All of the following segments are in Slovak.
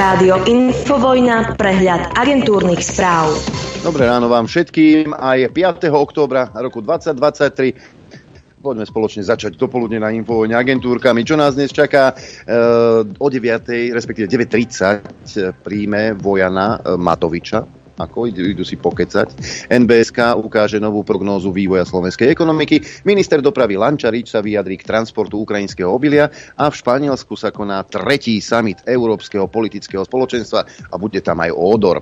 Rádio Infovojna, prehľad agentúrnych správ. Dobré ráno vám všetkým. A je 5. októbra roku 2023. Poďme spoločne začať dopoludne na Infovojne agentúrkami. Čo nás dnes čaká? E, o 9. respektíve 9.30 príjme Vojana Matoviča, ako idú, si pokecať. NBSK ukáže novú prognózu vývoja slovenskej ekonomiky. Minister dopravy Lančarič sa vyjadrí k transportu ukrajinského obilia a v Španielsku sa koná tretí summit Európskeho politického spoločenstva a bude tam aj Ódor.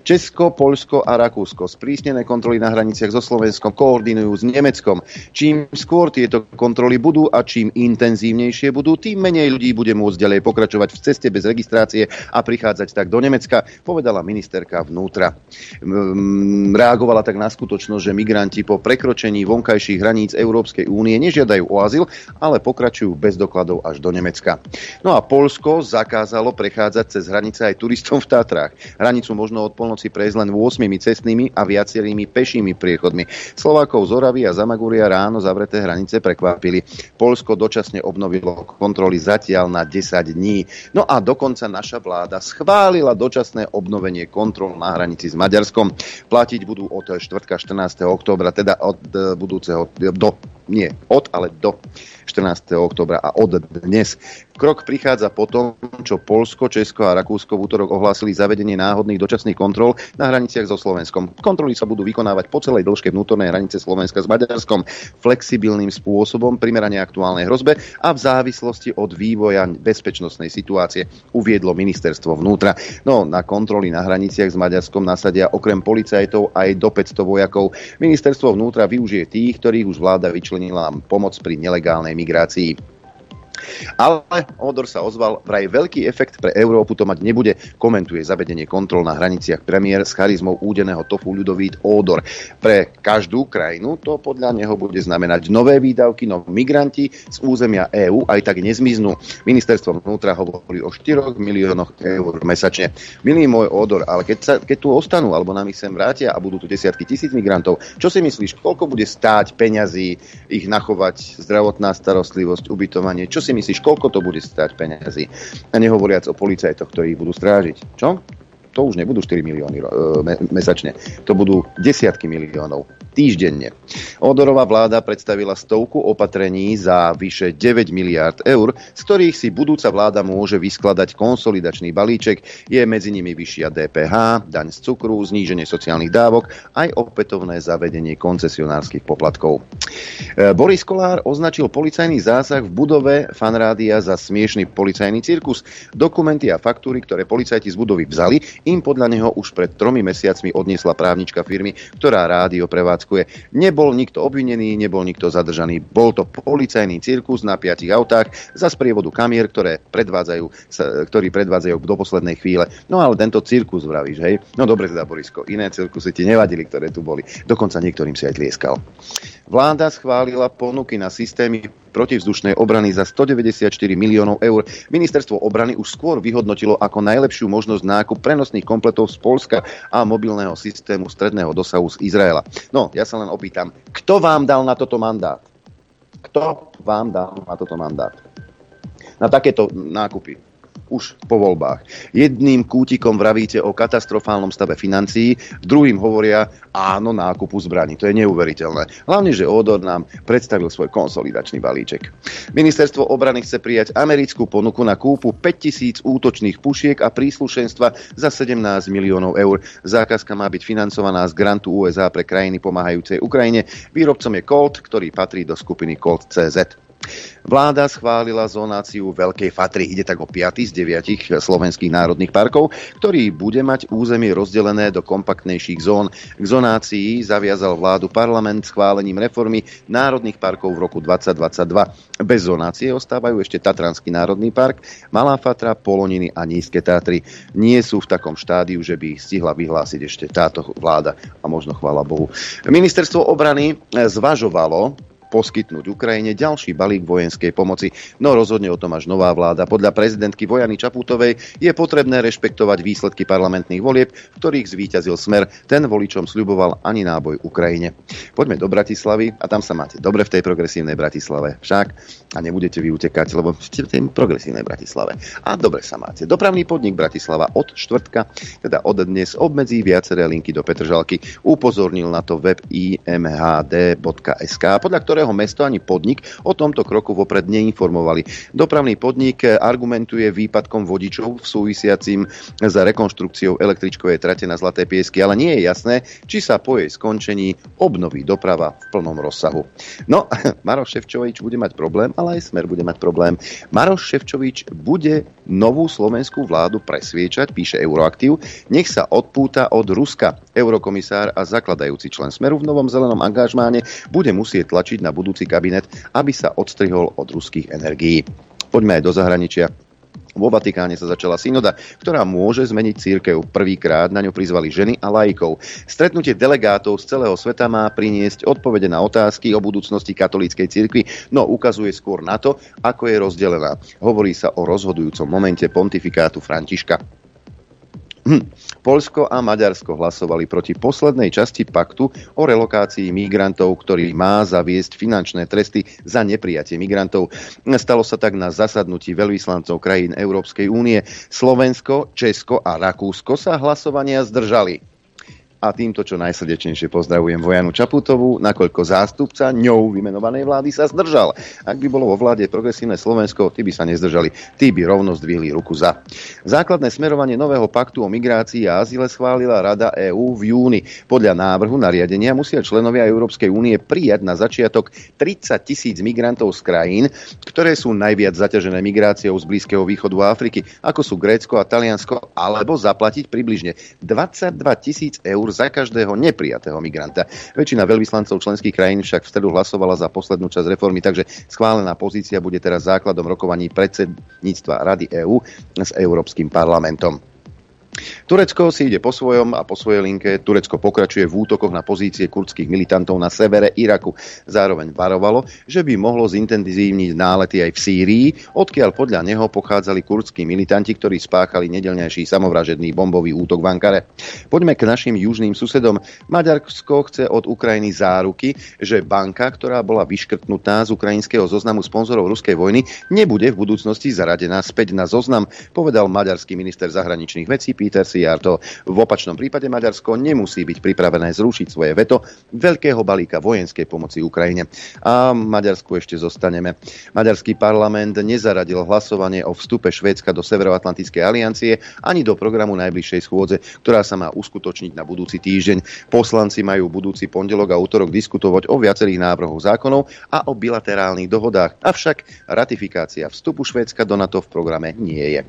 Česko, Polsko a Rakúsko sprísnené kontroly na hraniciach so Slovenskom koordinujú s Nemeckom. Čím skôr tieto kontroly budú a čím intenzívnejšie budú, tým menej ľudí bude môcť ďalej pokračovať v ceste bez registrácie a prichádzať tak do Nemecka, povedala ministerka vnútra reagovala tak na skutočnosť, že migranti po prekročení vonkajších hraníc Európskej únie nežiadajú o azyl, ale pokračujú bez dokladov až do Nemecka. No a Polsko zakázalo prechádzať cez hranice aj turistom v Tatrách. Hranicu možno od polnoci prejsť len 8 cestnými a viacerými pešími priechodmi. Slovákov z Oravy a Zamagúria ráno zavreté hranice prekvapili. Polsko dočasne obnovilo kontroly zatiaľ na 10 dní. No a dokonca naša vláda schválila dočasné obnovenie kontrol na hranici hranici s Maďarskom. Platiť budú od štvrtka 14. októbra, teda od e, budúceho, do, nie od, ale do 14. oktobra a od dnes. Krok prichádza po tom, čo Polsko, Česko a Rakúsko v útorok ohlásili zavedenie náhodných dočasných kontrol na hraniciach so Slovenskom. Kontroly sa budú vykonávať po celej dĺžke vnútornej hranice Slovenska s Maďarskom flexibilným spôsobom, primerane aktuálnej hrozbe a v závislosti od vývoja bezpečnostnej situácie, uviedlo ministerstvo vnútra. No, na kontroly na hraniciach s Maďarskom nasadia okrem policajtov aj do 500 vojakov. Ministerstvo vnútra využije tých, ktorých už vláda vyčlenila pomoc pri nelegálnej migrácii. Ale Odor sa ozval, vraj veľký efekt pre Európu to mať nebude, komentuje zavedenie kontrol na hraniciach premiér s charizmou údeného tofu ľudovít Odor. Pre každú krajinu to podľa neho bude znamenať nové výdavky, no migranti z územia EÚ aj tak nezmiznú. Ministerstvo vnútra hovorí o 4 miliónoch eur mesačne. Milý môj Odor, ale keď, sa, keď tu ostanú alebo nám ich sem vrátia a budú tu desiatky tisíc migrantov, čo si myslíš, koľko bude stáť peňazí ich nachovať, zdravotná starostlivosť, ubytovanie, čo si myslíš, koľko to bude stať peniazy? A nehovoriac o policajtoch, ktorí ich budú strážiť. Čo? To už nebudú 4 milióny e, mesačne. To budú desiatky miliónov týždenne. Odorová vláda predstavila stovku opatrení za vyše 9 miliard eur, z ktorých si budúca vláda môže vyskladať konsolidačný balíček. Je medzi nimi vyššia DPH, daň z cukru, zníženie sociálnych dávok, aj opätovné zavedenie koncesionárskych poplatkov. E, Boris Kolár označil policajný zásah v budove fanrádia za smiešný policajný cirkus. Dokumenty a faktúry, ktoré policajti z budovy vzali, im podľa neho už pred tromi mesiacmi odniesla právnička firmy, ktorá rádio prevádzka prevádzkuje. Nebol nikto obvinený, nebol nikto zadržaný. Bol to policajný cirkus na piatich autách za sprievodu kamier, ktoré predvádzajú, ktorí predvádzajú do poslednej chvíle. No ale tento cirkus vravíš, hej? No dobre teda, Borisko, iné cirkusy ti nevadili, ktoré tu boli. Dokonca niektorým si aj tlieskal. Vláda schválila ponuky na systémy protivzdušnej obrany za 194 miliónov eur. Ministerstvo obrany už skôr vyhodnotilo ako najlepšiu možnosť nákup prenosných kompletov z Polska a mobilného systému stredného dosahu z Izraela. No, ja sa len opýtam, kto vám dal na toto mandát? Kto vám dal na toto mandát? Na takéto nákupy už po voľbách. Jedným kútikom vravíte o katastrofálnom stave financií, druhým hovoria áno nákupu zbraní. To je neuveriteľné. Hlavne, že Odor nám predstavil svoj konsolidačný balíček. Ministerstvo obrany chce prijať americkú ponuku na kúpu 5000 útočných pušiek a príslušenstva za 17 miliónov eur. Zákazka má byť financovaná z grantu USA pre krajiny pomáhajúcej Ukrajine. Výrobcom je Colt, ktorý patrí do skupiny Colt CZ. Vláda schválila zonáciu Veľkej Fatry. Ide tak o 5 z 9 slovenských národných parkov, ktorý bude mať územie rozdelené do kompaktnejších zón. K zonácii zaviazal vládu parlament schválením reformy národných parkov v roku 2022. Bez zonácie ostávajú ešte Tatranský národný park, Malá Fatra, Poloniny a Nízke Tatry. Nie sú v takom štádiu, že by stihla vyhlásiť ešte táto vláda a možno chvála Bohu. Ministerstvo obrany zvažovalo poskytnúť Ukrajine ďalší balík vojenskej pomoci. No rozhodne o tom až nová vláda. Podľa prezidentky Vojany Čaputovej je potrebné rešpektovať výsledky parlamentných volieb, v ktorých zvíťazil smer. Ten voličom sľuboval ani náboj Ukrajine. Poďme do Bratislavy a tam sa máte dobre v tej progresívnej Bratislave. Však a nebudete vy utekať, lebo ste v tej progresívnej Bratislave. A dobre sa máte. Dopravný podnik Bratislava od štvrtka, teda od dnes obmedzí viaceré linky do Petržalky. Upozornil na to web imhd.sk, podľa ktorého mesto ani podnik o tomto kroku vopred neinformovali. Dopravný podnik argumentuje výpadkom vodičov v súvisiacím s rekonštrukciou električkovej trate na Zlaté piesky, ale nie je jasné, či sa po jej skončení obnoví doprava v plnom rozsahu. No, Maroš Ševčovič bude mať problém, ale aj Smer bude mať problém. Maroš Ševčovič bude novú slovenskú vládu presviečať, píše Euroaktiv, nech sa odpúta od Ruska. Eurokomisár a zakladajúci člen Smeru v novom zelenom angažmáne bude musieť tlačiť na budúci kabinet, aby sa odstrihol od ruských energií. Poďme aj do zahraničia. Vo Vatikáne sa začala synoda, ktorá môže zmeniť církev. Prvýkrát na ňu prizvali ženy a lajkov. Stretnutie delegátov z celého sveta má priniesť odpovede na otázky o budúcnosti katolíckej cirkvi, no ukazuje skôr na to, ako je rozdelená. Hovorí sa o rozhodujúcom momente pontifikátu Františka. Hm. Polsko a Maďarsko hlasovali proti poslednej časti paktu o relokácii migrantov, ktorý má zaviesť finančné tresty za neprijatie migrantov. Stalo sa tak na zasadnutí veľvyslancov krajín Európskej únie. Slovensko, Česko a Rakúsko sa hlasovania zdržali a týmto čo najsrdečnejšie pozdravujem Vojanu Čaputovú, nakoľko zástupca ňou vymenovanej vlády sa zdržal. Ak by bolo vo vláde progresívne Slovensko, tí by sa nezdržali, tí by rovno zdvihli ruku za. Základné smerovanie nového paktu o migrácii a azile schválila Rada EÚ v júni. Podľa návrhu nariadenia musia členovia Európskej únie prijať na začiatok 30 tisíc migrantov z krajín, ktoré sú najviac zaťažené migráciou z Blízkeho východu a Afriky, ako sú Grécko a Taliansko, alebo zaplatiť približne 22 tisíc eur za každého neprijatého migranta. Väčšina veľvyslancov členských krajín však v stredu hlasovala za poslednú časť reformy, takže schválená pozícia bude teraz základom rokovaní predsedníctva Rady EÚ s Európskym parlamentom. Turecko si ide po svojom a po svojej linke. Turecko pokračuje v útokoch na pozície kurdských militantov na severe Iraku. Zároveň varovalo, že by mohlo zintenzívniť nálety aj v Sýrii, odkiaľ podľa neho pochádzali kurdskí militanti, ktorí spáchali nedelnejší samovražedný bombový útok v Ankare. Poďme k našim južným susedom. Maďarsko chce od Ukrajiny záruky, že banka, ktorá bola vyškrtnutá z ukrajinského zoznamu sponzorov ruskej vojny, nebude v budúcnosti zaradená späť na zoznam, povedal maďarský minister zahraničných vecí Peter Sijarto. V opačnom prípade Maďarsko nemusí byť pripravené zrušiť svoje veto veľkého balíka vojenskej pomoci Ukrajine. A Maďarsku ešte zostaneme. Maďarský parlament nezaradil hlasovanie o vstupe Švédska do Severoatlantickej aliancie ani do programu najbližšej schôdze, ktorá sa má uskutočniť na budúci týždeň. Poslanci majú budúci pondelok a útorok diskutovať o viacerých návrhoch zákonov a o bilaterálnych dohodách. Avšak ratifikácia vstupu Švédska do NATO v programe nie je.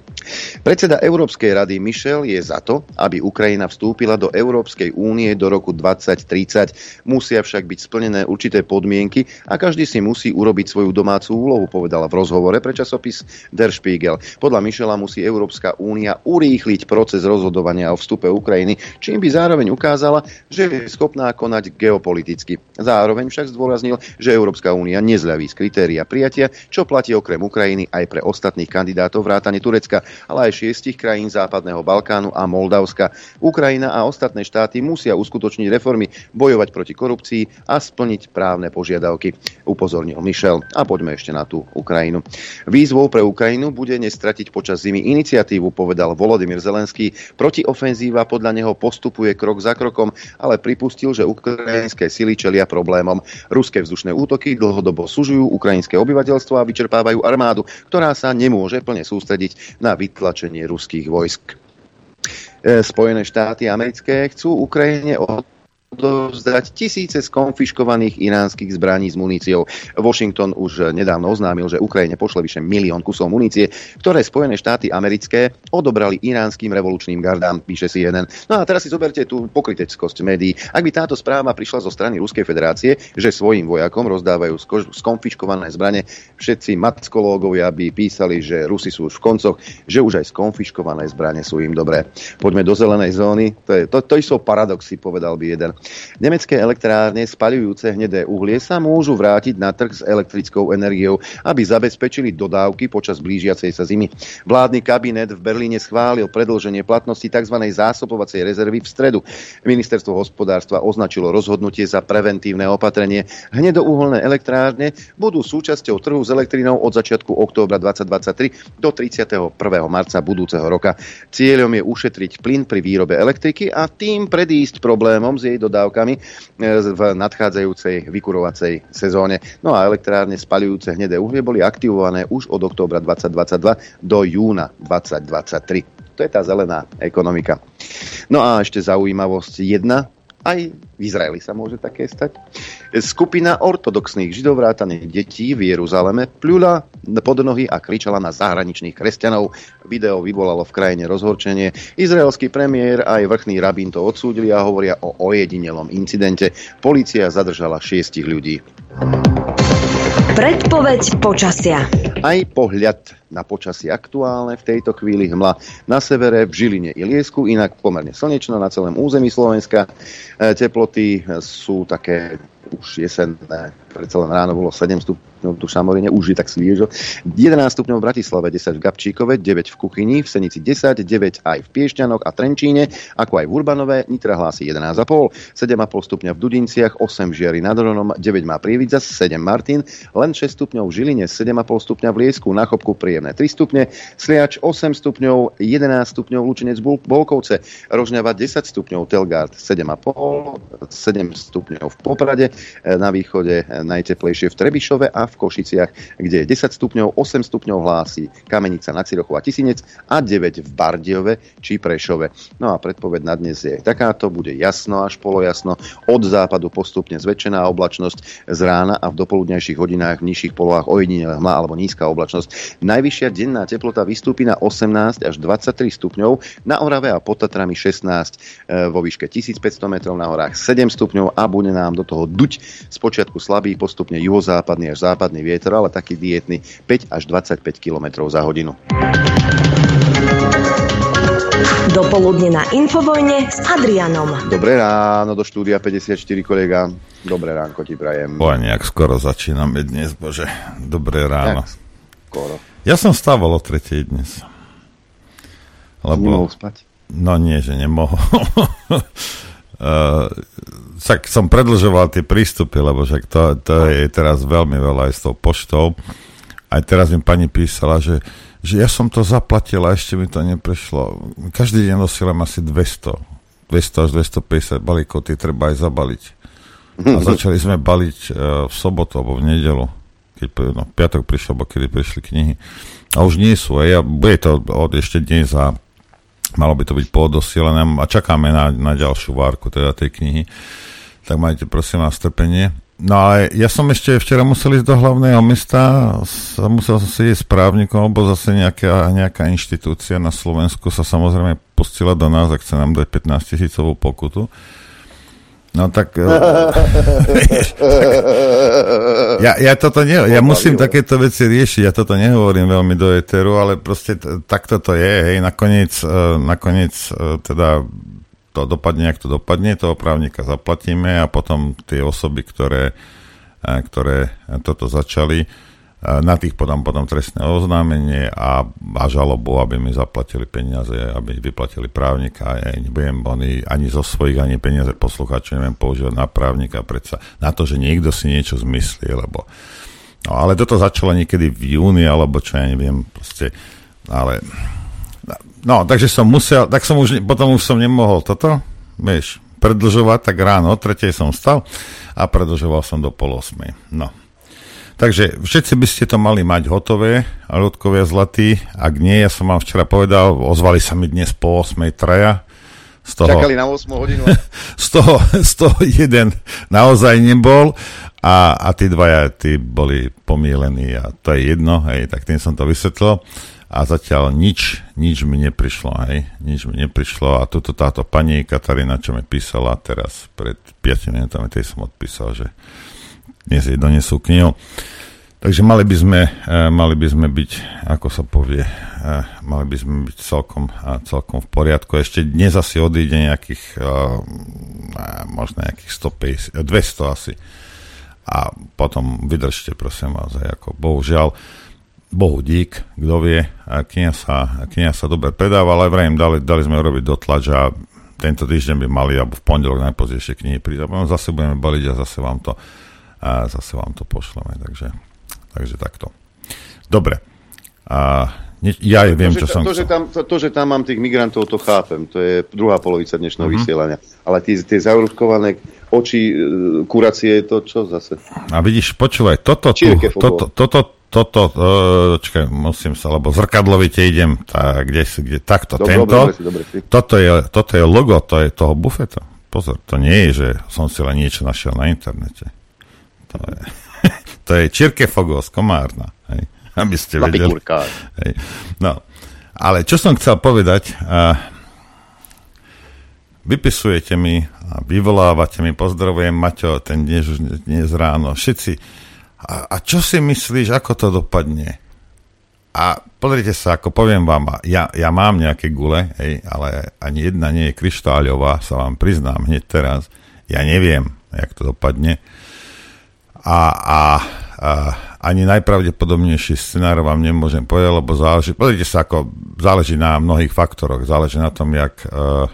Predseda Európskej rady Michel je za to, aby Ukrajina vstúpila do Európskej únie do roku 2030. Musia však byť splnené určité podmienky a každý si musí urobiť svoju domácu úlohu, povedala v rozhovore pre časopis Der Spiegel. Podľa Michela musí Európska únia urýchliť proces rozhodovania o vstupe Ukrajiny, čím by zároveň ukázala, že je schopná konať geopoliticky. Zároveň však zdôraznil, že Európska únia nezľaví z kritéria prijatia, čo platí okrem Ukrajiny aj pre ostatných kandidátov vrátane Turecka, ale aj šiestich krajín Západného Balkánu Balkánu a Moldavska. Ukrajina a ostatné štáty musia uskutočniť reformy, bojovať proti korupcii a splniť právne požiadavky, upozornil Michel. A poďme ešte na tú Ukrajinu. Výzvou pre Ukrajinu bude nestratiť počas zimy iniciatívu, povedal Volodymyr Zelenský. Protiofenzíva podľa neho postupuje krok za krokom, ale pripustil, že ukrajinské sily čelia problémom. Ruské vzdušné útoky dlhodobo sužujú ukrajinské obyvateľstvo a vyčerpávajú armádu, ktorá sa nemôže plne sústrediť na vytlačenie ruských vojsk. E, Spojené štáty americké chcú Ukrajine od odovzdať tisíce skonfiškovaných iránskych zbraní s muníciou. Washington už nedávno oznámil, že Ukrajine pošle vyše milión kusov munície, ktoré Spojené štáty americké odobrali iránskym revolučným gardám, píše si jeden. No a teraz si zoberte tú pokryteckosť médií. Ak by táto správa prišla zo strany Ruskej federácie, že svojim vojakom rozdávajú skonfiškované zbranie, všetci matkológovia by písali, že Rusi sú už v koncoch, že už aj skonfiškované zbranie sú im dobré. Poďme do zelenej zóny. To, je, to, to sú paradoxy, povedal by jeden. Nemecké elektrárne spaľujúce hnedé uhlie sa môžu vrátiť na trh s elektrickou energiou, aby zabezpečili dodávky počas blížiacej sa zimy. Vládny kabinet v Berlíne schválil predlženie platnosti tzv. zásobovacej rezervy v stredu. Ministerstvo hospodárstva označilo rozhodnutie za preventívne opatrenie. Hnedouholné elektrárne budú súčasťou trhu s elektrinou od začiatku októbra 2023 do 31. marca budúceho roka. Cieľom je ušetriť plyn pri výrobe elektriky a tým predísť problémom s jej dodávkami e, v nadchádzajúcej vykurovacej sezóne. No a elektrárne spaľujúce hnedé uhlie boli aktivované už od októbra 2022 do júna 2023. To je tá zelená ekonomika. No a ešte zaujímavosť jedna. Aj v Izraeli sa môže také stať. Skupina ortodoxných židovrátaných detí v Jeruzaleme pľula pod nohy a kričala na zahraničných kresťanov. Video vyvolalo v krajine rozhorčenie. Izraelský premiér aj vrchný rabín to odsúdili a hovoria o ojedinelom incidente. Polícia zadržala šiestich ľudí. Predpoveď počasia. Aj pohľad na počasie aktuálne v tejto chvíli hmla na severe v Žiline i Liesku, inak pomerne slnečno na celém území Slovenska. E, teploty sú také už jesenné, predsa len ráno bolo 7 stupňov, tu Šamoríne, už je tak sviežo. 11 stupňov v Bratislave, 10 v Gabčíkove, 9 v Kuchyni, v Senici 10, 9 aj v Piešťanoch a Trenčíne, ako aj v Urbanové, Nitra hlási 11,5, 7,5 stupňa v Dudinciach, 8 v Žiari nad Hronom, 9 má Prievidza, 7 Martin, len 6 stupňov v Žiline, 7,5 stupňa v Liesku, na Chopku príjemné 3 stupne, Sliač 8 stupňov, 11 stupňov Lučenec Bolkovce, Rožňava 10 stupňov, Telgard 7,5, 7 stupňov v Poprade, E, na východe e, najteplejšie v Trebišove a v Košiciach, kde je 10 stupňov, 8 stupňov hlási Kamenica na Cirochu a Tisinec a 9 v Bardiove či Prešove. No a predpoveď na dnes je takáto, bude jasno až polojasno, od západu postupne zväčšená oblačnosť z rána a v dopoludnejších hodinách v nižších polohách ojedinele hmla alebo nízka oblačnosť. Najvyššia denná teplota vystúpi na 18 až 23 stupňov, na Orave a pod Tatrami 16, e, vo výške 1500 metrov na horách 7 stupňov a bude nám do toho duť Spočiatku slabý, postupne juhozápadný až západný vietor, ale taký dietný 5 až 25 km za hodinu. Dopoludne na Infovojne s Adrianom. Dobré ráno do štúdia 54 kolega. Dobré ránko ti prajem. Bo nejak skoro začíname dnes, bože. Dobré ráno. Skoro. Ja som stával o tretej dnes. Lebo... Nemohol spať? No nie, že nemohol. uh, tak som predlžoval tie prístupy, lebo však to, to je teraz veľmi veľa aj s tou poštou. Aj teraz mi pani písala, že, že ja som to zaplatil a ešte mi to neprešlo. Každý deň nosím asi 200. 200 až 250 balíkov, tie treba aj zabaliť. A začali sme baliť uh, v sobotu alebo v nedelu, keď no, piatok prišiel, alebo kedy prišli knihy. A už nie sú. A ja, bude to od ešte dnes a malo by to byť podosielané a čakáme na, na ďalšiu várku teda tej knihy tak majte prosím vás strpenie. No ale ja som ešte včera musel ísť do hlavného mesta, musel som ísť s právnikom, lebo zase nejaká, nejaká inštitúcia na Slovensku sa samozrejme pustila do nás a chce nám dať 15 tisícovú pokutu. No tak... ja, ja toto ne, ja musím takéto veci riešiť, ja toto nehovorím veľmi do eteru, ale proste takto to je, hej, nakoniec, e, nakoniec e, teda to dopadne, ak to dopadne, toho právnika zaplatíme a potom tie osoby, ktoré, ktoré toto začali, na tých podám potom trestné oznámenie a, a žalobu, aby mi zaplatili peniaze, aby vyplatili právnika. Ja nebudem oni ani zo svojich, ani peniaze poslucháčov neviem používať na právnika, predsa na to, že niekto si niečo zmyslí, lebo no, ale toto začalo niekedy v júni, alebo čo ja neviem, proste, ale No, takže som musel, tak som už, potom už som nemohol toto, vieš, predlžovať, tak ráno o tretej som stal a predlžoval som do pol osmej. No. Takže všetci by ste to mali mať hotové, ľudkovia zlatí. Ak nie, ja som vám včera povedal, ozvali sa mi dnes po 8. traja. Z toho, Čakali na 8 hodinu. z, toho, z toho jeden naozaj nebol a, a tí dvaja tí boli pomílení a to je jedno, hej, tak tým som to vysvetlil a zatiaľ nič, nič mi neprišlo, hej, nič mi neprišlo a tuto táto pani Katarína, čo mi písala teraz pred 5 minútami, tej som odpísal, že dnes jej donesú knihu. Takže mali by sme, eh, mali by sme byť, ako sa povie, eh, mali by sme byť celkom, celkom v poriadku. Ešte dnes asi odíde nejakých možno nejakých 150, 200 asi. A potom vydržte, prosím vás, aj ako bohužiaľ, Bohu dík, kto vie, kniha sa, kniha sa dobre predáva, ale vrajím, dali, dali sme robiť dotlač a tento týždeň by mali, alebo v pondelok najpozdejšie knihy prísť. A zase budeme baliť a zase vám to, a zase vám to pošleme. Takže, takže takto. Dobre. A ja to, viem, to, čo som to, že tam, to, to, že tam mám tých migrantov, to chápem. To je druhá polovica dnešného uh-huh. vysielania. Ale tie, tie zaurúškované oči, e, kuracie, to čo zase? A vidíš, počúvaj, toto, tu, toto, toto, toto, uh, čakaj, musím sa, lebo zrkadlovite idem, tak, kde si, kde, takto, dobre, tento, dobre, dobre, toto, je, toto je logo, to je toho bufeta. Pozor, to nie je, že som si len niečo našiel na internete. To je, to je Čirke Fogos, Komárna. Hej aby ste vedeli. Hej. No, ale čo som chcel povedať, uh, vypisujete mi a vyvolávate mi, pozdravujem Maťo, ten dnes dnes ráno, všetci. A, a čo si myslíš, ako to dopadne? A pozrite sa, ako poviem vám, ja, ja mám nejaké gule, hej, ale ani jedna nie je kryštáľová, sa vám priznám hneď teraz. Ja neviem, jak to dopadne. A, a, a ani najpravdepodobnejší scenár vám nemôžem povedať, lebo záleží, pozrite sa, ako záleží na mnohých faktoroch, záleží na tom, jak, uh,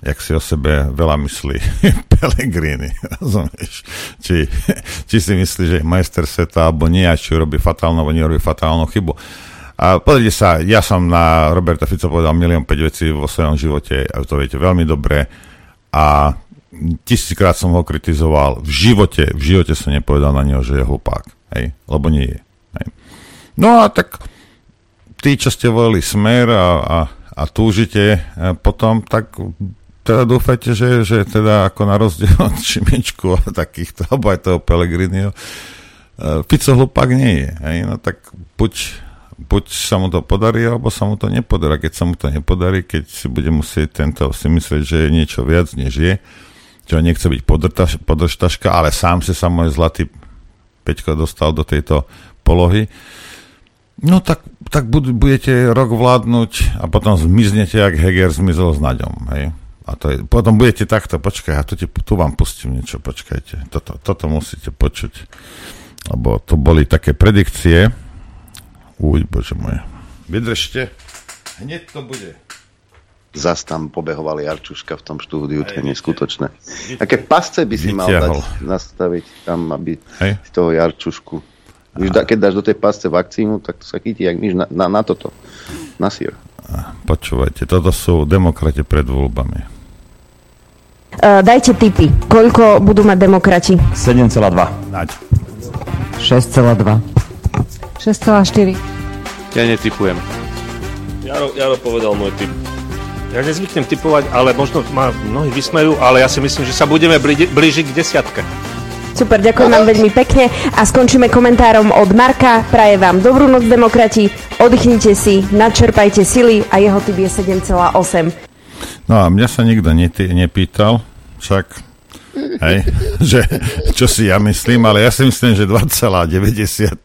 jak si o sebe veľa myslí Pellegrini, rozumieš? Či, či si myslí, že je majster sveta, alebo nie, a či robí fatálnu, alebo nerobí fatálnu chybu. A pozrite sa, ja som na Roberta Fico povedal milión 5 vecí vo svojom živote, a to viete veľmi dobre, a tisíckrát som ho kritizoval, v živote, v živote som nepovedal na neho, že je hlupák Hej, lebo nie je. Hej. No a tak tí, čo ste volili smer a, a, a túžite a potom, tak teda dúfajte, že, že teda ako na rozdiel od Šimečku a takýchto, alebo aj toho Pelegrinio, e, Fico hlupák nie je. Hej? No tak buď, buď sa mu to podarí, alebo sa mu to nepodarí. Keď sa mu to nepodarí, keď si bude musieť tento si myslieť, že je niečo viac, než je, čo nechce byť podržtaška, ale sám si sa môj zlatý Peťko dostal do tejto polohy, no tak, tak budete rok vládnuť a potom zmiznete, jak Heger zmizol s Naďom. Hej? A to je, potom budete takto, počkaj, ja tu, ti, tu vám pustím niečo, počkajte. Toto, toto musíte počuť. Lebo to boli také predikcie. Uj, bože moje. Vydržte. Hneď to bude. Zas tam pobehoval Jarčuška v tom štúdiu, to je neskutočné. Aké pasce by si mal dať, nastaviť tam, aby Hej. z toho Jarčušku. A... Keď dáš do tej pasce vakcínu, tak to sa chytí jak myš na, na, na toto, na sír. Počúvajte, toto sú demokrati pred voľbami. Uh, dajte tipy. Koľko budú mať demokrati? 7,2. Naď. 6,2. 6,4. Ja netypujem. Jaro, Jaro povedal môj typ. Ja nezvyknem typovať, ale možno ma mnohí vysmejú, ale ja si myslím, že sa budeme blížiť k desiatke. Super, ďakujem vám veľmi pekne a skončíme komentárom od Marka. Praje vám dobrú noc, demokrati, oddychnite si, načerpajte sily a jeho typ je 7,8. No a mňa sa nikto nety, nepýtal, však Hej, že, čo si ja myslím, ale ja si myslím, že 2,93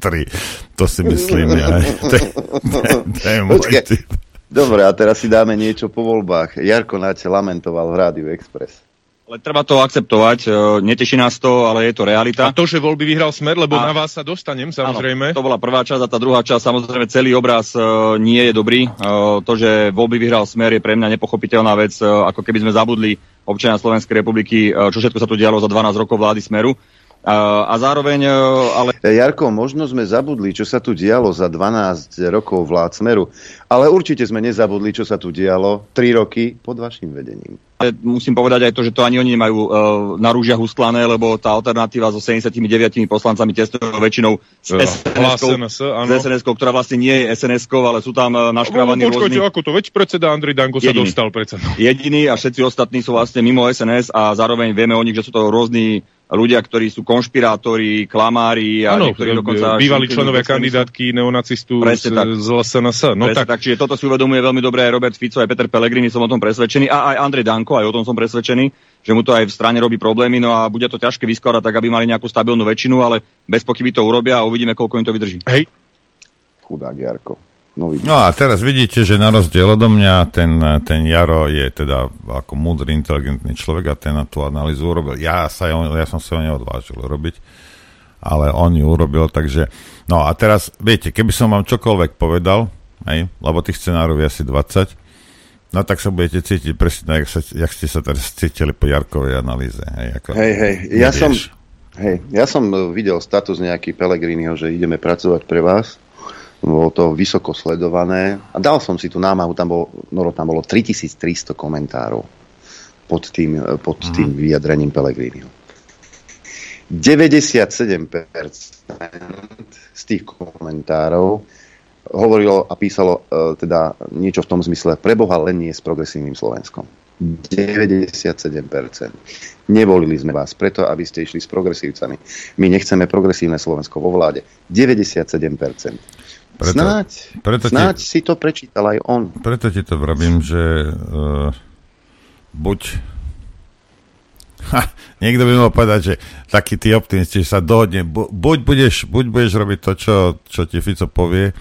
to si myslím ja. To, to, to, to je môj typ. Dobre, a teraz si dáme niečo po voľbách. Jarko Náče lamentoval v Rádiu Express. Ale treba to akceptovať, e, neteší nás to, ale je to realita. A to, že voľby vyhral Smer, lebo a... na vás sa dostanem, samozrejme. Áno, to bola prvá časť a tá druhá časť, samozrejme celý obraz uh, nie je dobrý. Uh, to, že voľby vyhral Smer je pre mňa nepochopiteľná vec, uh, ako keby sme zabudli občania Slovenskej republiky, uh, čo všetko sa tu dialo za 12 rokov vlády Smeru. A zároveň, e, ale... Jarko, možno sme zabudli, čo sa tu dialo za 12 rokov vlád Smeru, ale určite sme nezabudli, čo sa tu dialo 3 roky pod vašim vedením. Musím povedať aj to, že to ani oni nemajú uh, na rúžiach ustlané, lebo tá alternatíva so 79 poslancami testovou väčšinou s SNS-kou, SNS ktorá vlastne nie je SNS-kou, ale sú tam uh, naškrávaní no, rôzni... ako to, veď predseda Andrej Danko sa dostal predsa. Jediný a všetci ostatní sú vlastne mimo SNS a zároveň vieme o nich, že sú to rôzni ľudia, ktorí sú konšpirátori, klamári a ano, niektorí dokonca... bývalí členovia kandidátky neonacistu z, tak. z LSNS. No tak. tak. Čiže toto si uvedomuje veľmi dobre aj Robert Fico, aj Peter Pellegrini, som o tom presvedčený, a aj Andrej Danko, aj o tom som presvedčený, že mu to aj v strane robí problémy, no a bude to ťažké vyskladať tak, aby mali nejakú stabilnú väčšinu, ale bez pochyby to urobia a uvidíme, koľko im to vydrží. Hej. Chudák Jarko. No, no a teraz vidíte, že na rozdiel odo mňa ten, ten Jaro je teda ako múdry, inteligentný človek a ten na tú analýzu urobil. Ja, sa, ja som sa ho neodvážil robiť, ale on ju urobil, takže... No a teraz, viete, keby som vám čokoľvek povedal, hej, lebo tých scenárov je asi 20, no tak sa budete cítiť presne, jak, sa, jak ste sa teraz cítili po Jarkovej analýze. Hej, ako, hej, hej, ja som, hej, ja som videl status nejaký Pelegriniho, že ideme pracovať pre vás bolo to vysoko sledované a dal som si tú námahu, tam bolo, no, tam bolo 3300 komentárov pod tým, pod mm. tým vyjadrením Pelegriniho. 97% z tých komentárov hovorilo a písalo e, teda niečo v tom zmysle preboha len nie s progresívnym Slovenskom. 97%. Nevolili sme vás preto, aby ste išli s progresívcami. My nechceme progresívne Slovensko vo vláde. 97%. Preto, snáď, preto snáď ti, si to prečítal aj on. Preto ti to vravím, že uh, buď Ha, niekto by mal povedať, že taký tí optimisti sa dohodne, bu, buď, budeš, buď budeš robiť to, čo, čo ti Fico povie,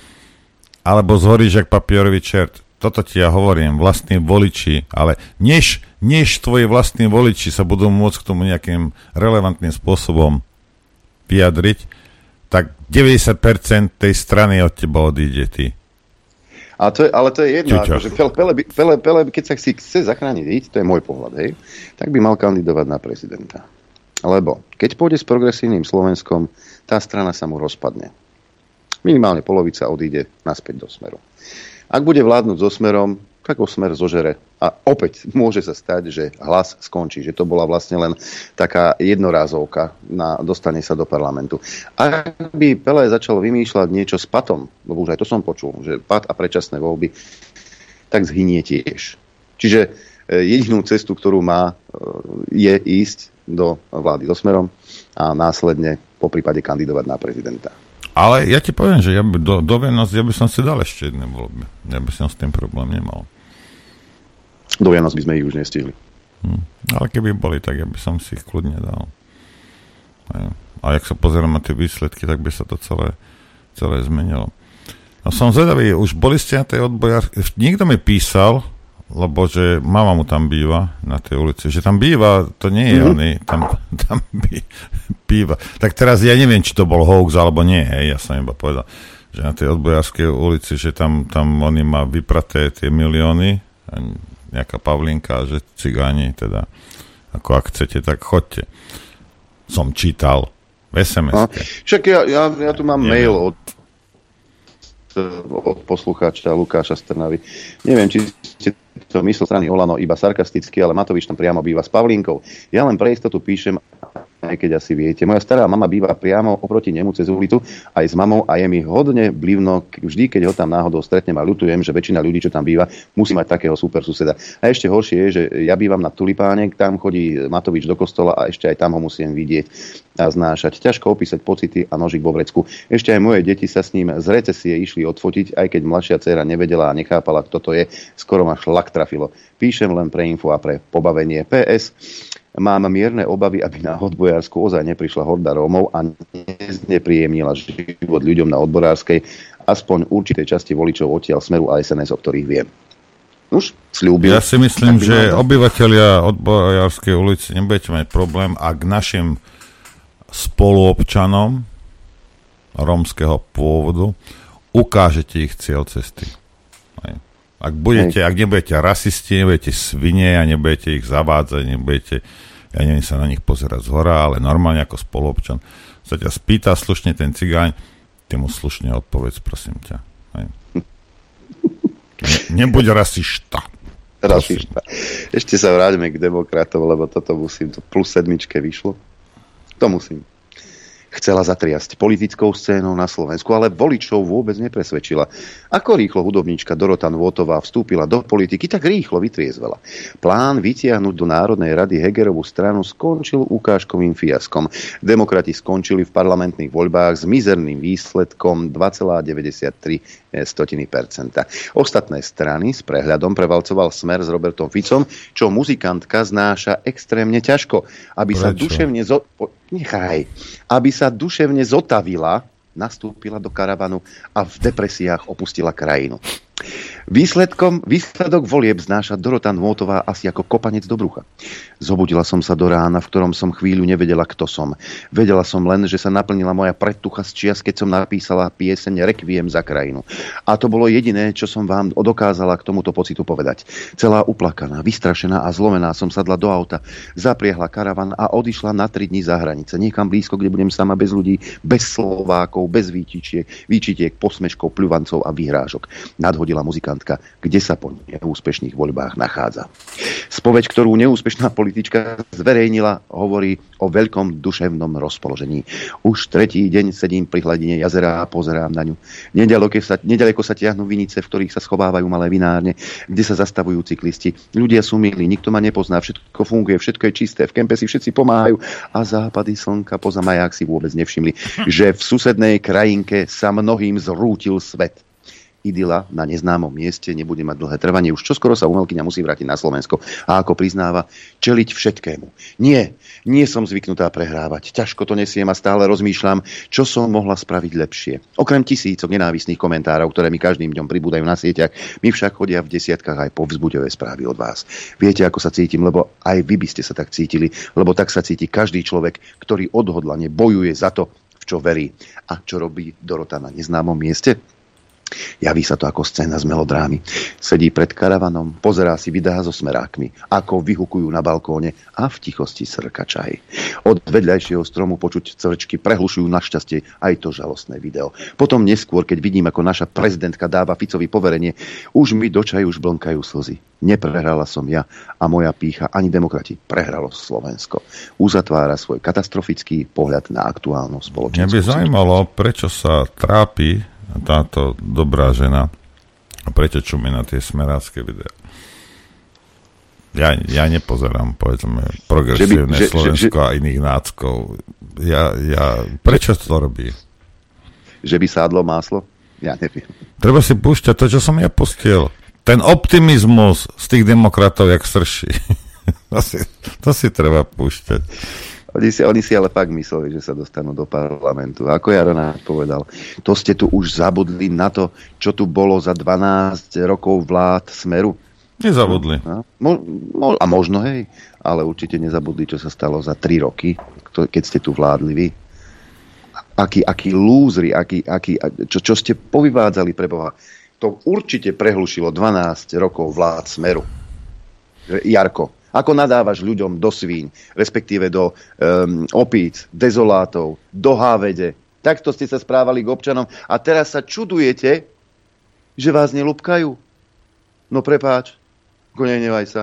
alebo zhoríš jak papierový čert. Toto ti ja hovorím, vlastní voliči, ale než, než tvoji vlastní voliči sa budú môcť k tomu nejakým relevantným spôsobom vyjadriť, tak 90% tej strany od teba odíde ty. A to je, ale to je jedno, akože Pele, Pele, Pele, Pele, keď sa si chce zachrániť, to je môj pohľad, hej, tak by mal kandidovať na prezidenta. Lebo keď pôjde s progresívnym Slovenskom, tá strana sa mu rozpadne. Minimálne polovica odíde naspäť do smeru. Ak bude vládnuť so smerom, tak ho smer zožere. A opäť môže sa stať, že hlas skončí, že to bola vlastne len taká jednorázovka na dostanie sa do parlamentu. Ak by Pele začal vymýšľať niečo s patom, lebo už aj to som počul, že pat a predčasné voľby, tak zhynie tiež. Čiže e, jedinú cestu, ktorú má, e, je ísť do vlády so smerom a následne po prípade kandidovať na prezidenta. Ale ja ti poviem, že ja by, do, do Vianoc ja by som si dal ešte jedné voľby. Ja by som s tým problém nemal. Do Vianoc by sme ich už nestihli. Hm. Ale keby boli, tak ja by som si ich kľudne dal. A jak sa pozerám na tie výsledky, tak by sa to celé, celé zmenilo. No som zvedavý, už boli ste na tej odbojár... Niekto mi písal, lebo že mama mu tam býva na tej ulici, že tam býva, to nie je mm-hmm. oný, tam, tam bý, býva. Tak teraz ja neviem, či to bol hoax alebo nie, hej, ja som iba povedal, že na tej odbojárskej ulici, že tam, tam oni má vypraté tie milióny, nejaká Pavlinka, že cigáni, teda, ako ak chcete, tak chodte. Som čítal v sms Však ja, ja, ja tu mám neviem. mail od od poslucháča Lukáša Strnavy. Neviem, či ste to myslel strany Olano iba sarkasticky, ale Matovič tam priamo býva s Pavlínkou. Ja len pre istotu píšem, aj keď asi viete. Moja stará mama býva priamo oproti nemu cez ulicu aj s mamou a je mi hodne blivno, vždy, keď ho tam náhodou stretnem a ľutujem, že väčšina ľudí, čo tam býva, musí mať takého super suseda. A ešte horšie je, že ja bývam na Tulipáne, tam chodí Matovič do kostola a ešte aj tam ho musím vidieť a znášať. Ťažko opísať pocity a nožik vo vrecku. Ešte aj moje deti sa s ním z recesie išli odfotiť, aj keď mladšia dcera nevedela a nechápala, kto to je. Skoro ma šlak trafilo. Píšem len pre info a pre pobavenie. PS. Mám mierne obavy, aby na odbojársku ozaj neprišla horda Rómov a nepríjemnila život ľuďom na odborárskej, aspoň určitej časti voličov odtiaľ Smeru a SNS, o ktorých viem. Už slúbil. Ja si myslím, že obyvateľia odbojárskej ulici nebudete mať problém, ak našim spoluobčanom rómskeho pôvodu ukážete ich cieľ cesty. Ak, budete, ak nebudete rasisti, nebudete svine a nebudete ich zavádzať, nebudete, ja neviem sa na nich pozerať z hora, ale normálne ako spoluobčan sa ťa spýta slušne ten cigáň, ty mu slušne odpovedz, prosím ťa. Hej. Ne, nebuď rasišta. Rasišta. Ešte sa vráťme k demokratom, lebo toto musím, to plus sedmičke vyšlo. To musím. Chcela zatriasť politickou scénou na Slovensku, ale voličov vôbec nepresvedčila. Ako rýchlo hudobníčka Dorota Nvotová vstúpila do politiky, tak rýchlo vytriezvela. Plán vytiahnuť do Národnej rady Hegerovú stranu skončil ukážkovým fiaskom. Demokrati skončili v parlamentných voľbách s mizerným výsledkom 2,93 Ostatné strany s prehľadom prevalcoval smer s Robertom Ficom, čo muzikantka znáša extrémne ťažko. Aby Prečo? sa duševne... Zo... Nechaj. Aby sa duševne zotavila, nastúpila do karavanu a v depresiách opustila krajinu. Výsledkom, výsledok volieb znáša Dorota Nôtová asi ako kopanec do brucha. Zobudila som sa do rána, v ktorom som chvíľu nevedela, kto som. Vedela som len, že sa naplnila moja predtucha z čias, keď som napísala pieseň Requiem za krajinu. A to bolo jediné, čo som vám dokázala k tomuto pocitu povedať. Celá uplakaná, vystrašená a zlomená som sadla do auta, zapriehla karavan a odišla na tri dní za hranice. Niekam blízko, kde budem sama bez ľudí, bez Slovákov, bez výčičiek, výčitiek, posmeškov, pľuvancov a vyhrážok. Nadho hodila muzikantka, kde sa po neúspešných voľbách nachádza. Spoveď, ktorú neúspešná politička zverejnila, hovorí o veľkom duševnom rozpoložení. Už tretí deň sedím pri hladine jazera a pozerám na ňu. Nedaleko sa, nedaleko sa tiahnu vinice, v ktorých sa schovávajú malé vinárne, kde sa zastavujú cyklisti. Ľudia sú milí, nikto ma nepozná, všetko funguje, všetko je čisté, v kempe si všetci pomáhajú a západy slnka poza maják si vôbec nevšimli, že v susednej krajinke sa mnohým zrútil svet idyla na neznámom mieste nebude mať dlhé trvanie. Už čoskoro sa umelkyňa musí vrátiť na Slovensko a ako priznáva, čeliť všetkému. Nie, nie som zvyknutá prehrávať. Ťažko to nesiem a stále rozmýšľam, čo som mohla spraviť lepšie. Okrem tisícok nenávistných komentárov, ktoré mi každým dňom pribúdajú na sieťach, mi však chodia v desiatkách aj povzbudivé správy od vás. Viete, ako sa cítim, lebo aj vy by ste sa tak cítili, lebo tak sa cíti každý človek, ktorý odhodlane bojuje za to, v čo verí. A čo robí Dorota na neznámom mieste? Javí sa to ako scéna z melodrámy. Sedí pred karavanom, pozerá si videá so smerákmi, ako vyhukujú na balkóne a v tichosti srka čaj. Od vedľajšieho stromu počuť cvrčky prehlušujú našťastie aj to žalostné video. Potom neskôr, keď vidím, ako naša prezidentka dáva Ficovi poverenie, už mi do čaju už blnkajú slzy. Neprehrala som ja a moja pícha ani demokrati. Prehralo Slovensko. Uzatvára svoj katastrofický pohľad na aktuálnu spoločnosť. Mňa by zaujímalo, prečo sa trápi táto dobrá žena prečo čumí na tie smerácké videá. Ja, ja nepozerám, povedzme, progresívne že by, že, Slovensko že, že, a iných náckov. Ja, ja, prečo to robí? Že by sádlo máslo? Ja neviem. Treba si púšťať to, čo som ja pustil. Ten optimizmus z tých demokratov, jak srší. to, si, to si treba púšťať. Oni si, oni si ale fakt mysleli, že sa dostanú do parlamentu. Ako Jaronáč povedal, to ste tu už zabudli na to, čo tu bolo za 12 rokov vlád Smeru. Nezabudli. A, mo, mo, a možno, hej, ale určite nezabudli, čo sa stalo za 3 roky, keď ste tu vládli vy. Aký, aký lúzri, aký, aký, čo, čo ste povyvádzali pre Boha. To určite prehlušilo 12 rokov vlád Smeru. Jarko, ako nadávaš ľuďom do svíň, respektíve do um, opíc, dezolátov, do hávede. Takto ste sa správali k občanom a teraz sa čudujete, že vás nelúbkajú. No prepáč, nenevaj sa.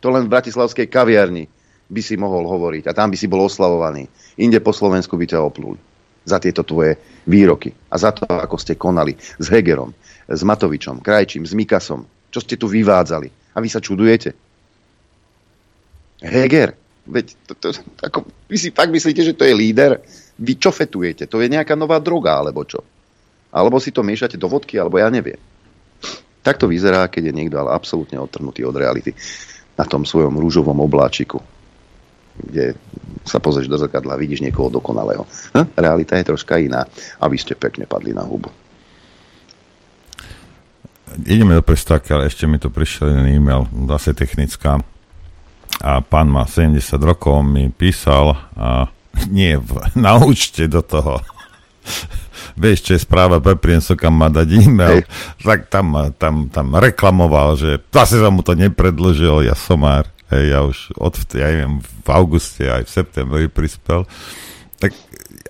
To len v bratislavskej kaviarni by si mohol hovoriť a tam by si bol oslavovaný. Inde po Slovensku by ťa oplúli za tieto tvoje výroky a za to, ako ste konali s Hegerom, s Matovičom, Krajčím, s Mikasom, čo ste tu vyvádzali. A vy sa čudujete. Heger, veď to, to, ako, vy si fakt myslíte, že to je líder? Vy čo fetujete? To je nejaká nová droga, alebo čo? Alebo si to miešate do vodky, alebo ja neviem. Tak to vyzerá, keď je niekto ale absolútne odtrhnutý od reality na tom svojom rúžovom obláčiku, kde sa pozrieš do zrkadla vidíš niekoho dokonalého. Hm? Realita je troška iná a vy ste pekne padli na hubu. Ideme do prestávky, ale ešte mi tu prišiel jeden e-mail, zase technická a pán má 70 rokov, mi písal a nie, v, na účte do toho. Vieš, čo je správa pre priemysel, kam má dať e-mail, tak tam, tam, tam reklamoval, že zase sa mu to nepredložil, ja somár, hej, ja už od, ja neviem, v auguste aj v septembri prispel. Tak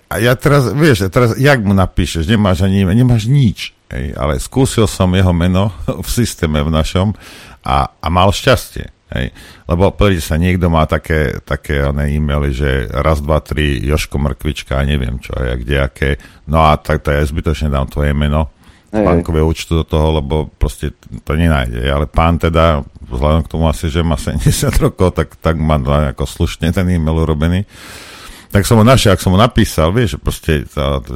a ja teraz, vieš, teraz, jak mu napíšeš, nemáš ani, nemáš nič, hej, ale skúsil som jeho meno v systéme v našom a, a mal šťastie. Hej. Lebo pozrite sa, niekto má také, také one e-maily, že raz, dva, tri, Joško Mrkvička neviem čo, a kde aké. No a tak to ja zbytočne dám tvoje meno bankové účtu do toho, lebo proste to nenájde. Ale pán teda, vzhľadom k tomu asi, že má 70 rokov, tak, tak má ako slušne ten e-mail urobený. Tak som ho našiel, ak som ho napísal, vieš, že proste,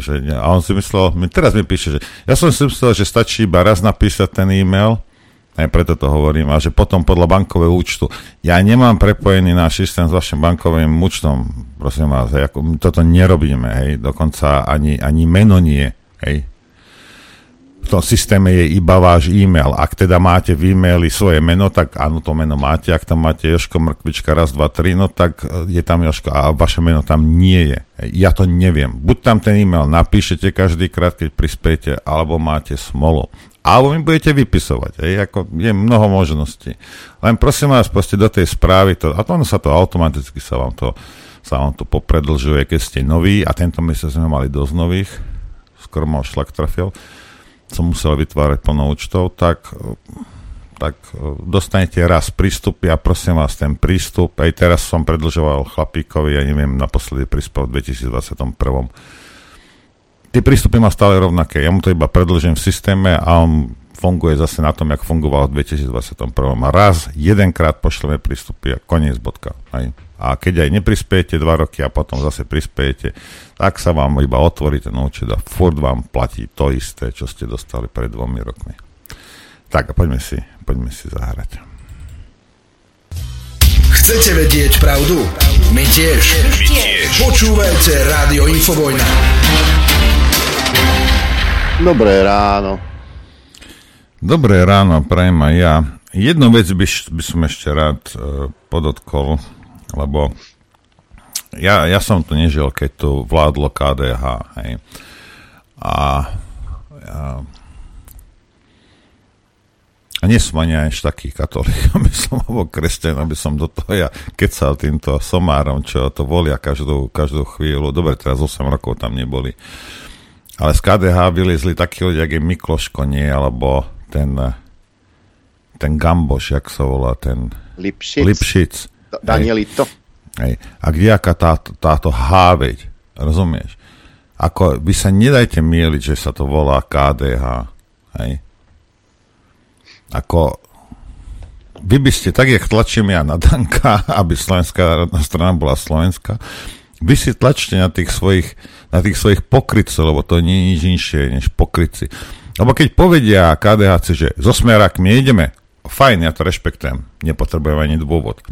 že, a on si myslel, teraz mi píše, že ja som si myslel, že stačí iba raz napísať ten e-mail, Aj preto to hovorím. A že potom podľa bankového účtu. Ja nemám prepojený náš systém s vašim bankovým účtom. Prosím vás, ako, toto nerobíme, hej. Dokonca ani, ani meno nie, hej tom systéme je iba váš e-mail. Ak teda máte v e-maili svoje meno, tak áno, to meno máte. Ak tam máte Joško Mrkvička raz, dva, tri, no tak e, je tam Joško a vaše meno tam nie je. Ja to neviem. Buď tam ten e-mail napíšete každý krát, keď prispiete, alebo máte smolo. Alebo mi budete vypisovať. Hej, ako je mnoho možností. Len prosím vás, proste do tej správy, to, a to ono sa to automaticky sa vám to, sa vám to popredlžuje, keď ste noví, a tento mesiac sme mali dosť nových, skoro ma šlak trafil, som musel vytvárať plno účtov, tak, tak dostanete raz prístupy a prosím vás ten prístup, aj teraz som predlžoval chlapíkovi, ja neviem, naposledy prispel v 2021. Tie prístupy má stále rovnaké, ja mu to iba predlžím v systéme a on funguje zase na tom, jak fungoval v 2021. A raz, jedenkrát pošleme prístupy a koniec bodka. Aj. A keď aj neprispiejete dva roky a potom zase prispiejete, tak sa vám iba otvorí ten účet a furt vám platí to isté, čo ste dostali pred dvomi rokmi. Tak a poďme si, poďme si zahrať. Chcete vedieť pravdu? My tiež. My tiež. Počúvajte Rádio Infovojna. Dobré ráno. Dobré ráno, prajem aj ja. Jednu vec by, by som ešte rád uh, podotkol lebo ja, ja som tu nežil, keď tu vládlo KDH, hej. A ja, a nie som ani až taký katolík, aby som bol kresťan, aby som do toho ja kecal týmto somárom, čo to volia každú, každú chvíľu. Dobre, teraz 8 rokov tam neboli. Ale z KDH vylezli takí ľudia, jak je Mikloško, nie, alebo ten, ten Gamboš, jak sa volá, ten... Lipšic. Lipšic Danielito. Hej. A kdejaká táto, táto háveď, rozumieš? Ako, vy sa nedajte mieliť, že sa to volá KDH. Hej. Ako, vy by ste, tak jak tlačím ja na Danka, aby Slovenská národná strana bola Slovenská, vy si tlačte na tých svojich, na tých svojich pokrycov, lebo to nie je nič inšie než pokryci. Lebo keď povedia KDH, že so smerákmi ideme, fajn, ja to rešpektujem, nepotrebujem ani dôvod.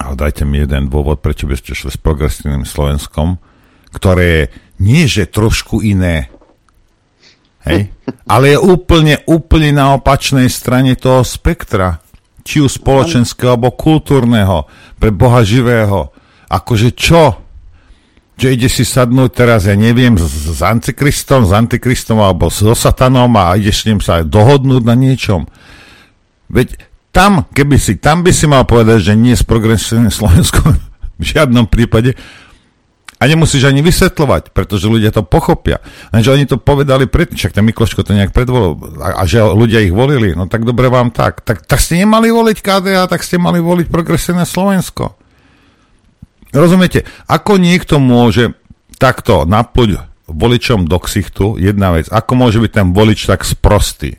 Ale dajte mi jeden dôvod, prečo by ste šli s progresívnym Slovenskom, ktoré je nie že trošku iné, hej, ale je úplne, úplne na opačnej strane toho spektra, či už spoločenského alebo kultúrneho, pre Boha živého. Akože čo? Že ide si sadnúť teraz, ja neviem, s, s antikristom, s antikristom alebo so satanom a ideš s ním sa dohodnúť na niečom. Veď tam, keby si, tam by si mal povedať, že nie je progresívne Slovensko v žiadnom prípade a nemusíš ani vysvetľovať, pretože ľudia to pochopia. Lenže oni to povedali predtým, však ten Mikloško to nejak predvolil a, a že ľudia ich volili, no tak dobre vám tak. tak. Tak ste nemali voliť KDA, tak ste mali voliť progresívne Slovensko. Rozumiete? Ako niekto môže takto napluť voličom do ksichtu, jedna vec, ako môže byť ten volič tak sprostý?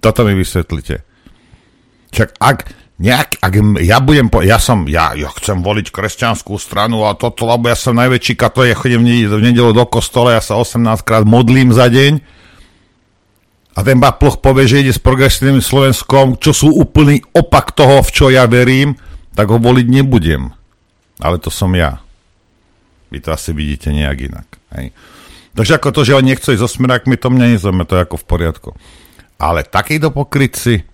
Toto mi vysvetlite. Čak ak nejak, ak ja budem, po, ja som, ja, ja chcem voliť kresťanskú stranu a toto, lebo ja som najväčší katolík, ja chodím v nedelu do kostola, ja sa 18 krát modlím za deň a ten Baploch povie, že ide s progresívnym Slovenskom, čo sú úplný opak toho, v čo ja verím, tak ho voliť nebudem. Ale to som ja. Vy to asi vidíte nejak inak. Hej. Takže ako to, že on nechce ísť so smerákmi, to mňa nezaujíma, to je ako v poriadku. Ale takýto pokryci,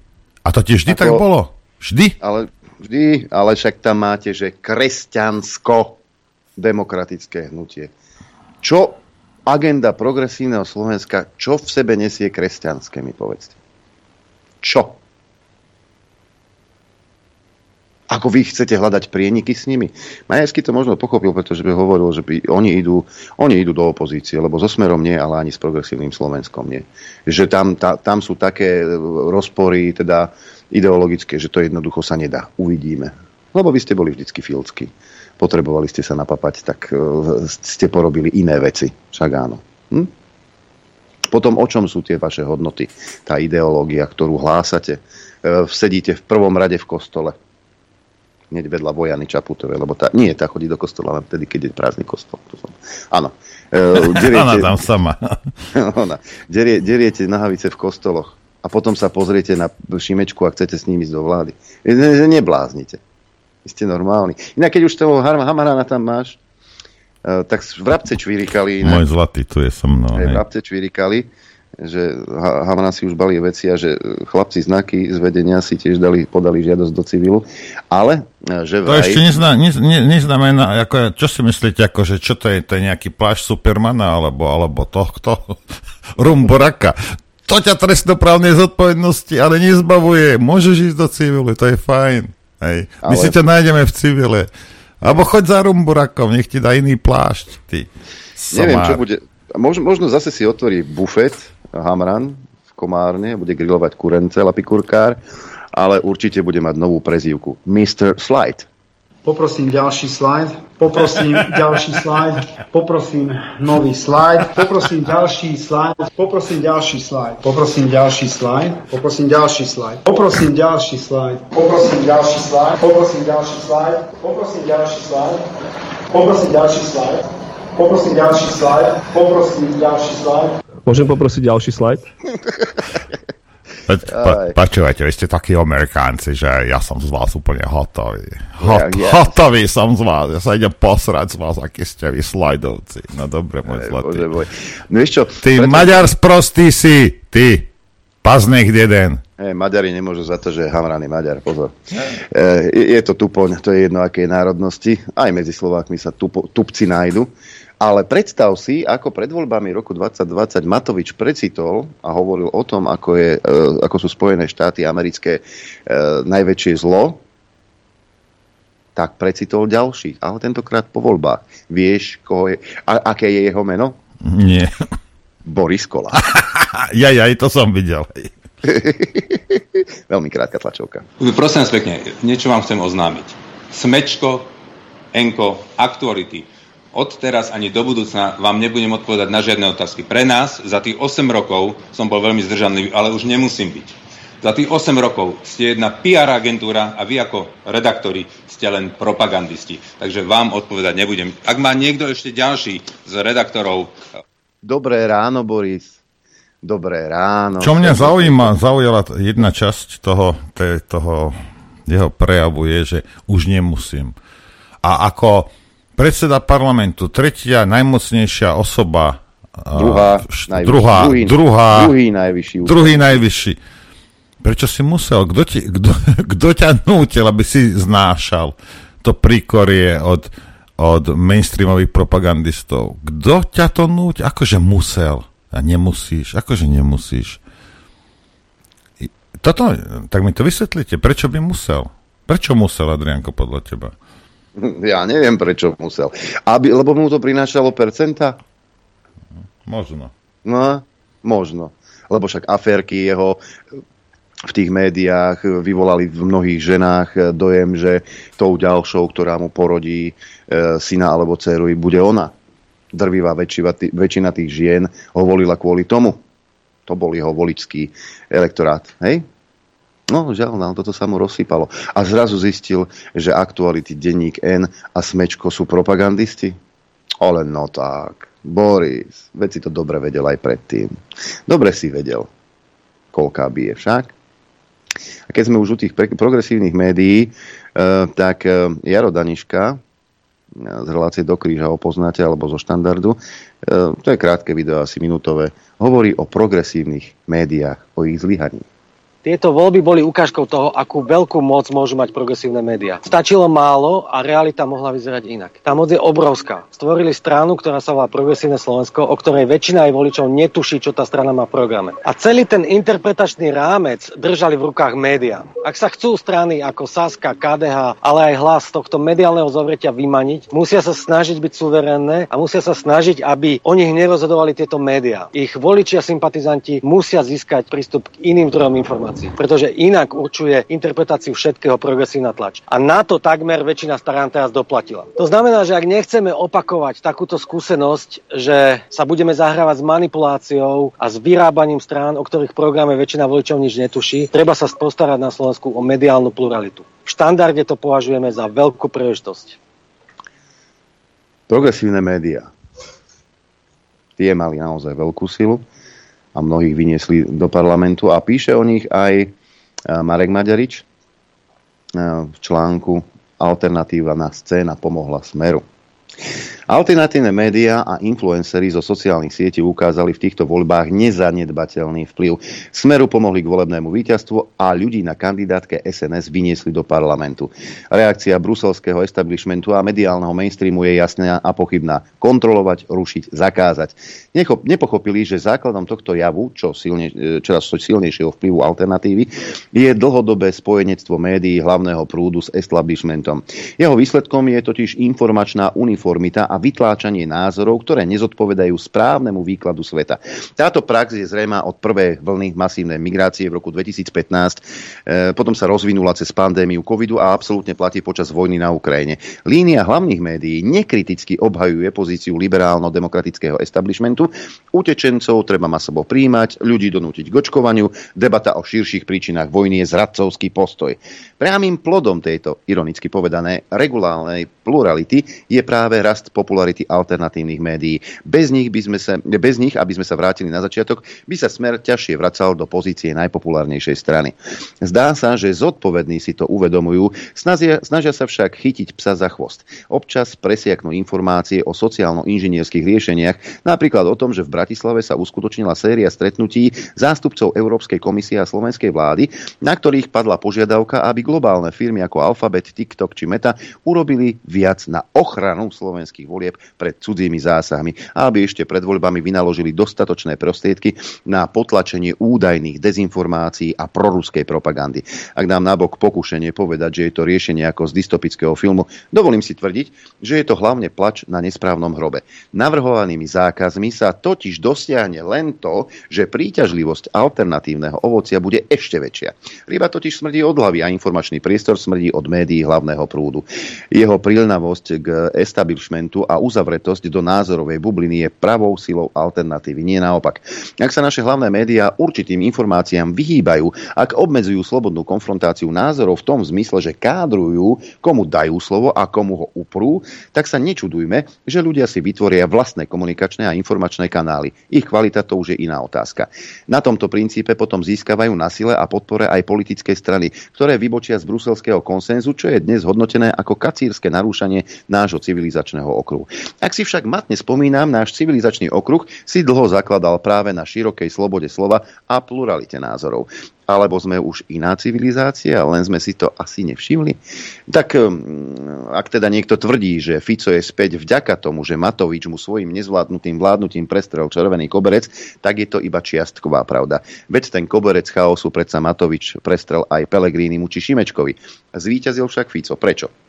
a to tiež vždy Ako, tak bolo? Vždy? Ale vždy, ale však tam máte, že kresťansko-demokratické hnutie. Čo agenda progresívneho Slovenska, čo v sebe nesie kresťanské, mi povedzte. Čo? Ako vy chcete hľadať prieniky s nimi? Majerský to možno pochopil, pretože by hovoril, že by oni, idú, oni idú do opozície, lebo so Smerom nie, ale ani s progresívnym Slovenskom nie. Že tam, ta, tam sú také rozpory teda ideologické, že to jednoducho sa nedá. Uvidíme. Lebo vy ste boli vždycky filcky. Potrebovali ste sa napapať, tak uh, ste porobili iné veci. Však áno. Hm? Potom o čom sú tie vaše hodnoty? Tá ideológia, ktorú hlásate. Uh, sedíte v prvom rade v kostole hneď vedľa Vojany Čaputovej, lebo tá, nie, tá chodí do kostola len vtedy, keď je prázdny kostol. Áno. E, deriete, ona tam sama. ona, derie, deriete nahavice v kostoloch a potom sa pozriete na Šimečku a chcete s nimi ísť do vlády. Ne, nebláznite. Vy ste normálni. Inak keď už toho Hamarana tam máš, uh, tak vrabce čvirikali. Môj zlatý tu je so mnou. Hej, vrabce čvirikali že Havana si už balí veci a že chlapci znaky z vedenia si tiež dali, podali žiadosť do civilu. Ale, e, že vraj... To ešte nezna, ne, ne, neznamená, ako, čo si myslíte, ako, že čo to je, to je nejaký pláž Supermana, alebo, alebo tohto, Rumboraka. To ťa trestnoprávnej zodpovednosti, ale nezbavuje. Môžeš ísť do civilu, to je fajn. Hej. My ale... si ťa nájdeme v civile. Alebo choď za Rumburakom, nech ti dá iný plášť. Ty. Neviem, čo bude. Možno, možno zase si otvorí bufet Hamran v Komárne, bude grilovať kurence, lapikurkár, ale určite bude mať novú prezývku. Mr. Slide. Poprosím ďalší slajd. Poprosím ďalší slajd. Poprosím nový slajd. Poprosím ďalší slajd. Poprosím ďalší slajd. Poprosím ďalší slajd. Poprosím ďalší slajd. Poprosím ďalší slajd. Poprosím ďalší slajd. Poprosím ďalší slajd. Poprosím ďalší slajd. Poprosím ďalší slajd. Poprosím ďalší slajd. Poprosím ďalší slajd. Môžem poprosiť ďalší slajd? Pa, počúvajte, vy ste takí Amerikánci, že ja som z vás úplne hotový. Hot, yeah, yeah. Hotový som z vás. Ja sa idem posrať z vás, aký ste vy slajdovci. No dobre, môj zlatý. No čo, ty preto... Maďar sprostý si, ty. Pazných jeden. Hey, Maďari nemôžu za to, že je Maďar, pozor. E, je to tupoň, to je jedno, aké národnosti. Aj medzi Slovákmi sa tupo, tupci nájdu. Ale predstav si, ako pred voľbami roku 2020 Matovič precitol a hovoril o tom, ako, je, e, ako sú Spojené štáty americké e, najväčšie zlo, tak precitol ďalší, ale tentokrát po voľbách. Vieš, koho je, a, aké je jeho meno? Nie. Boris Kola. ja, ja, to som videl. Veľmi krátka tlačovka. Prosím vás pekne, niečo vám chcem oznámiť. Smečko, Enko, Actuality od teraz ani do budúcna vám nebudem odpovedať na žiadne otázky. Pre nás za tých 8 rokov som bol veľmi zdržanlivý, ale už nemusím byť. Za tých 8 rokov ste jedna PR agentúra a vy ako redaktori ste len propagandisti. Takže vám odpovedať nebudem. Ak má niekto ešte ďalší z redaktorov... Dobré ráno, Boris. Dobré ráno. Čo mňa zaujíma, zaujala jedna časť toho, toho jeho prejavu je, že už nemusím. A ako predseda parlamentu, tretia najmocnejšia osoba. Druhá, najvyšší, druhá, druhý, druhá, druhý najvyšší. Druhý najvyšší. Prečo si musel? Kto, ti, kto, kto ťa nútil, aby si znášal to príkorie od, od mainstreamových propagandistov? Kto ťa to núť? Akože musel. A nemusíš. Akože nemusíš. Toto, tak mi to vysvetlite. Prečo by musel? Prečo musel, Adrianko, podľa teba? Ja neviem, prečo musel. Aby, lebo mu to prinášalo percenta? Možno. No, možno. Lebo však aférky jeho v tých médiách vyvolali v mnohých ženách dojem, že tou ďalšou, ktorá mu porodí e, syna alebo dceru, bude ona. Drvivá väčšina, tých žien ho volila kvôli tomu. To bol jeho voličský elektorát. Hej? No, žiaľ, nám toto sa mu rozsypalo. A zrazu zistil, že aktuality denník N a Smečko sú propagandisti? Ale no tak, Boris, veď si to dobre vedel aj predtým. Dobre si vedel, koľká bije však. A keď sme už u tých progresívnych médií, e, tak e, Jaro Daniška, e, z relácie do kríža ho poznáte, alebo zo štandardu, e, to je krátke video, asi minútové, hovorí o progresívnych médiách, o ich zlyhaní. Tieto voľby boli ukážkou toho, akú veľkú moc môžu mať progresívne médiá. Stačilo málo a realita mohla vyzerať inak. Tá moc je obrovská. Stvorili stranu, ktorá sa volá Progresívne Slovensko, o ktorej väčšina aj voličov netuší, čo tá strana má v programe. A celý ten interpretačný rámec držali v rukách médiá. Ak sa chcú strany ako Saska, KDH, ale aj hlas z tohto mediálneho zovretia vymaniť, musia sa snažiť byť suverénne a musia sa snažiť, aby o nich nerozhodovali tieto médiá. Ich voliči a sympatizanti musia získať prístup k iným zdrojom informácií informácií, pretože inak určuje interpretáciu všetkého progresívna tlač. A na to takmer väčšina starán teraz doplatila. To znamená, že ak nechceme opakovať takúto skúsenosť, že sa budeme zahrávať s manipuláciou a s vyrábaním strán, o ktorých programe väčšina voličov nič netuší, treba sa postarať na Slovensku o mediálnu pluralitu. V štandarde to považujeme za veľkú príležitosť. Progresívne médiá. Tie mali naozaj veľkú silu a mnohých vyniesli do parlamentu a píše o nich aj Marek Maďarič v článku Alternatíva na scéna pomohla Smeru. Alternatívne médiá a influencery zo sociálnych sietí ukázali v týchto voľbách nezanedbateľný vplyv. Smeru pomohli k volebnému víťazstvu a ľudí na kandidátke SNS vyniesli do parlamentu. Reakcia bruselského establishmentu a mediálneho mainstreamu je jasná a pochybná. Kontrolovať, rušiť, zakázať. nepochopili, že základom tohto javu, čo silne, čoraz silnejšieho vplyvu alternatívy, je dlhodobé spojenectvo médií hlavného prúdu s establishmentom. Jeho výsledkom je totiž informačná uniformita a vytláčanie názorov, ktoré nezodpovedajú správnemu výkladu sveta. Táto prax je zrejma od prvej vlny masívnej migrácie v roku 2015, e, potom sa rozvinula cez pandémiu covidu a absolútne platí počas vojny na Ukrajine. Línia hlavných médií nekriticky obhajuje pozíciu liberálno-demokratického establishmentu. Utečencov treba masovo príjmať, ľudí donútiť k očkovaniu, debata o širších príčinách vojny je zradcovský postoj. Priamým plodom tejto, ironicky povedané, regulálnej plurality je práve rast popularity alternatívnych médií. Bez nich, by sme sa, bez nich, aby sme sa vrátili na začiatok, by sa smer ťažšie vracal do pozície najpopulárnejšej strany. Zdá sa, že zodpovední si to uvedomujú, snažia, snažia sa však chytiť psa za chvost. Občas presiaknú informácie o sociálno-inžinierských riešeniach, napríklad o tom, že v Bratislave sa uskutočnila séria stretnutí zástupcov Európskej komisie a slovenskej vlády, na ktorých padla požiadavka, aby globálne firmy ako Alphabet, TikTok či Meta urobili viac na ochranu slovenských volieb pred cudzími zásahmi a aby ešte pred voľbami vynaložili dostatočné prostriedky na potlačenie údajných dezinformácií a proruskej propagandy. Ak dám nabok pokušenie povedať, že je to riešenie ako z dystopického filmu, dovolím si tvrdiť, že je to hlavne plač na nesprávnom hrobe. Navrhovanými zákazmi sa totiž dosiahne len to, že príťažlivosť alternatívneho ovocia bude ešte väčšia. Ryba totiž smrdí od hlavy a informačný priestor smrdí od médií hlavného prúdu. Jeho prílnavosť k establishmentu konfliktu a uzavretosť do názorovej bubliny je pravou silou alternatívy, nie naopak. Ak sa naše hlavné médiá určitým informáciám vyhýbajú, ak obmedzujú slobodnú konfrontáciu názorov v tom zmysle, že kádrujú, komu dajú slovo a komu ho uprú, tak sa nečudujme, že ľudia si vytvoria vlastné komunikačné a informačné kanály. Ich kvalita to už je iná otázka. Na tomto princípe potom získavajú na sile a podpore aj politické strany, ktoré vybočia z bruselského konsenzu, čo je dnes hodnotené ako kacírske narúšanie nášho civilizačného okruhu okruhu. Ak si však matne spomínam, náš civilizačný okruh si dlho zakladal práve na širokej slobode slova a pluralite názorov alebo sme už iná civilizácia, len sme si to asi nevšimli. Tak mm, ak teda niekto tvrdí, že Fico je späť vďaka tomu, že Matovič mu svojim nezvládnutým vládnutím prestrel červený koberec, tak je to iba čiastková pravda. Veď ten koberec chaosu predsa Matovič prestrel aj Pelegrínimu či Šimečkovi. Zvíťazil však Fico. Prečo?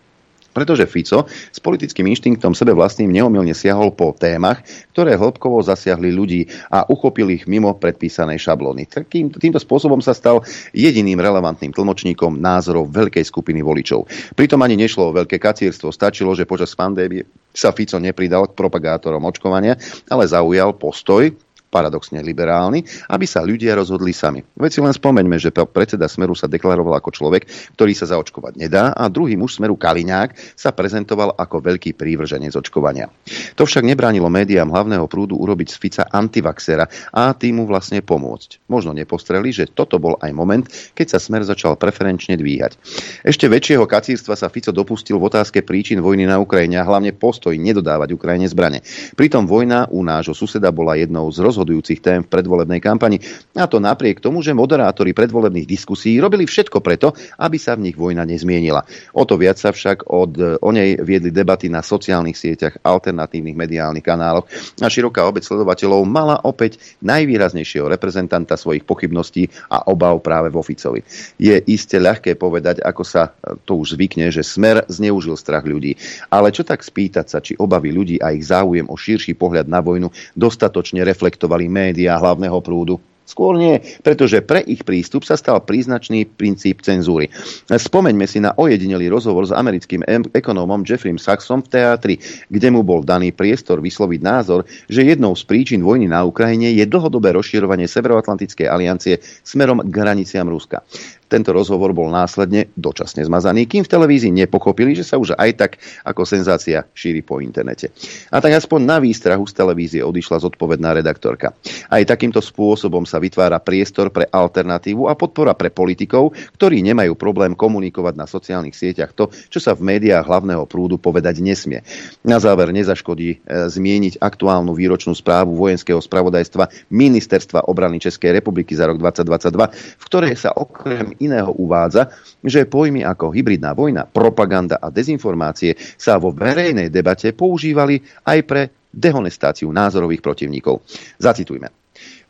Pretože Fico s politickým inštinktom sebe vlastným neomilne siahol po témach, ktoré hĺbkovo zasiahli ľudí a uchopil ich mimo predpísanej šablóny. Takým, týmto spôsobom sa stal jediným relevantným tlmočníkom názorov veľkej skupiny voličov. Pritom ani nešlo o veľké kacierstvo, stačilo, že počas pandémie sa Fico nepridal k propagátorom očkovania, ale zaujal postoj, paradoxne liberálny, aby sa ľudia rozhodli sami. Veď si len spomeňme, že predseda Smeru sa deklaroval ako človek, ktorý sa zaočkovať nedá a druhý muž Smeru Kaliňák sa prezentoval ako veľký prívrženec očkovania. To však nebránilo médiám hlavného prúdu urobiť z Fica antivaxera a tým mu vlastne pomôcť. Možno nepostreli, že toto bol aj moment, keď sa Smer začal preferenčne dvíhať. Ešte väčšieho kacírstva sa Fico dopustil v otázke príčin vojny na Ukrajine a hlavne postoj nedodávať Ukrajine zbrane. Pritom vojna u nášho suseda bola jednou z roz rozhodujúcich tém v predvolebnej kampani. A to napriek tomu, že moderátori predvolebných diskusí robili všetko preto, aby sa v nich vojna nezmienila. O to viac sa však od, o nej viedli debaty na sociálnych sieťach, alternatívnych mediálnych kanáloch a široká obec sledovateľov mala opäť najvýraznejšieho reprezentanta svojich pochybností a obav práve vo Ficovi. Je iste ľahké povedať, ako sa to už zvykne, že smer zneužil strach ľudí. Ale čo tak spýtať sa, či obavy ľudí a ich záujem o širší pohľad na vojnu dostatočne reflektovali akceptovali médiá hlavného prúdu. Skôr nie, pretože pre ich prístup sa stal príznačný princíp cenzúry. Spomeňme si na ojedinelý rozhovor s americkým ekonómom Jeffrey Sachsom v teatri, kde mu bol daný priestor vysloviť názor, že jednou z príčin vojny na Ukrajine je dlhodobé rozširovanie Severoatlantickej aliancie smerom k hraniciam Ruska. Tento rozhovor bol následne dočasne zmazaný, kým v televízii nepochopili, že sa už aj tak ako senzácia šíri po internete. A tak aspoň na výstrahu z televízie odišla zodpovedná redaktorka. Aj takýmto spôsobom sa vytvára priestor pre alternatívu a podpora pre politikov, ktorí nemajú problém komunikovať na sociálnych sieťach to, čo sa v médiách hlavného prúdu povedať nesmie. Na záver nezaškodí e, zmieniť aktuálnu výročnú správu vojenského spravodajstva Ministerstva obrany Českej republiky za rok 2022, v ktorej sa okrem iného uvádza, že pojmy ako hybridná vojna, propaganda a dezinformácie sa vo verejnej debate používali aj pre dehonestáciu názorových protivníkov. Zacitujme.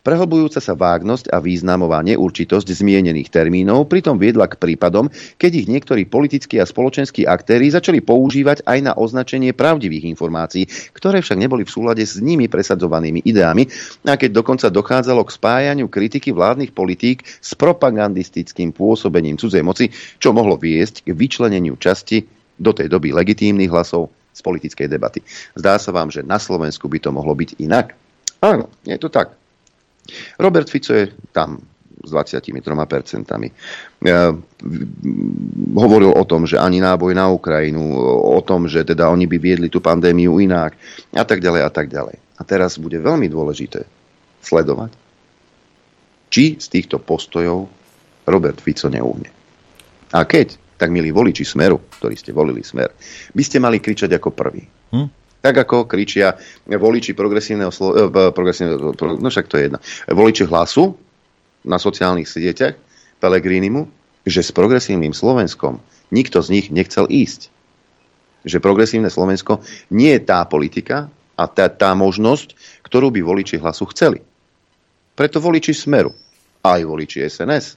Prehlbujúca sa vágnosť a významová neurčitosť zmienených termínov pritom viedla k prípadom, keď ich niektorí politickí a spoločenskí aktéry začali používať aj na označenie pravdivých informácií, ktoré však neboli v súlade s nimi presadzovanými ideami, a keď dokonca dochádzalo k spájaniu kritiky vládnych politík s propagandistickým pôsobením cudzej moci, čo mohlo viesť k vyčleneniu časti do tej doby legitímnych hlasov z politickej debaty. Zdá sa vám, že na Slovensku by to mohlo byť inak? Áno, je to tak. Robert Fico je tam s 23%. Ja, hovoril o tom, že ani náboj na Ukrajinu, o tom, že teda oni by viedli tú pandémiu inak a tak ďalej a tak ďalej. A teraz bude veľmi dôležité sledovať, či z týchto postojov Robert Fico neúhne. A keď, tak milí voliči Smeru, ktorí ste volili Smer, by ste mali kričať ako prvý. Hm? Tak ako kričia voliči progresívneho, slo- eh, progresívneho no však to je jedna, voliči hlasu na sociálnych sieťach Pelegrínimu, že s progresívnym Slovenskom nikto z nich nechcel ísť. Že progresívne Slovensko nie je tá politika a tá, tá možnosť, ktorú by voliči hlasu chceli. Preto voliči Smeru, aj voliči SNS.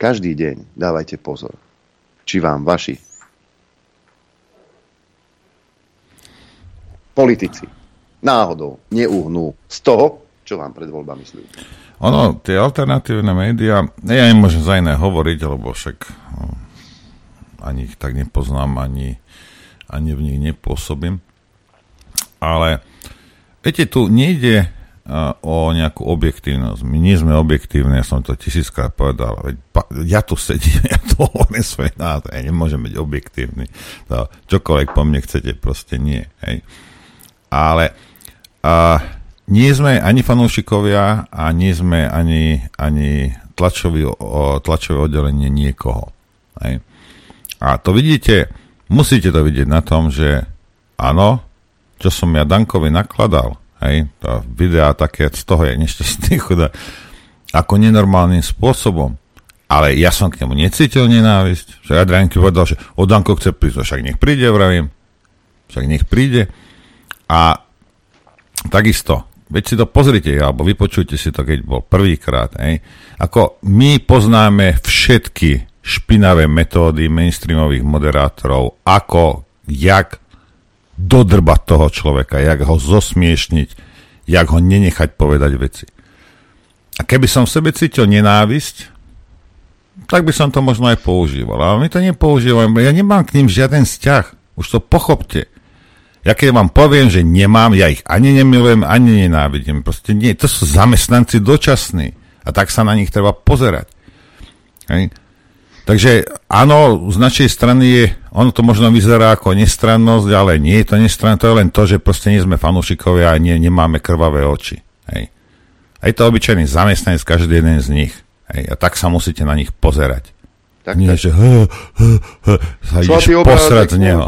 Každý deň dávajte pozor, či vám vaši politici náhodou neuhnú z toho, čo vám pred voľbami slúbi. Ono, tie alternatívne médiá, ja nemôžem za iné hovoriť, lebo však no, ani ich tak nepoznám, ani, ani v nich nepôsobím. Ale viete, tu nejde uh, o nejakú objektívnosť. My nie sme objektívni, ja som to tisíckrát povedal. Veď, pa, ja tu sedím, ja tu hovorím svoje názor, ja nemôžem byť objektívny. To, čokoľvek po mne chcete, proste nie. Hej. Uh, ale uh, nie sme ani fanúšikovia a nie sme ani, ani tlačový, o, tlačové oddelenie niekoho. Hej. A to vidíte, musíte to vidieť na tom, že áno, čo som ja Dankovi nakladal, hej, to videá také z toho je nešťastný chuda, ako nenormálnym spôsobom. Ale ja som k nemu necítil nenávisť, že Adrianky povedal, že o Danko chce prísť, však nech príde, vravím, však nech príde. A takisto, veď si to pozrite, alebo vypočujte si to, keď bol prvýkrát. Ako my poznáme všetky špinavé metódy mainstreamových moderátorov, ako, jak dodrbať toho človeka, jak ho zosmiešniť, jak ho nenechať povedať veci. A keby som v sebe cítil nenávisť, tak by som to možno aj používal. Ale my to nepoužívame, ja nemám k ním žiaden vzťah. Už to pochopte. Ja keď vám poviem, že nemám, ja ich ani nemilujem, ani nenávidím. Proste nie, to sú zamestnanci dočasní. A tak sa na nich treba pozerať. Hej. Takže áno, z našej strany je, ono to možno vyzerá ako nestrannosť, ale nie je to nestrannosť, to je len to, že proste nie sme fanúšikovia a nie, nemáme krvavé oči. Hej. A je to obyčajný zamestnanec, každý jeden z nich. Hej. A tak sa musíte na nich pozerať. Tak, nie, tak. že h, h, h, sa ideš posrať z neho.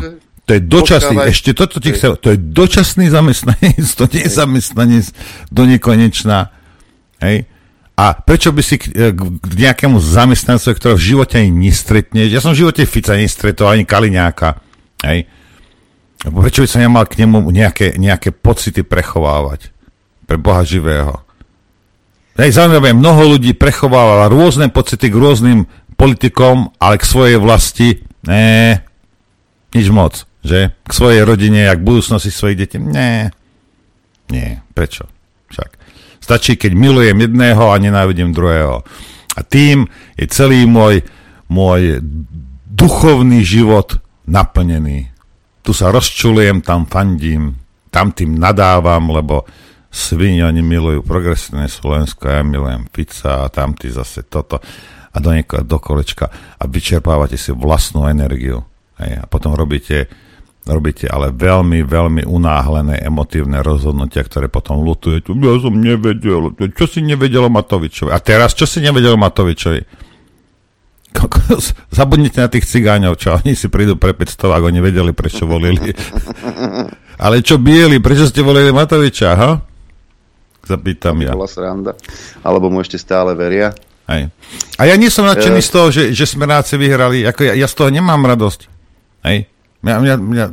To je dočasný, Počkávať. ešte toto ti chcel, to je dočasný zamestnanec, to nie je zamestnanec do nekonečná. Hej? A prečo by si k, e, k nejakému zamestnancovi, ktorého v živote ani nestretneš, ja som v živote Fica nestretol, ani Kaliňáka, hej? Prečo by som nemal k nemu nejaké, nejaké pocity prechovávať? Pre Boha živého. Hej, zaujímavé, mnoho ľudí prechovávala rôzne pocity k rôznym politikom, ale k svojej vlasti, ne, nič moc že? K svojej rodine, jak budúcnosti svojich detí. Nie. Nie. Prečo? Však. Stačí, keď milujem jedného a nenávidím druhého. A tým je celý môj, môj duchovný život naplnený. Tu sa rozčulujem, tam fandím, tam tým nadávam, lebo svini, oni milujú progresívne Slovensko, ja milujem pizza a tamty zase toto a do, nieko, do kolečka a vyčerpávate si vlastnú energiu. Hej, a potom robíte, robíte ale veľmi, veľmi unáhlené emotívne rozhodnutia, ktoré potom lutujete. Ja som nevedel. Čo si nevedel o Matovičovi? A teraz, čo si nevedel o Matovičovi? Zabudnite na tých cigáňov, čo oni si prídu pre 500, ak oni vedeli, prečo volili. Ale čo bieli, prečo ste volili Matoviča, ha? Zapýtam ja. Bola sranda. Alebo mu ešte stále veria. Hej. A ja nie som nadšený z toho, že, že Smeráci vyhrali. Ako ja, ja z toho nemám radosť. Hej. Ja, ja, ja,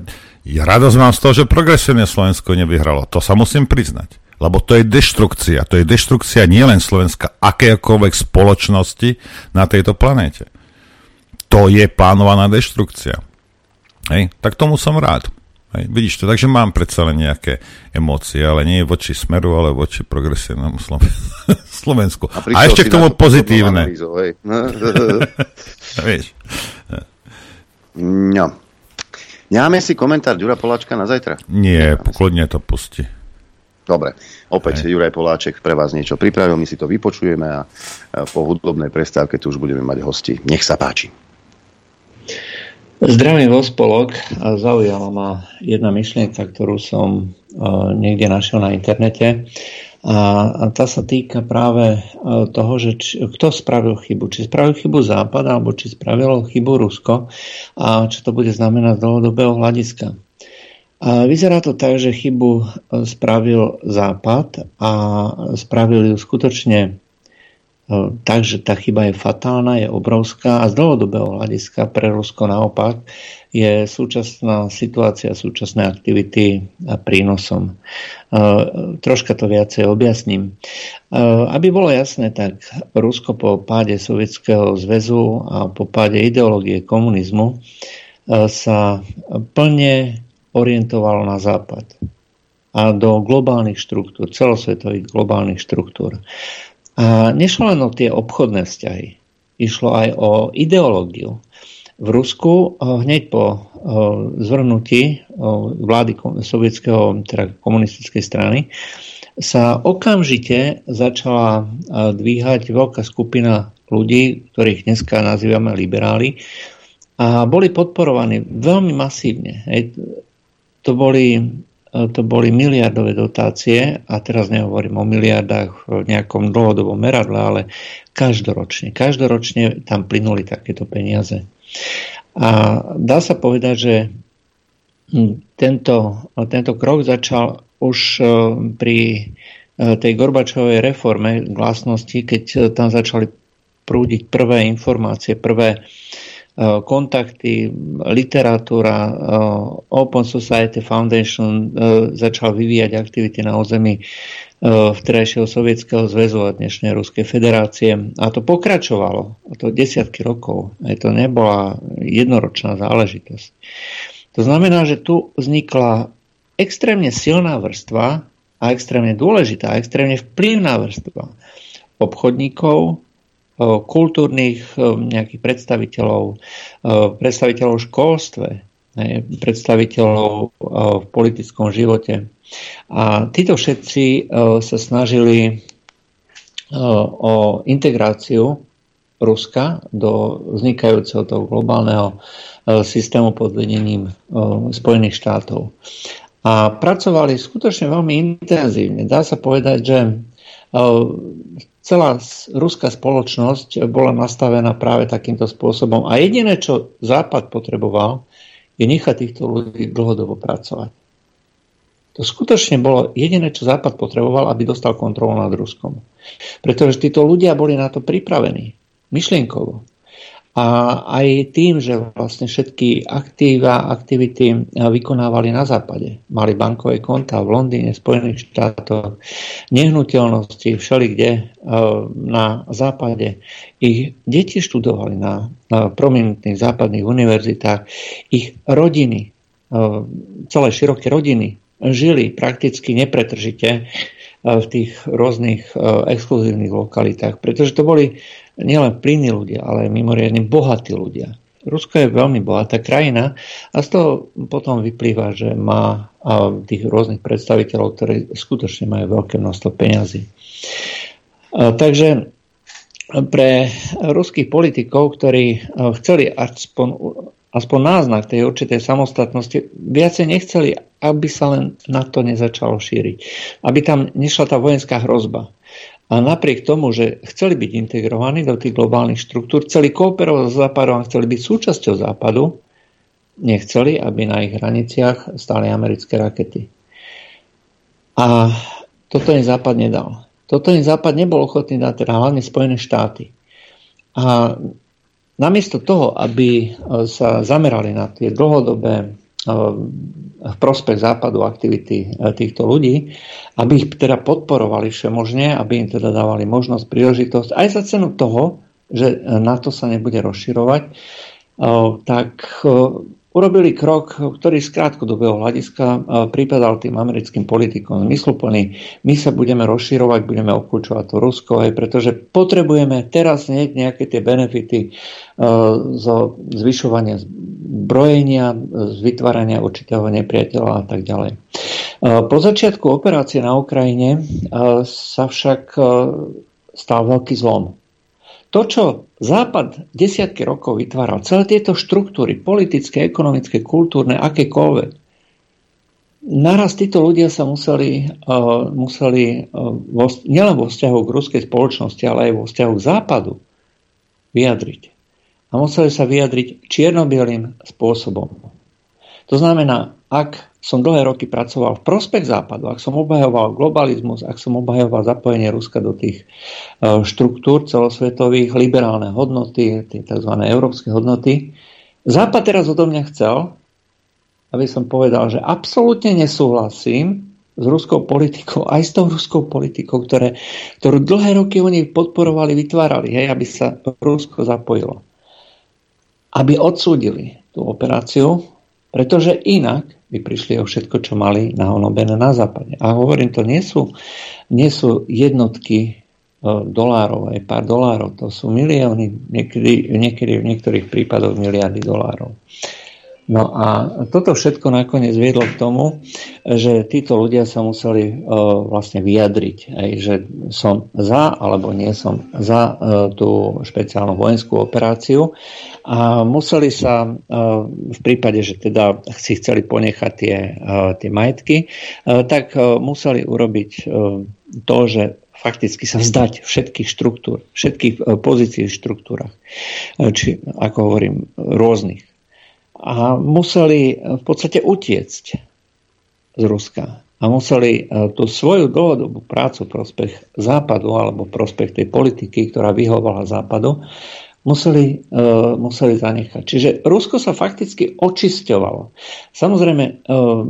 ja radosť mám z toho, že progresívne Slovensko nevyhralo. To sa musím priznať. Lebo to je deštrukcia. To je deštrukcia nielen Slovenska, akékoľvek spoločnosti na tejto planéte. To je plánovaná deštrukcia. Hej. Tak tomu som rád. Hej, vidíš to, takže mám predsa len nejaké emócie, ale nie voči Smeru, ale voči progresívnemu Slovensku. A, a ešte k tomu pozitívne. Vieš. No. Nemáme si komentár Ďura Poláčka na zajtra? Nie, poklodne to pusti. Dobre, opäť Hej. Juraj Poláček pre vás niečo pripravil, my si to vypočujeme a po hudobnej prestávke tu už budeme mať hosti. Nech sa páči. Zdravím vo spolok. Zaujala ma jedna myšlienka, ktorú som niekde našiel na internete. A tá sa týka práve toho, že či, kto spravil chybu. Či spravil chybu Západ, alebo či spravilo chybu Rusko a čo to bude znamenať z dlhodobého hľadiska. A vyzerá to tak, že chybu spravil Západ a spravil ju skutočne Takže tá chyba je fatálna, je obrovská a z dlhodobého hľadiska pre Rusko naopak je súčasná situácia, súčasné aktivity prínosom. Troška to viacej objasním. Aby bolo jasné, tak Rusko po páde Sovietskeho zväzu a po páde ideológie komunizmu sa plne orientovalo na západ a do globálnych štruktúr, celosvetových globálnych štruktúr. A nešlo len o tie obchodné vzťahy. Išlo aj o ideológiu. V Rusku eh, hneď po eh, zvrhnutí eh, vlády sovietského, teda komunistickej strany, sa okamžite začala dvíhať veľká skupina ľudí, ktorých dneska nazývame liberáli, a boli podporovaní veľmi masívne. To boli to boli miliardové dotácie a teraz nehovorím o miliardách v nejakom dlhodobom meradle, ale každoročne. Každoročne tam plynuli takéto peniaze. A dá sa povedať, že tento, tento krok začal už e, pri e, tej Gorbačovej reforme glasnosti, keď tam začali prúdiť prvé informácie, prvé kontakty, literatúra, Open Society Foundation začal vyvíjať aktivity na území vterajšieho Sovietskeho zväzu a dnešnej Ruskej federácie. A to pokračovalo, a to desiatky rokov. Aj to nebola jednoročná záležitosť. To znamená, že tu vznikla extrémne silná vrstva a extrémne dôležitá, extrémne vplyvná vrstva obchodníkov, kultúrnych nejakých predstaviteľov, predstaviteľov školstve, predstaviteľov v politickom živote. A títo všetci sa snažili o integráciu Ruska do vznikajúceho toho globálneho systému pod vedením Spojených štátov. A pracovali skutočne veľmi intenzívne. Dá sa povedať, že celá ruská spoločnosť bola nastavená práve takýmto spôsobom. A jediné, čo Západ potreboval, je nechať týchto ľudí dlhodobo pracovať. To skutočne bolo jediné, čo Západ potreboval, aby dostal kontrolu nad Ruskom. Pretože títo ľudia boli na to pripravení. Myšlienkovo. A aj tým, že vlastne všetky aktíva, aktivity vykonávali na západe. Mali bankové konta v Londýne, Spojených štátoch, nehnuteľnosti, všelikde e, na západe. Ich deti študovali na, prominentných západných univerzitách. Ich rodiny, e, celé široké rodiny, žili prakticky nepretržite e, v tých rôznych exkluzívnych lokalitách, pretože to boli nielen plynní ľudia, ale aj mimoriadne bohatí ľudia. Rusko je veľmi bohatá krajina a z toho potom vyplýva, že má tých rôznych predstaviteľov, ktorí skutočne majú veľké množstvo peňazí. Takže pre ruských politikov, ktorí chceli aspoň, aspoň náznak tej určitej samostatnosti, viacej nechceli, aby sa len na to nezačalo šíriť. Aby tam nešla tá vojenská hrozba. A napriek tomu, že chceli byť integrovaní do tých globálnych štruktúr, chceli kooperovať s Západom a chceli byť súčasťou Západu, nechceli, aby na ich hraniciach stáli americké rakety. A toto im Západ nedal. Toto im Západ nebol ochotný dať, teda hlavne Spojené štáty. A namiesto toho, aby sa zamerali na tie dlhodobé v prospech západu aktivity e, týchto ľudí, aby ich teda podporovali všemožne, aby im teda dávali možnosť, príležitosť, aj za cenu toho, že NATO sa nebude rozširovať, e, tak urobili krok, ktorý z krátkodobého hľadiska e, pripadal tým americkým politikom zmysluplný. My sa budeme rozširovať, budeme obklúčovať to Rusko, aj pretože potrebujeme teraz nejaké tie benefity e, zo zvyšovania zbrojenia, z vytvárania určitého nepriateľa a tak ďalej. E, po začiatku operácie na Ukrajine sa však stal veľký zlom. To, čo Západ desiatky rokov vytváral, celé tieto štruktúry, politické, ekonomické, kultúrne, akékoľvek, naraz títo ľudia sa museli, uh, museli uh, vo, nielen vo vzťahu k ruskej spoločnosti, ale aj vo vzťahu k západu vyjadriť. A museli sa vyjadriť čiernobielým spôsobom. To znamená, ak som dlhé roky pracoval v prospech západu, ak som obhajoval globalizmus, ak som obhajoval zapojenie Ruska do tých e, štruktúr celosvetových, liberálne hodnoty, tie tzv. európske hodnoty, Západ teraz odo mňa chcel, aby som povedal, že absolútne nesúhlasím s ruskou politikou, aj s tou ruskou politikou, ktoré, ktorú dlhé roky oni podporovali, vytvárali, hej, aby sa Rusko zapojilo. Aby odsúdili tú operáciu, pretože inak by prišli o všetko, čo mali nahonobené na západe. A hovorím, to nie sú, nie sú jednotky e, dolárov, aj pár dolárov, to sú milióny, niekedy, niekedy v niektorých prípadoch miliardy dolárov. No a toto všetko nakoniec viedlo k tomu, že títo ľudia sa museli uh, vlastne vyjadriť, že som za alebo nie som za uh, tú špeciálnu vojenskú operáciu. A museli sa uh, v prípade, že teda si chceli ponechať tie, tie majetky, tak museli urobiť to, že fakticky sa vzdať všetkých štruktúr, všetkých pozícií v štruktúrach, či ako hovorím, rôznych a museli v podstate utiecť z Ruska. A museli e, tú svoju dlhodobú prácu prospech Západu alebo prospech tej politiky, ktorá vyhovala Západu, museli, uh, museli zanechať. Čiže Rusko sa fakticky očisťovalo. Samozrejme, uh,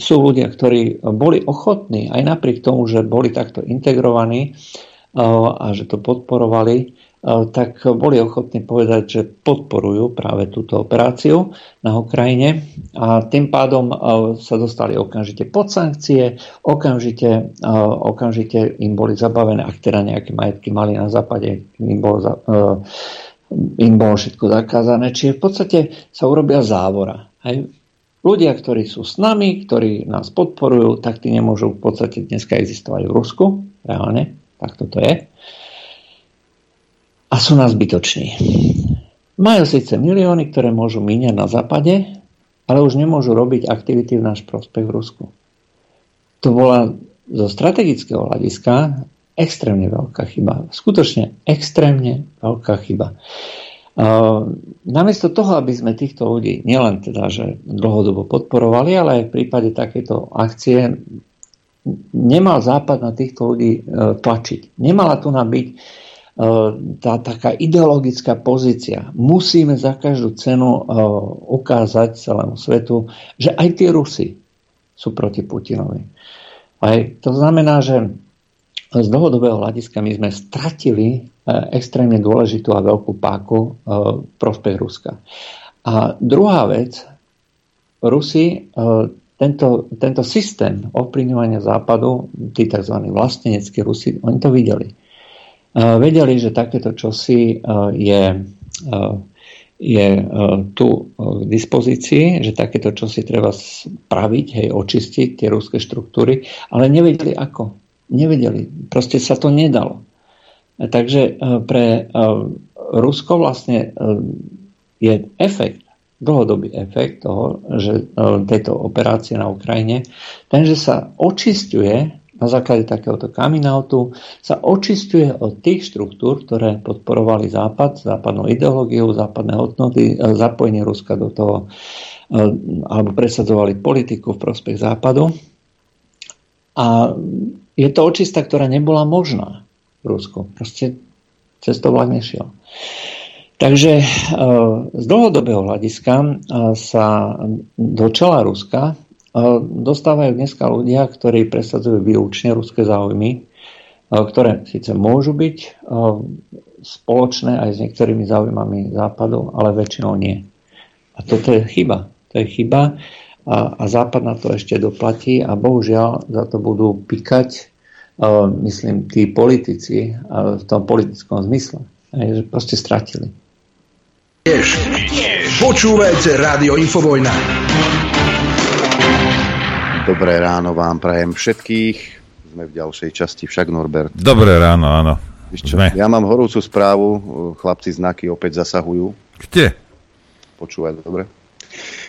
sú ľudia, ktorí boli ochotní, aj napriek tomu, že boli takto integrovaní uh, a že to podporovali, Eh, tak boli ochotní povedať, že podporujú práve túto operáciu na Ukrajine a tým pádom eh, sa dostali okamžite pod sankcie, okamžite, eh, okamžite im boli zabavené, ak teda nejaké majetky mali na západe, im bolo, im bolo všetko zakázané. Čiže v podstate sa urobia závora. Hej. Ľudia, ktorí sú s nami, ktorí nás podporujú, tak tí nemôžu v podstate dneska existovať v Rusku, reálne, tak toto je a sú nás zbytoční. Majú síce milióny, ktoré môžu míňať na západe, ale už nemôžu robiť aktivity v náš prospech v Rusku. To bola zo strategického hľadiska extrémne veľká chyba. Skutočne extrémne veľká chyba. namiesto toho, aby sme týchto ľudí nielen teda, že dlhodobo podporovali, ale aj v prípade takéto akcie nemal Západ na týchto ľudí e, tlačiť. Nemala tu na byť tá taká ideologická pozícia. Musíme za každú cenu e, ukázať celému svetu, že aj tie Rusy sú proti Putinovi. Aj to znamená, že z dlhodobého hľadiska my sme stratili e, extrémne dôležitú a veľkú páku prospech Ruska. A druhá vec, Rusi tento, tento systém ovplyvňovania západu, tí tzv. vlasteneckí Rusi, oni to videli vedeli, že takéto čosi je, je tu k dispozícii, že takéto čo si treba spraviť, hej, očistiť tie ruské štruktúry, ale nevedeli ako. Nevedeli. Proste sa to nedalo. Takže pre Rusko vlastne je efekt, dlhodobý efekt toho, že tejto operácie na Ukrajine, ten, že sa očistuje na základe takéhoto coming outu sa očistuje od tých štruktúr, ktoré podporovali Západ, západnou ideológiou, západné hodnoty, e, zapojenie Ruska do toho, e, alebo presadzovali politiku v prospech Západu. A je to očista, ktorá nebola možná v Rusku. Proste cez to vlak nešiel. Takže e, z dlhodobého hľadiska sa do čela Ruska dostávajú dneska ľudia, ktorí presadzujú výlučne ruské záujmy, ktoré síce môžu byť spoločné aj s niektorými záujmami západu, ale väčšinou nie. A toto je chyba. To je chyba a, a západ na to ešte doplatí a bohužiaľ za to budú pikať, myslím, tí politici v tom politickom zmysle. že proste stratili. Počúvajte Rádio Infovojna. Dobré ráno vám prajem všetkých. Sme v ďalšej časti však, Norbert. Dobré ráno, áno. Sme. Ja mám horúcu správu, chlapci znaky opäť zasahujú. Kde? Počúvaj, dobre.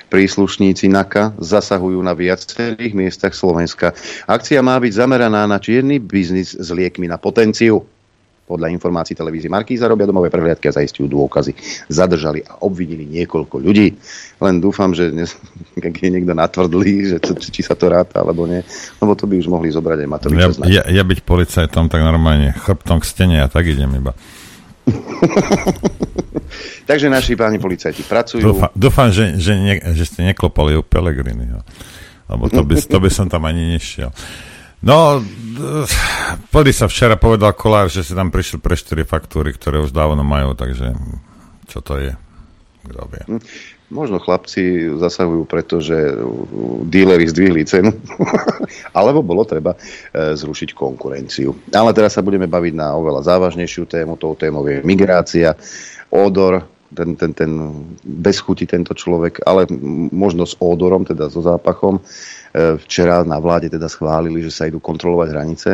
Príslušníci NAKA zasahujú na viacerých miestach Slovenska. Akcia má byť zameraná na čierny biznis s liekmi na potenciu. Podľa informácií televízie Markíza robia domové prehliadky a zaistujú dôkazy. Zadržali a obvinili niekoľko ľudí. Len dúfam, že dnes, keď je niekto natvrdlý, že to, či sa to ráta alebo nie, lebo to by už mohli zobrať aj Matoviča. Ja, ja, ja byť policajtom, tak normálne chrbtom k stene a tak idem iba. Takže naši páni policajti pracujú. Dúfam, dúfam že, že, ne, že ste neklopali u Pelegrini. Lebo to by, to by som tam ani nešiel. No, podľa sa včera povedal Kolár, že si tam prišiel pre 4 faktúry, ktoré už dávno majú, takže čo to je? Kto vie? Hm, možno chlapci zasahujú, pretože díleri zdvihli cenu, alebo bolo treba e, zrušiť konkurenciu. Ale teraz sa budeme baviť na oveľa závažnejšiu tému, tou témou je migrácia, odor, ten, ten, ten bez chuti tento človek, ale možno s ódorom, teda so zápachom E, včera na vláde teda schválili, že sa idú kontrolovať hranice.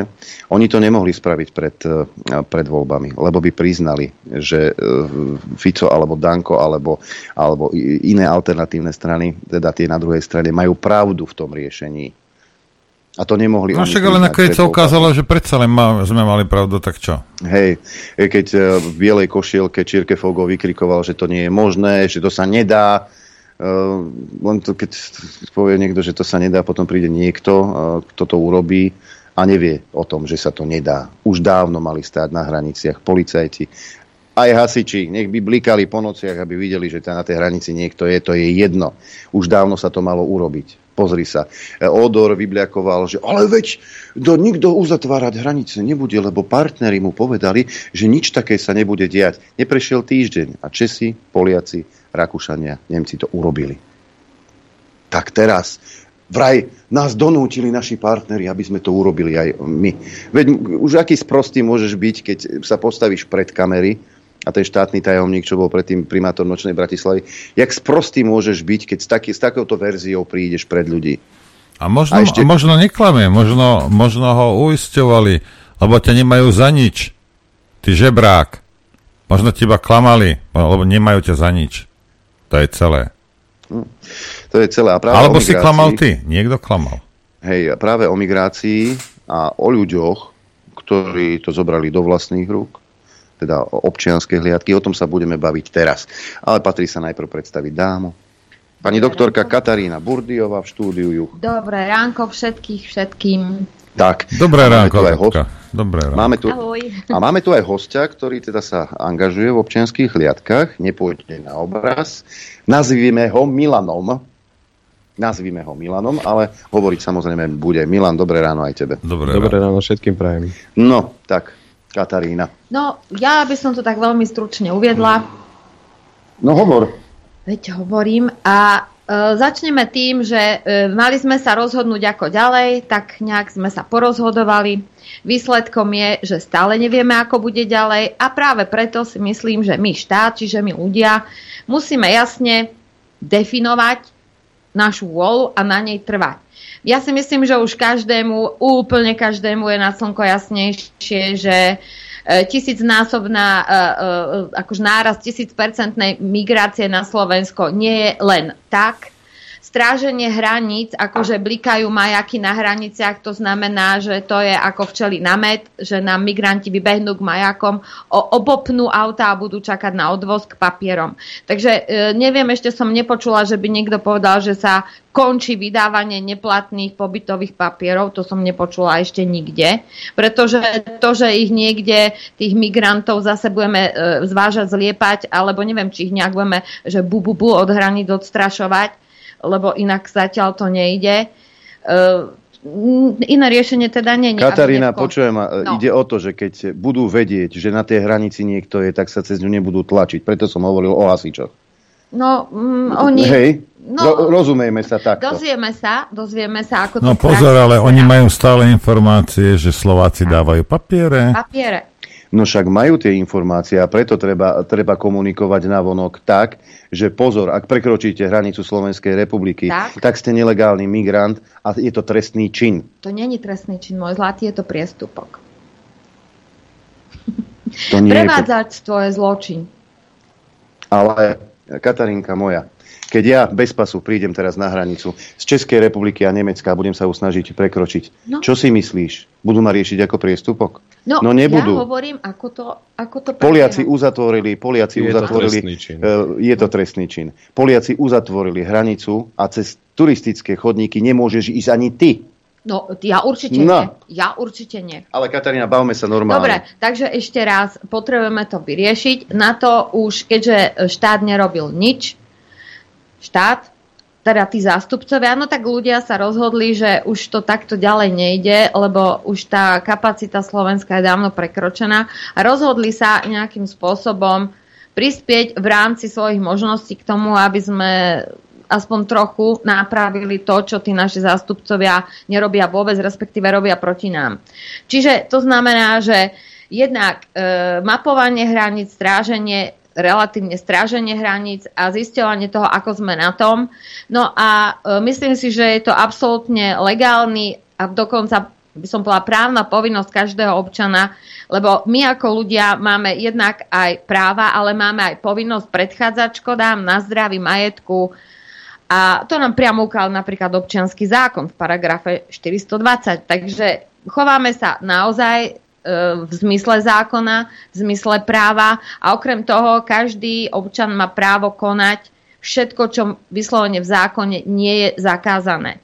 Oni to nemohli spraviť pred, e, pred voľbami, lebo by priznali, že e, Fico alebo Danko alebo, alebo iné alternatívne strany, teda tie na druhej strane, majú pravdu v tom riešení. A to nemohli No však ale nakoniec sa ukázalo, že predsa len má, sme mali pravdu, tak čo? Hej, keď v bielej košielke Čirke Fogo vykrikoval, že to nie je možné, že to sa nedá, Uh, len to, keď povie niekto, že to sa nedá, potom príde niekto, uh, kto to urobí a nevie o tom, že sa to nedá. Už dávno mali stáť na hraniciach policajti, aj hasiči, nech by blikali po nociach, aby videli, že na tej hranici niekto je, to je jedno. Už dávno sa to malo urobiť. Pozri sa. Odor vybliakoval, že ale veď do nikto uzatvárať hranice nebude, lebo partneri mu povedali, že nič také sa nebude diať. Neprešiel týždeň a Česi, Poliaci, Rakúšania, Nemci to urobili. Tak teraz vraj nás donútili naši partneri, aby sme to urobili aj my. Veď už aký sprostý môžeš byť, keď sa postavíš pred kamery a ten štátny tajomník, čo bol predtým primátor Nočnej Bratislavy, jak sprostý môžeš byť, keď s, taký, s takouto verziou prídeš pred ľudí. A možno, a ešte... a možno neklame, možno, možno ho uisťovali, lebo ťa nemajú za nič. Ty žebrák. Možno teba klamali, lebo nemajú ťa za nič. To je celé. Hm. To je celé. A práve Alebo si klamal ty. Niekto klamal. Hej, práve o migrácii a o ľuďoch, ktorí to zobrali do vlastných rúk, teda o občianske hliadky, o tom sa budeme baviť teraz. Ale patrí sa najprv predstaviť dámu. Pani doktorka ránko. Katarína Burdiová v štúdiu Juch. Dobré ránko všetkých, všetkým. Tak. Dobré ránko, host... Dobré ráno. Máme tu, a máme tu aj hostia, ktorý teda sa angažuje v občianských hliadkách, nepôjde na obraz. Nazvime ho Milanom. Nazvime ho Milanom, ale hovoriť samozrejme bude. Milan, dobré ráno aj tebe. Dobré, dobré ráno. ráno všetkým prajem. No, tak, Katarína. No, ja by som to tak veľmi stručne uviedla. No hovor. Veď hovorím. A začneme tým, že e, mali sme sa rozhodnúť ako ďalej, tak nejak sme sa porozhodovali. Výsledkom je, že stále nevieme, ako bude ďalej a práve preto si myslím, že my štát, čiže my ľudia, musíme jasne definovať našu vôľu a na nej trvať. Ja si myslím, že už každému, úplne každému je na slnko jasnejšie, že e, tisícnásobná e, e, akož náraz tisícpercentnej migrácie na Slovensko nie je len tak, stráženie hraníc, akože blikajú majaky na hraniciach, to znamená, že to je ako včeli na med, že nám migranti vybehnú k majakom, obopnú auta a budú čakať na odvoz k papierom. Takže e, neviem, ešte som nepočula, že by niekto povedal, že sa končí vydávanie neplatných pobytových papierov, to som nepočula ešte nikde, pretože to, že ich niekde, tých migrantov zase budeme e, zvážať, zliepať, alebo neviem, či ich nejak budeme, že bu, bu, bu od hraníc odstrašovať, lebo inak zatiaľ to nejde. Uh, iné riešenie teda není. Katarína, počujem, no. ide o to, že keď budú vedieť, že na tej hranici niekto je, tak sa cez ňu nebudú tlačiť. Preto som hovoril o hasičoch. No, mm, oni... Hej, no, ro- rozumejme sa takto. Dozvieme sa, dozvieme sa, ako no, to No pozor, ale oni majú stále informácie, že Slováci dávajú papiere. Papiere. No však majú tie informácie a preto treba, treba komunikovať na vonok tak, že pozor, ak prekročíte hranicu Slovenskej republiky, tak, tak ste nelegálny migrant a je to trestný čin. To není trestný čin, môj zlatý, je to priestupok. To Prevádzačstvo je zločin. Ale, Katarinka moja, keď ja bez pasu prídem teraz na hranicu z Českej republiky a Nemecka a budem sa usnažiť prekročiť, no. čo si myslíš? Budú ma riešiť ako priestupok? No, no nebudú. Ja hovorím, ako to, ako to Poliaci uzatvorili, Poliaci je uzatvorili, to uh, je to trestný čin. Poliaci uzatvorili hranicu a cez turistické chodníky nemôžeš ísť ani ty. No, ja určite no. nie. Ja určite nie. Ale Katarína, bavme sa normálne. Dobre, takže ešte raz, potrebujeme to vyriešiť. Na to už, keďže štát nerobil nič, štát, teda tí zástupcovia, no tak ľudia sa rozhodli, že už to takto ďalej nejde, lebo už tá kapacita Slovenska je dávno prekročená a rozhodli sa nejakým spôsobom prispieť v rámci svojich možností k tomu, aby sme aspoň trochu napravili to, čo tí naši zástupcovia nerobia vôbec, respektíve robia proti nám. Čiže to znamená, že jednak e, mapovanie hraníc, stráženie relatívne stráženie hraníc a zisťovanie toho, ako sme na tom. No a e, myslím si, že je to absolútne legálny a dokonca by som bola právna povinnosť každého občana, lebo my ako ľudia máme jednak aj práva, ale máme aj povinnosť predchádzať škodám na zdraví majetku. A to nám priamo ukázal napríklad občianský zákon v paragrafe 420. Takže chováme sa naozaj v zmysle zákona, v zmysle práva a okrem toho každý občan má právo konať všetko, čo vyslovene v zákone nie je zakázané.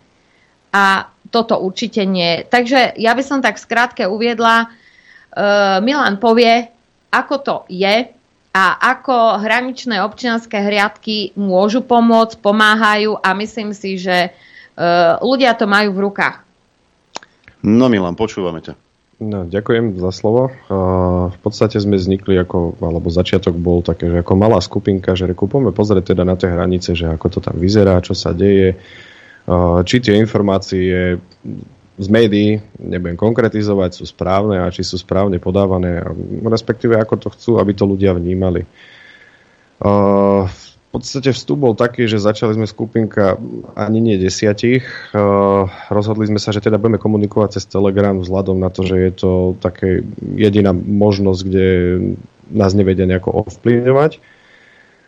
A toto určite nie. Takže ja by som tak skrátke uviedla, uh, Milan povie, ako to je a ako hraničné občianské hriadky môžu pomôcť, pomáhajú a myslím si, že uh, ľudia to majú v rukách. No Milan, počúvame ťa. No, ďakujem za slovo. Uh, v podstate sme vznikli ako, alebo začiatok bol také, že ako malá skupinka, že rekupujeme pozrieť teda na tie hranice, že ako to tam vyzerá, čo sa deje, uh, či tie informácie z médií, nebudem konkretizovať, sú správne a či sú správne podávané, respektíve ako to chcú, aby to ľudia vnímali. Uh, podstate vstup bol taký, že začali sme skupinka ani nie desiatich. Rozhodli sme sa, že teda budeme komunikovať cez Telegram vzhľadom na to, že je to také jediná možnosť, kde nás nevedia nejako ovplyvňovať.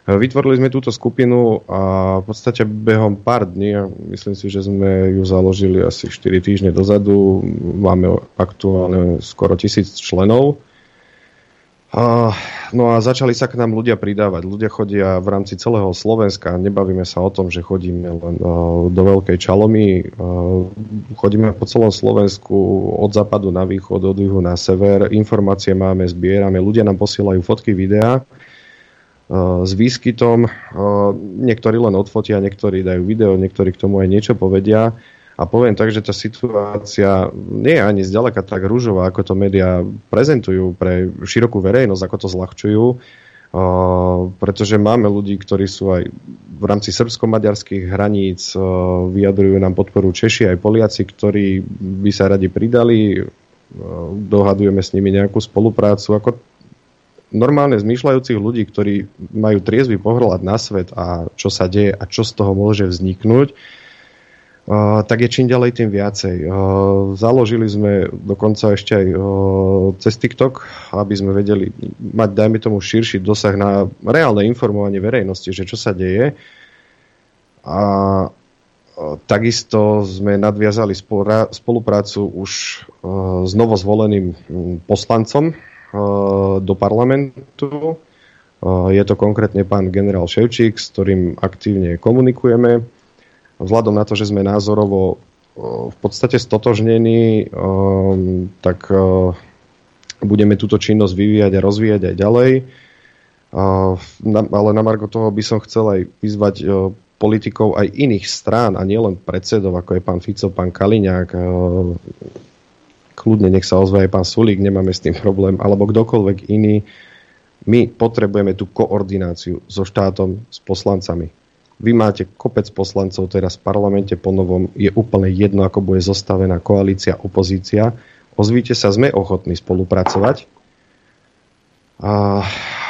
Vytvorili sme túto skupinu a v podstate behom pár dní, myslím si, že sme ju založili asi 4 týždne dozadu, máme aktuálne skoro tisíc členov No a začali sa k nám ľudia pridávať. Ľudia chodia v rámci celého Slovenska. Nebavíme sa o tom, že chodíme len do Veľkej Čalomy. Chodíme po celom Slovensku od západu na východ, od juhu na sever. Informácie máme, zbierame. Ľudia nám posielajú fotky, videá s výskytom. Niektorí len odfotia, niektorí dajú video, niektorí k tomu aj niečo povedia. A poviem tak, že tá situácia nie je ani zďaleka tak rúžová, ako to médiá prezentujú pre širokú verejnosť, ako to zľahčujú. pretože máme ľudí, ktorí sú aj v rámci srbsko-maďarských hraníc, vyjadrujú nám podporu Češi aj Poliaci, ktorí by sa radi pridali, dohadujeme s nimi nejakú spoluprácu. Ako normálne zmýšľajúcich ľudí, ktorí majú triezvy pohľad na svet a čo sa deje a čo z toho môže vzniknúť, tak je čím ďalej tým viacej. Založili sme dokonca ešte aj cez TikTok, aby sme vedeli mať, dajme tomu, širší dosah na reálne informovanie verejnosti, že čo sa deje. A takisto sme nadviazali spoluprácu už s novozvoleným poslancom do parlamentu. Je to konkrétne pán generál Ševčík, s ktorým aktívne komunikujeme vzhľadom na to, že sme názorovo v podstate stotožnení, tak budeme túto činnosť vyvíjať a rozvíjať aj ďalej. Ale na Margo toho by som chcel aj vyzvať politikov aj iných strán a nielen predsedov, ako je pán Fico, pán Kaliňák, kľudne nech sa ozve aj pán Sulík, nemáme s tým problém, alebo kdokoľvek iný. My potrebujeme tú koordináciu so štátom, s poslancami vy máte kopec poslancov teraz v parlamente po novom, je úplne jedno, ako bude zostavená koalícia, opozícia. Ozvíte sa, sme ochotní spolupracovať. A,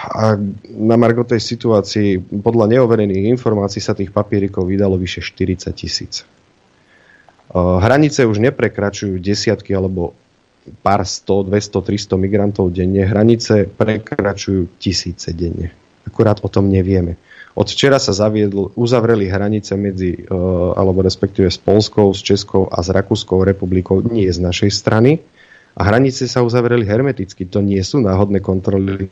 a na Margo tej situácii, podľa neoverených informácií sa tých papierikov vydalo vyše 40 tisíc. Hranice už neprekračujú desiatky alebo pár 100, 200, 300 migrantov denne. Hranice prekračujú tisíce denne. Akurát o tom nevieme. Od včera sa zaviedl, uzavreli hranice medzi, e, alebo respektíve s Polskou, s Českou a s Rakúskou republikou, nie z našej strany. A hranice sa uzavreli hermeticky, to nie sú náhodné kontroly.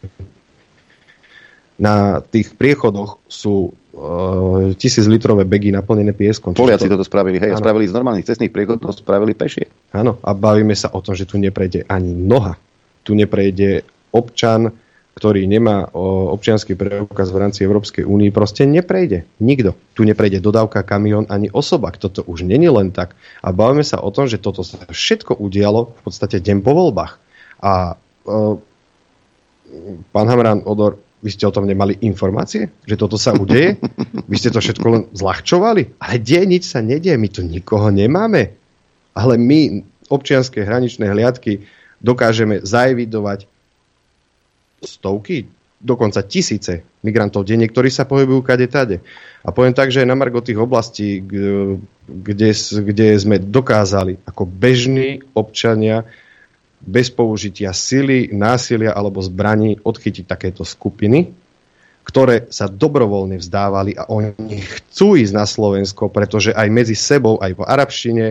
Na tých priechodoch sú uh, tisíc litrové begy naplnené pieskom. Poliaci toto spravili, hej, spravili z normálnych cestných priechodov, spravili pešie. Áno, a bavíme sa o tom, že tu neprejde ani noha. Tu neprejde občan, ktorý nemá občianský preukaz v rámci Európskej únie, proste neprejde. Nikto. Tu neprejde dodávka, kamión ani osoba. Toto už není len tak. A bavíme sa o tom, že toto sa všetko udialo v podstate deň po voľbách. A uh, pán Hamrán Odor, vy ste o tom nemali informácie, že toto sa udeje? Vy ste to všetko len zľahčovali? Ale deje, nič sa nedieje, my tu nikoho nemáme. Ale my, občianské hraničné hliadky, dokážeme zaevidovať stovky, dokonca tisíce migrantov denne, ktorí sa pohybujú kade tade. A poviem tak, že na margo tých oblastí, kde, kde sme dokázali ako bežní občania bez použitia sily, násilia alebo zbraní odchytiť takéto skupiny, ktoré sa dobrovoľne vzdávali a oni chcú ísť na Slovensko, pretože aj medzi sebou, aj v arabštine,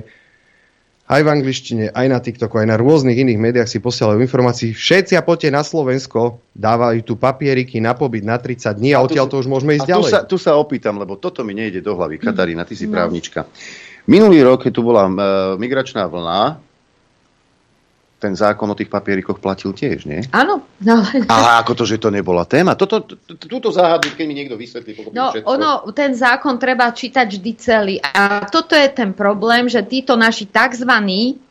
aj v angličtine, aj na TikToku, aj na rôznych iných médiách si posielajú informácií. Všetci a poďte na Slovensko, dávajú tu papieriky na pobyt na 30 dní a, a odtiaľ to už môžeme ísť a ďalej. Tu sa, tu sa opýtam, lebo toto mi nejde do hlavy. Katarína, ty si no. právnička. Minulý rok, keď tu bola uh, migračná vlna, ten zákon o tých papierikoch platil tiež, nie? Áno. No. Ale ako to, že to nebola téma? Toto, túto záhadu, keď mi niekto vysvetlí. No, všetko. ono, ten zákon treba čítať vždy celý. A toto je ten problém, že títo naši tzv.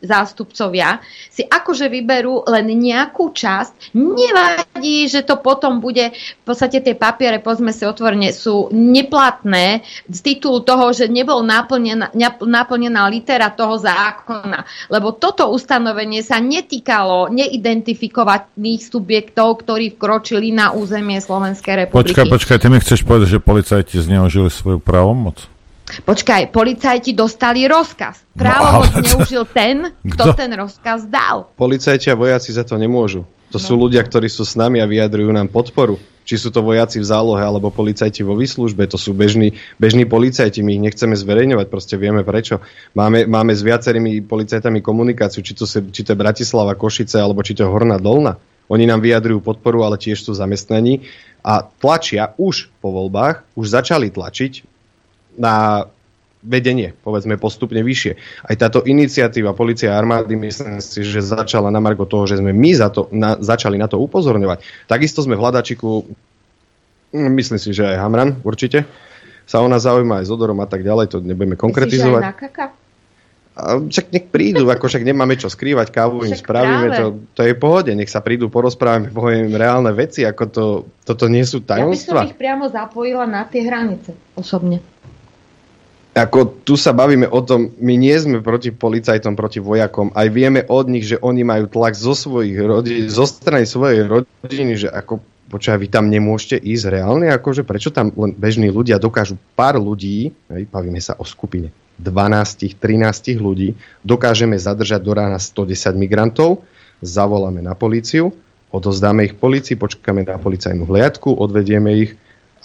zástupcovia si akože vyberú len nejakú časť. Nevadí, že to potom bude, v podstate tie papiere, pozme si otvorene, sú neplatné z titulu toho, že nebol naplnená, naplnená litera toho zákona. Lebo toto ustanovenie sa ne netýkalo neidentifikovaných subjektov, ktorí vkročili na územie Slovenskej republiky. Počkaj, počkaj, ty mi chceš povedať, že policajti zneužili svoju právomoc? Počkaj, policajti dostali rozkaz. Právomoc no, neužil ten, kto, kto ten rozkaz dal. Policajti a vojaci za to nemôžu. To no. sú ľudia, ktorí sú s nami a vyjadrujú nám podporu. Či sú to vojaci v zálohe alebo policajti vo výslužbe, to sú bežní, bežní policajti, my ich nechceme zverejňovať, proste vieme prečo. Máme, máme s viacerými policajtami komunikáciu, či to, či to je Bratislava, Košice alebo či to je Horná Dolna. Oni nám vyjadrujú podporu, ale tiež sú zamestnaní a tlačia už po voľbách, už začali tlačiť na vedenie, povedzme postupne vyššie. Aj táto iniciatíva Polícia a armády, myslím si, že začala na margo toho, že sme my za to, na, začali na to upozorňovať. Takisto sme v hľadačiku, hm, myslím si, že aj Hamran určite, sa ona zaujíma aj s odorom a tak ďalej, to nebudeme konkretizovať. Myslíš, aj na kaka? A však nech prídu, ako však nemáme čo skrývať, kávu im spravíme, to, to je pohode, nech sa prídu, porozprávame, poviem reálne veci, ako to, toto nie sú tajomstvá. Ja by som ich priamo zapojila na tie hranice, osobne. Ako tu sa bavíme o tom, my nie sme proti policajtom, proti vojakom, aj vieme od nich, že oni majú tlak zo svojich rodín, zo strany svojej rodiny, že ako počúva, vy tam nemôžete ísť reálne, akože prečo tam len bežní ľudia dokážu pár ľudí, hej, bavíme sa o skupine, 12, 13 ľudí, dokážeme zadržať do rána 110 migrantov, zavoláme na políciu, odozdáme ich policii, počkáme na policajnú hliadku, odvedieme ich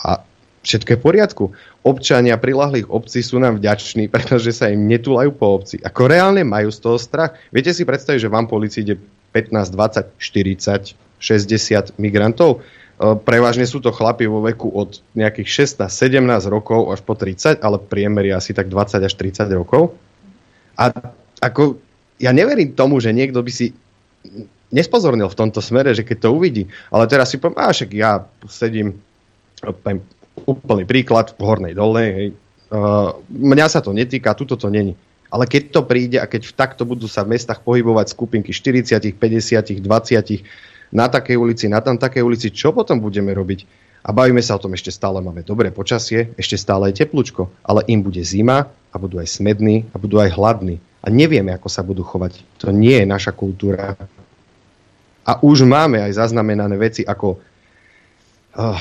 a všetko je v poriadku. Občania prilahlých obcí sú nám vďační, pretože sa im netulajú po obci. Ako reálne majú z toho strach. Viete si predstaviť, že vám policii ide 15, 20, 40, 60 migrantov? E, prevažne sú to chlapi vo veku od nejakých 16-17 rokov až po 30, ale priemer je asi tak 20 až 30 rokov. A ako, ja neverím tomu, že niekto by si nespozornil v tomto smere, že keď to uvidí, ale teraz si poviem, a však ja sedím, úplný príklad v Hornej Dolnej, uh, mňa sa to netýka, tuto to není. Ale keď to príde a keď takto budú sa v mestách pohybovať skupinky 40, 50, 20, na takej ulici, na tam takej ulici, čo potom budeme robiť? A bavíme sa o tom, ešte stále máme dobré počasie, ešte stále je teplúčko, ale im bude zima a budú aj smední a budú aj hladní. A nevieme, ako sa budú chovať. To nie je naša kultúra. A už máme aj zaznamenané veci, ako uh,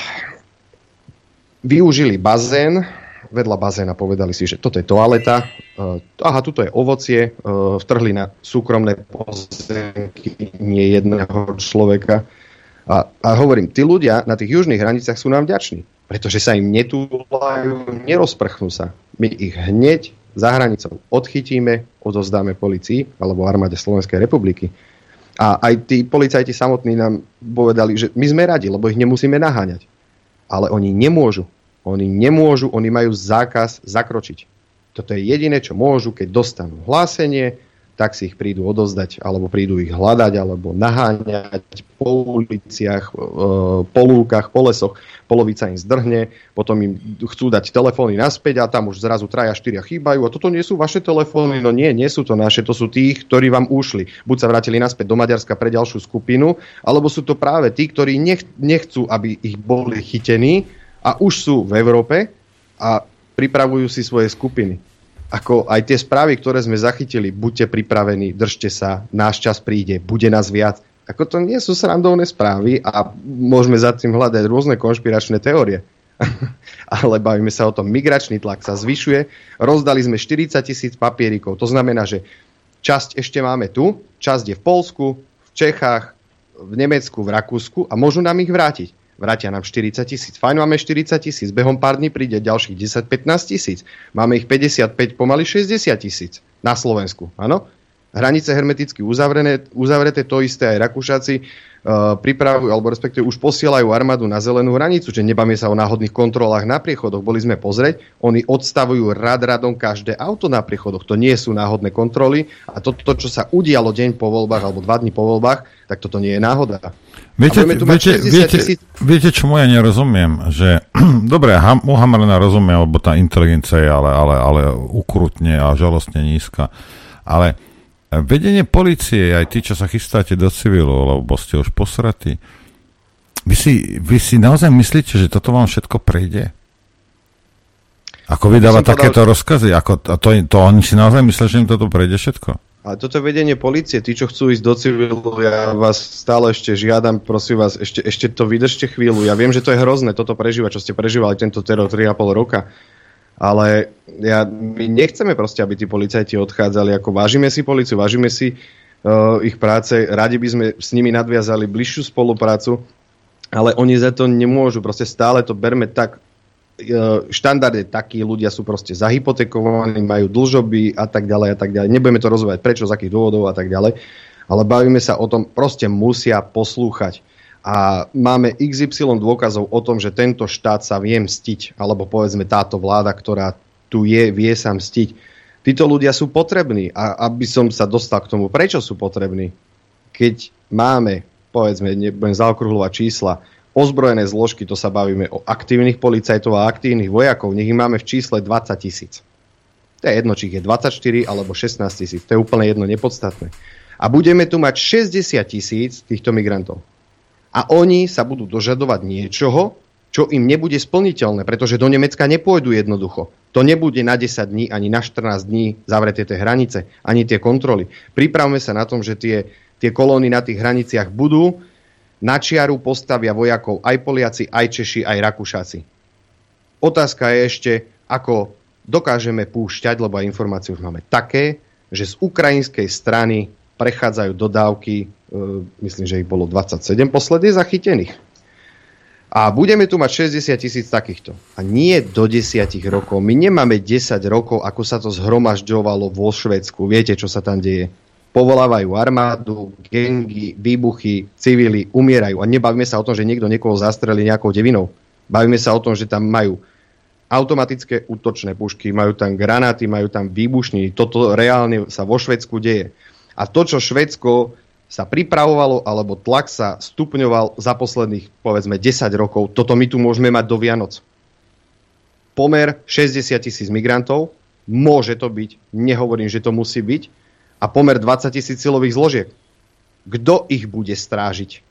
využili bazén, vedľa bazéna povedali si, že toto je toaleta, uh, aha, tuto je ovocie, uh, vtrhli na súkromné pozemky nie jedného človeka. A, a hovorím, tí ľudia na tých južných hraniciach sú nám vďační, pretože sa im netúlajú, nerozprchnú sa. My ich hneď za hranicou odchytíme, odozdáme policii alebo armáde Slovenskej republiky. A aj tí policajti samotní nám povedali, že my sme radi, lebo ich nemusíme naháňať. Ale oni nemôžu oni nemôžu, oni majú zákaz zakročiť. Toto je jediné, čo môžu, keď dostanú hlásenie, tak si ich prídu odozdať, alebo prídu ich hľadať, alebo naháňať po uliciach, e, po lúkach, po lesoch. Polovica im zdrhne, potom im chcú dať telefóny naspäť a tam už zrazu traja, štyria chýbajú. A toto nie sú vaše telefóny? No nie, nie sú to naše, to sú tých, ktorí vám ušli. Buď sa vrátili naspäť do Maďarska pre ďalšiu skupinu, alebo sú to práve tí, ktorí nech, nechcú, aby ich boli chytení, a už sú v Európe a pripravujú si svoje skupiny. Ako aj tie správy, ktoré sme zachytili, buďte pripravení, držte sa, náš čas príde, bude nás viac. Ako to nie sú srandovné správy a môžeme za tým hľadať rôzne konšpiračné teórie. Ale bavíme sa o tom, migračný tlak sa zvyšuje, rozdali sme 40 tisíc papierikov, to znamená, že časť ešte máme tu, časť je v Polsku, v Čechách, v Nemecku, v Rakúsku a môžu nám ich vrátiť vrátia nám 40 tisíc. Fajn, máme 40 tisíc, behom pár dní príde ďalších 10-15 tisíc. Máme ich 55, pomaly 60 tisíc na Slovensku, áno? Hranice hermeticky uzavrené, uzavreté, to isté aj Rakúšaci uh, pripravujú, alebo respektíve už posielajú armádu na zelenú hranicu, že nebáme sa o náhodných kontrolách na priechodoch. Boli sme pozrieť, oni odstavujú rad radom každé auto na priechodoch. To nie sú náhodné kontroly a toto, to, čo sa udialo deň po voľbách alebo dva dní po voľbách, tak toto nie je náhoda. Viete, viete, viete, viete, čomu ja nerozumiem? Že, dobre, u Hamerlina rozumie, lebo tá inteligencia je ale, ale, ale ukrutne a žalostne nízka. Ale vedenie policie, aj tí, čo sa chystáte do civilu, lebo ste už posratí, vy si, vy si naozaj myslíte, že toto vám všetko prejde? Ako vydáva takéto povedal... rozkazy? Ako, to, to, to oni si naozaj myslia, že im toto prejde všetko? Ale toto vedenie policie, tí, čo chcú ísť do civilu, ja vás stále ešte žiadam, prosím vás, ešte, ešte to vydržte chvíľu. Ja viem, že to je hrozné, toto prežívať, čo ste prežívali tento teror 3,5 roka. Ale ja, my nechceme proste, aby tí policajti odchádzali. Ako vážime si policiu, vážime si uh, ich práce, radi by sme s nimi nadviazali bližšiu spoluprácu, ale oni za to nemôžu. Proste stále to berme tak E, štandard je taký, ľudia sú proste zahypotekovaní, majú dlžoby a tak ďalej a tak ďalej. Nebudeme to rozhovať prečo, z akých dôvodov a tak ďalej, ale bavíme sa o tom, proste musia poslúchať. A máme XY dôkazov o tom, že tento štát sa vie mstiť, alebo povedzme táto vláda, ktorá tu je, vie sa mstiť. Títo ľudia sú potrební a aby som sa dostal k tomu, prečo sú potrební, keď máme, povedzme, nebudem zaokrúhľovať čísla, ozbrojené zložky, to sa bavíme o aktívnych policajtov a aktívnych vojakov, nech ich máme v čísle 20 tisíc. To je jedno, či ich je 24 alebo 16 tisíc. To je úplne jedno, nepodstatné. A budeme tu mať 60 tisíc týchto migrantov. A oni sa budú dožadovať niečoho, čo im nebude splniteľné, pretože do Nemecka nepôjdu jednoducho. To nebude na 10 dní ani na 14 dní zavreté tie hranice, ani tie kontroly. Pripravme sa na tom, že tie, tie kolóny na tých hraniciach budú. Na čiaru postavia vojakov aj Poliaci, aj Češi, aj Rakúšaci. Otázka je ešte, ako dokážeme púšťať, lebo aj informácie už máme také, že z ukrajinskej strany prechádzajú dodávky, myslím, že ich bolo 27 posledne zachytených. A budeme tu mať 60 tisíc takýchto. A nie do 10 rokov. My nemáme 10 rokov, ako sa to zhromažďovalo vo Švedsku. Viete, čo sa tam deje? Povolávajú armádu, gengy, výbuchy, civili, umierajú. A nebavíme sa o tom, že niekto niekoho zastrelí nejakou devinou. Bavíme sa o tom, že tam majú automatické útočné pušky, majú tam granáty, majú tam výbušní. Toto reálne sa vo Švedsku deje. A to, čo Švedsko sa pripravovalo, alebo tlak sa stupňoval za posledných, povedzme, 10 rokov, toto my tu môžeme mať do Vianoc. Pomer 60 tisíc migrantov, môže to byť, nehovorím, že to musí byť, a pomer 20 tisíc silových zložiek. Kto ich bude strážiť?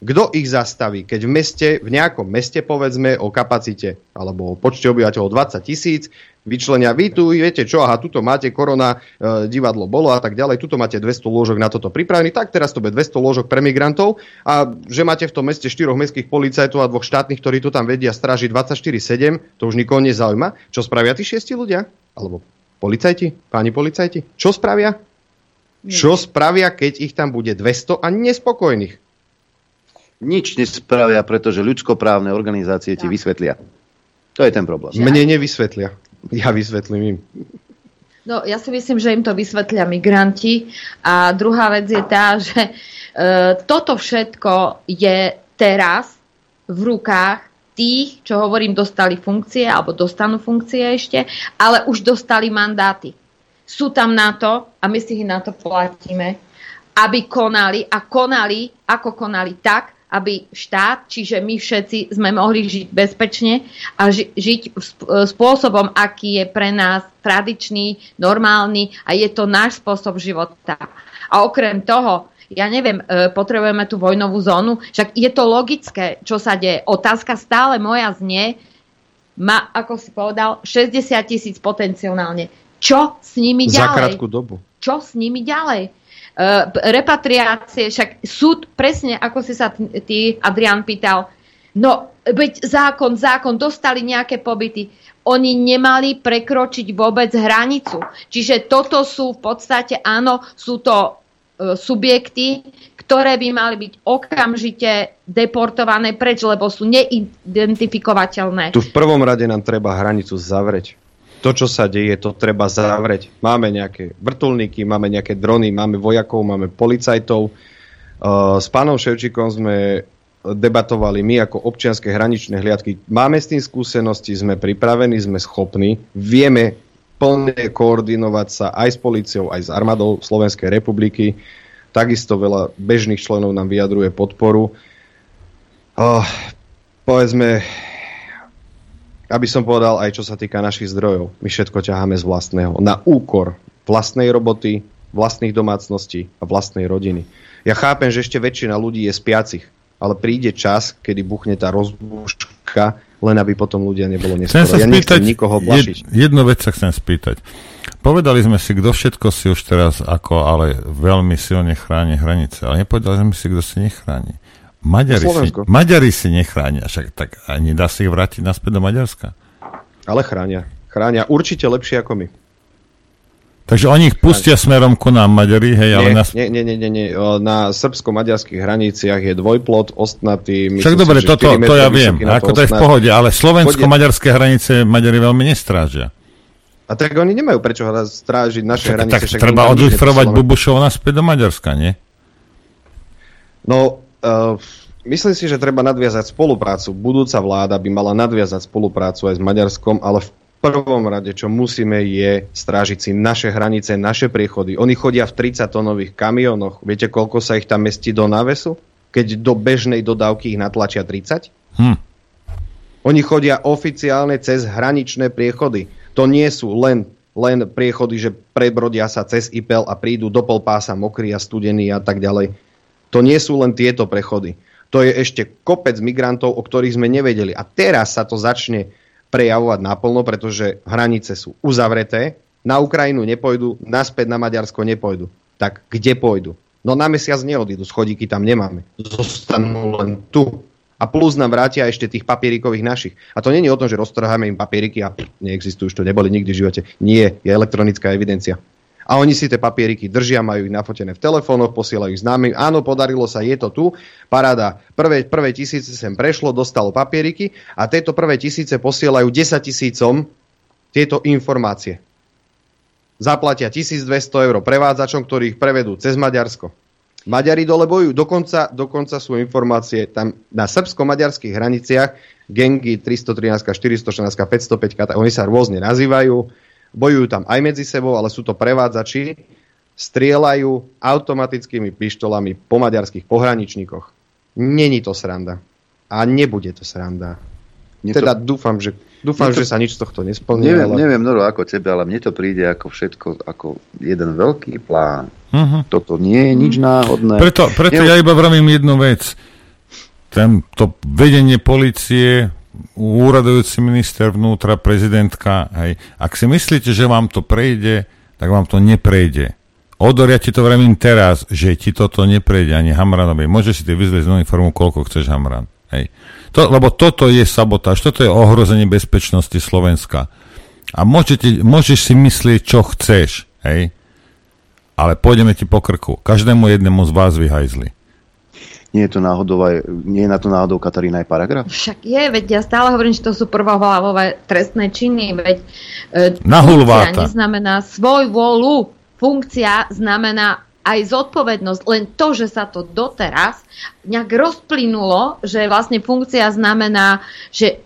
Kto ich zastaví? Keď v meste, v nejakom meste povedzme o kapacite alebo o počte obyvateľov 20 tisíc, vyčlenia vy tu, viete čo, aha, tuto máte korona, e, divadlo bolo a tak ďalej, tuto máte 200 lôžok na toto pripravený, tak teraz to bude 200 lôžok pre migrantov a že máte v tom meste štyroch mestských policajtov a dvoch štátnych, ktorí tu tam vedia strážiť 24-7, to už nikoho nezaujíma. Čo spravia tí šiesti ľudia? Alebo policajti? Páni policajti? Čo spravia? Čo spravia, keď ich tam bude 200 a nespokojných? nič nespravia, pretože ľudskoprávne organizácie ti vysvetlia. To je ten problém. Mne nevysvetlia. Ja vysvetlím im. No, ja si myslím, že im to vysvetlia migranti. A druhá vec je tá, že e, toto všetko je teraz v rukách tých, čo hovorím, dostali funkcie alebo dostanú funkcie ešte, ale už dostali mandáty. Sú tam na to a my si ich na to platíme, aby konali a konali, ako konali tak, aby štát, čiže my všetci sme mohli žiť bezpečne a ži- žiť spôsobom, aký je pre nás tradičný, normálny a je to náš spôsob života. A okrem toho, ja neviem, e, potrebujeme tú vojnovú zónu, však je to logické, čo sa deje. Otázka stále moja znie, má, ako si povedal, 60 tisíc potenciálne. Čo s nimi ďalej? Za krátku dobu. Čo s nimi ďalej? Repatriácie, však súd, presne ako si sa ty, Adrian, pýtal, no, veď zákon, zákon, dostali nejaké pobyty. Oni nemali prekročiť vôbec hranicu. Čiže toto sú v podstate, áno, sú to uh, subjekty, ktoré by mali byť okamžite deportované preč, lebo sú neidentifikovateľné. Tu v prvom rade nám treba hranicu zavrieť to, čo sa deje, to treba zavrieť. Máme nejaké vrtulníky, máme nejaké drony, máme vojakov, máme policajtov. Uh, s pánom Ševčikom sme debatovali my ako občianske hraničné hliadky. Máme s tým skúsenosti, sme pripravení, sme schopní, vieme plne koordinovať sa aj s policiou, aj s armádou Slovenskej republiky. Takisto veľa bežných členov nám vyjadruje podporu. Uh, povedzme, aby som povedal aj čo sa týka našich zdrojov. My všetko ťaháme z vlastného. Na úkor vlastnej roboty, vlastných domácností a vlastnej rodiny. Ja chápem, že ešte väčšina ľudí je spiacich, ale príde čas, kedy buchne tá rozbúška, len aby potom ľudia nebolo neskoro. ja spýtať, nikoho blašiť. Jed, jednu vec sa chcem spýtať. Povedali sme si, kto všetko si už teraz ako, ale veľmi silne chráni hranice, ale nepovedali sme si, kto si nechráni. Maďari si, Maďari si nechránia, však tak ani dá si ich vrátiť naspäť do Maďarska. Ale chránia. Chránia určite lepšie ako my. Takže oni ich pustia smerom ku nám, Maďari, hej, ale nie, nás... Nie, nie, nie, nie, nie. Na srbsko-maďarských hraniciach je dvojplot, ostnatý... Však dobre, si, toto, to ja viem, ako to je v pohode, ale slovensko-maďarské hranice Maďari veľmi nestrážia. A tak oni nemajú prečo strážiť naše však, hranice. Tak treba odlifrovať Bubušov naspäť do Maďarska, nie? No, Uh, myslím si, že treba nadviazať spoluprácu. Budúca vláda by mala nadviazať spoluprácu aj s Maďarskom, ale v prvom rade, čo musíme, je strážiť si naše hranice, naše priechody. Oni chodia v 30-tonových kamionoch. Viete, koľko sa ich tam mestí do návesu? Keď do bežnej dodávky ich natlačia 30? Hm. Oni chodia oficiálne cez hraničné priechody. To nie sú len len priechody, že prebrodia sa cez IPL a prídu do polpása mokrí a studení a tak ďalej. To nie sú len tieto prechody. To je ešte kopec migrantov, o ktorých sme nevedeli. A teraz sa to začne prejavovať naplno, pretože hranice sú uzavreté, na Ukrajinu nepojdu, naspäť na Maďarsko nepojdu. Tak kde pôjdu? No na mesiac neodídu, schodíky tam nemáme. Zostanú len tu a plus nám vrátia ešte tých papierikových našich. A to je o tom, že roztrháme im papieriky a neexistujú, už to neboli nikdy v živote. Nie, je elektronická evidencia. A oni si tie papieriky držia, majú ich nafotené v telefónoch, posielajú ich známym. Áno, podarilo sa, je to tu. Paráda. Prvé, prvé tisíce sem prešlo, dostalo papieriky a tieto prvé tisíce posielajú 10 tisícom tieto informácie. Zaplatia 1200 eur prevádzačom, ktorí ich prevedú cez Maďarsko Maďari dole bojujú. Dokonca, dokonca sú informácie tam na srbsko-maďarských hraniciach gengy 313, 414, 505, oni sa rôzne nazývajú, bojujú tam aj medzi sebou, ale sú to prevádzači, strieľajú automatickými pištolami po maďarských pohraničníkoch. Není to sranda. A nebude to sranda. Mne teda to... dúfam, že Dúfam, to, že sa nič z tohto nesplní. Neviem, ale... neviem Noro, ako tebe, ale mne to príde ako všetko, ako jeden veľký plán. Uh-huh. Toto nie je nič náhodné. Preto, preto ja iba vravím jednu vec. Ten, to vedenie policie, úradujúci minister vnútra, prezidentka, hej, ak si myslíte, že vám to prejde, tak vám to neprejde. Odor, ti to vravím teraz, že ti toto neprejde ani Hamranovi. Môžeš si ty vyzvieť z formu, koľko chceš Hamran. Hej. To, lebo toto je sabotáž, toto je ohrozenie bezpečnosti Slovenska. A môžete, môžeš si myslieť, čo chceš, hej? Ale pôjdeme ti po krku. Každému jednému z vás vyhajzli. Nie je to náhodou aj, nie je na to náhodou Katarína aj paragraf? Však je, veď ja stále hovorím, že to sú prvohlavové trestné činy, veď e, Na funkcia neznamená svoj volu, funkcia znamená aj zodpovednosť, len to, že sa to doteraz nejak rozplynulo, že vlastne funkcia znamená, že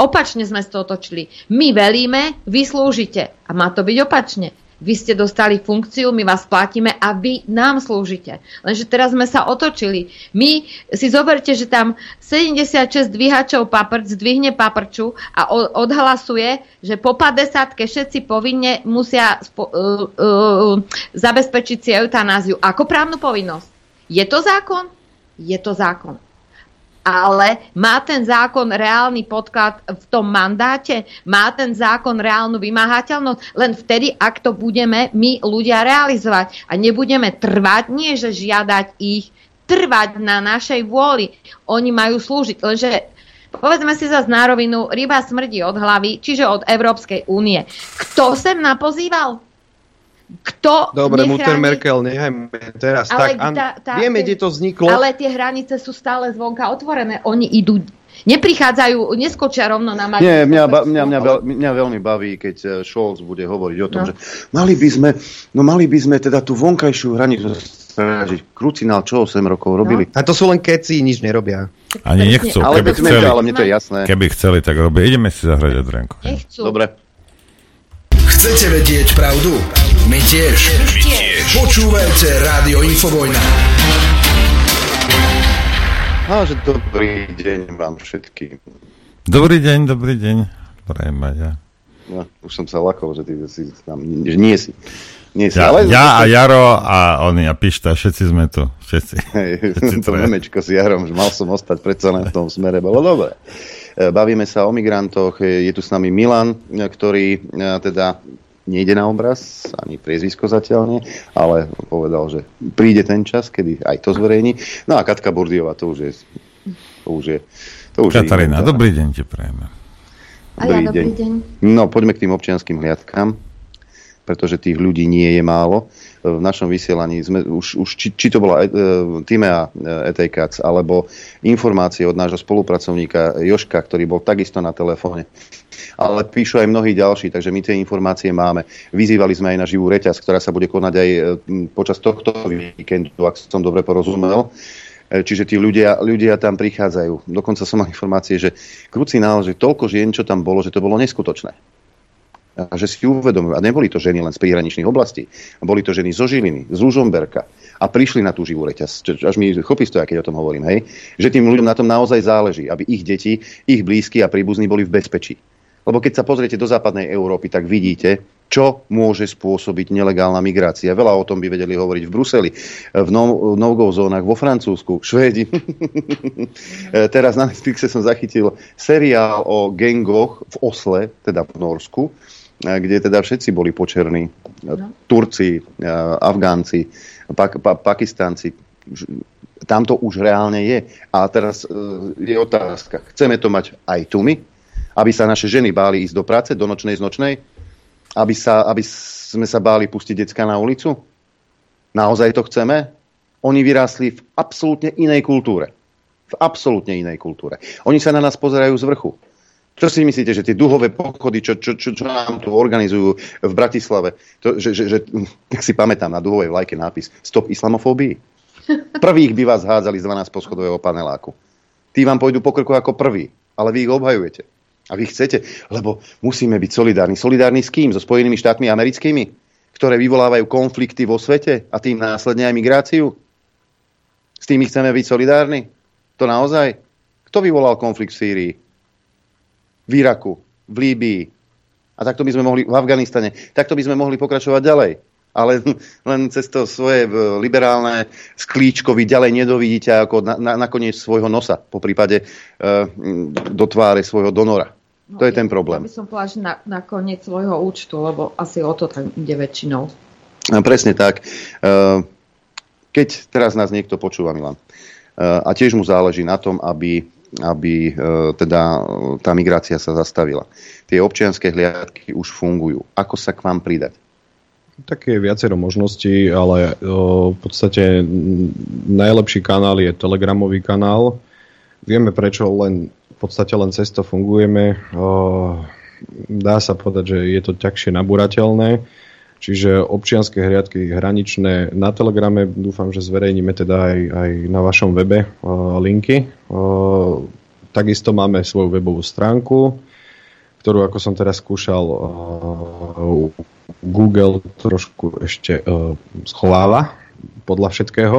opačne sme to otočili. My velíme, vy slúžite. A má to byť opačne vy ste dostali funkciu, my vás platíme a vy nám slúžite. Lenže teraz sme sa otočili. My si zoberte, že tam 76 dvíhačov paprč zdvihne paprču a odhlasuje, že po 50 všetci povinne musia spo, uh, uh, zabezpečiť si eutanáziu. Ako právnu povinnosť? Je to zákon? Je to zákon ale má ten zákon reálny podklad v tom mandáte? Má ten zákon reálnu vymáhateľnosť? Len vtedy, ak to budeme my ľudia realizovať a nebudeme trvať, nie že žiadať ich, trvať na našej vôli. Oni majú slúžiť. Lenže Povedzme si za nárovinu, ryba smrdí od hlavy, čiže od Európskej únie. Kto sem napozýval? Kto Dobre, nechráni... Mutter Merkel, nechajme teraz. Ale tak, tá, tá, vieme, kde to vzniklo. Ale tie hranice sú stále zvonka otvorené. Oni idú neprichádzajú, neskočia rovno na Maďarsko. Nie, mňa, ba, mňa, mňa, veľ, mňa veľmi baví, keď eh, Scholz bude hovoriť o tom, no. že mali by sme, no mali by sme teda tú vonkajšiu hranicu strážiť. Krucinál, čo 8 rokov robili. No. A to sú len keci, nič nerobia. Ani nechcú. Ale, keby chceli, ale mne to je jasné. Keby chceli, tak robia. Ideme si zahrať Adrenko. Nechcú. Dobre. Chcete vedieť pravdu? My tiež. My tiež. Počúvajte Rádio Infovojna. A že dobrý deň vám všetkým. Dobrý deň, dobrý deň. Prajem ja. No, už som sa lakol, že ty si tam, že nie si. Nie si ja, ale... ja a Jaro a oni a Pišta, všetci sme tu. Všetci. Hej, všetci to memečko s Jarom, že mal som ostať predsa v tom smere, bolo dobre. E, bavíme sa o migrantoch, e, je tu s nami Milan, e, ktorý teda nejde na obraz, ani priezvisko zatiaľ nie, ale povedal, že príde ten čas, kedy aj to zverejní. No a Katka Burdiová, to už je... To už je to už Katarína, je dobrý deň ti prejme. Dobrý, ja, dobrý deň. deň. No, poďme k tým občianským hliadkám, pretože tých ľudí nie je málo. V našom vysielaní sme už, už či, či to bola e, Timea Etejkac, alebo informácie od nášho spolupracovníka Joška, ktorý bol takisto na telefóne ale píšu aj mnohí ďalší, takže my tie informácie máme. Vyzývali sme aj na živú reťaz, ktorá sa bude konať aj e, počas tohto víkendu, ak som dobre porozumel. E, čiže tí ľudia, ľudia tam prichádzajú. Dokonca som mal informácie, že krucinál, že toľko žien, čo tam bolo, že to bolo neskutočné. A že si uvedomujú. A neboli to ženy len z príhraničných oblastí. Boli to ženy zo Žiliny, z Ružomberka. A prišli na tú živú reťaz. Až mi chopí stoja, keď o tom hovorím. Hej? Že tým ľuďom na tom naozaj záleží, aby ich deti, ich blízky a príbuzní boli v bezpečí. Lebo keď sa pozriete do západnej Európy, tak vidíte, čo môže spôsobiť nelegálna migrácia. Veľa o tom by vedeli hovoriť v Bruseli, v no- no-go zónach vo Francúzsku, Švédi. Teraz na Netflixe som zachytil seriál o gengoch v Osle, teda v Norsku, kde teda všetci boli počerní. No. Turci, Afgánci, Pak- pa- Pakistanci. Tam to už reálne je. A teraz e, je otázka, chceme to mať aj tu my? Aby sa naše ženy báli ísť do práce, do nočnej z nočnej? aby, sa, aby sme sa báli pustiť decka na ulicu? Naozaj to chceme? Oni vyrástli v absolútne inej kultúre. V absolútne inej kultúre. Oni sa na nás pozerajú z vrchu. Čo si myslíte, že tie duhové pochody, čo, čo, čo, čo nám tu organizujú v Bratislave, to, že, že, že, tak si pamätám na duhovej vlajke nápis Stop islamofóbii. Prvých by vás hádzali z 12 poschodového paneláku. Tí vám pôjdu po krku ako prvý, ale vy ich obhajujete. A vy chcete, lebo musíme byť solidárni. Solidárni s kým? So Spojenými štátmi americkými? Ktoré vyvolávajú konflikty vo svete a tým následne aj migráciu? S tými chceme byť solidárni? To naozaj? Kto vyvolal konflikt v Sýrii? V Iraku? V Líbii? A takto by sme mohli v Afganistane. Takto by sme mohli pokračovať ďalej. Ale len cez to svoje liberálne sklíčko vy ďalej nedovidíte ako na, na, nakoniec svojho nosa, po prípade e, do tváre svojho donora. No, to je ten problém. Ja by som povedala, že na, na koniec svojho účtu, lebo asi o to tam ide väčšinou. A presne tak. E, keď teraz nás niekto počúva, Milan, e, a tiež mu záleží na tom, aby, aby e, teda tá migrácia sa zastavila. Tie občianské hliadky už fungujú. Ako sa k vám pridať? Tak je viacero možností, ale v podstate najlepší kanál je telegramový kanál. Vieme prečo len podstate len cez to fungujeme. Dá sa povedať, že je to ťažšie naburateľné. Čiže občianske hriadky hraničné na Telegrame, dúfam, že zverejníme teda aj, aj na vašom webe linky. Takisto máme svoju webovú stránku, ktorú, ako som teraz skúšal, Google trošku ešte schováva podľa všetkého,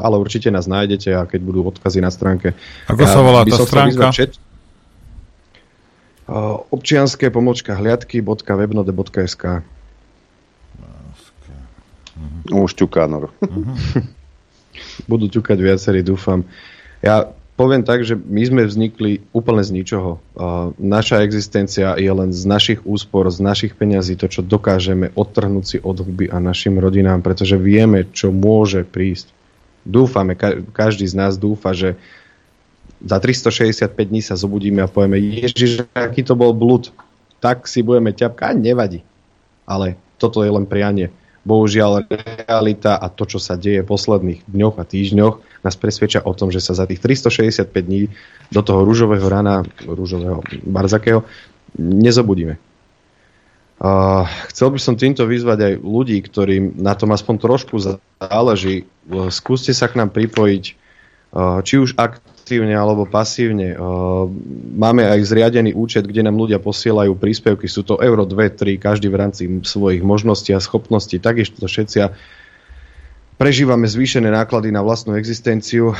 ale určite nás nájdete a keď budú odkazy na stránke. Ako ja sa volá tá stránka? Eh, občianské pomočka hliadky.webnode.sk Už ťuká, Nor. Budú ťukať viacerí, dúfam. Ja poviem tak, že my sme vznikli úplne z ničoho. Naša existencia je len z našich úspor, z našich peňazí, to, čo dokážeme odtrhnúť si od huby a našim rodinám, pretože vieme, čo môže prísť. Dúfame, každý z nás dúfa, že za 365 dní sa zobudíme a povieme, ježiš, aký to bol blud, tak si budeme ťapkať, nevadí. Ale toto je len prianie. Bohužiaľ, realita a to, čo sa deje v posledných dňoch a týždňoch, nás presvedčia o tom, že sa za tých 365 dní do toho rúžového rana, rúžového barzakého, nezobudíme. Uh, chcel by som týmto vyzvať aj ľudí, ktorým na tom aspoň trošku záleží. Skúste sa k nám pripojiť, uh, či už ak aktívne alebo pasívne. Máme aj zriadený účet, kde nám ľudia posielajú príspevky. Sú to euro 2, 3, každý v rámci svojich možností a schopností. Takisto všetci prežívame zvýšené náklady na vlastnú existenciu,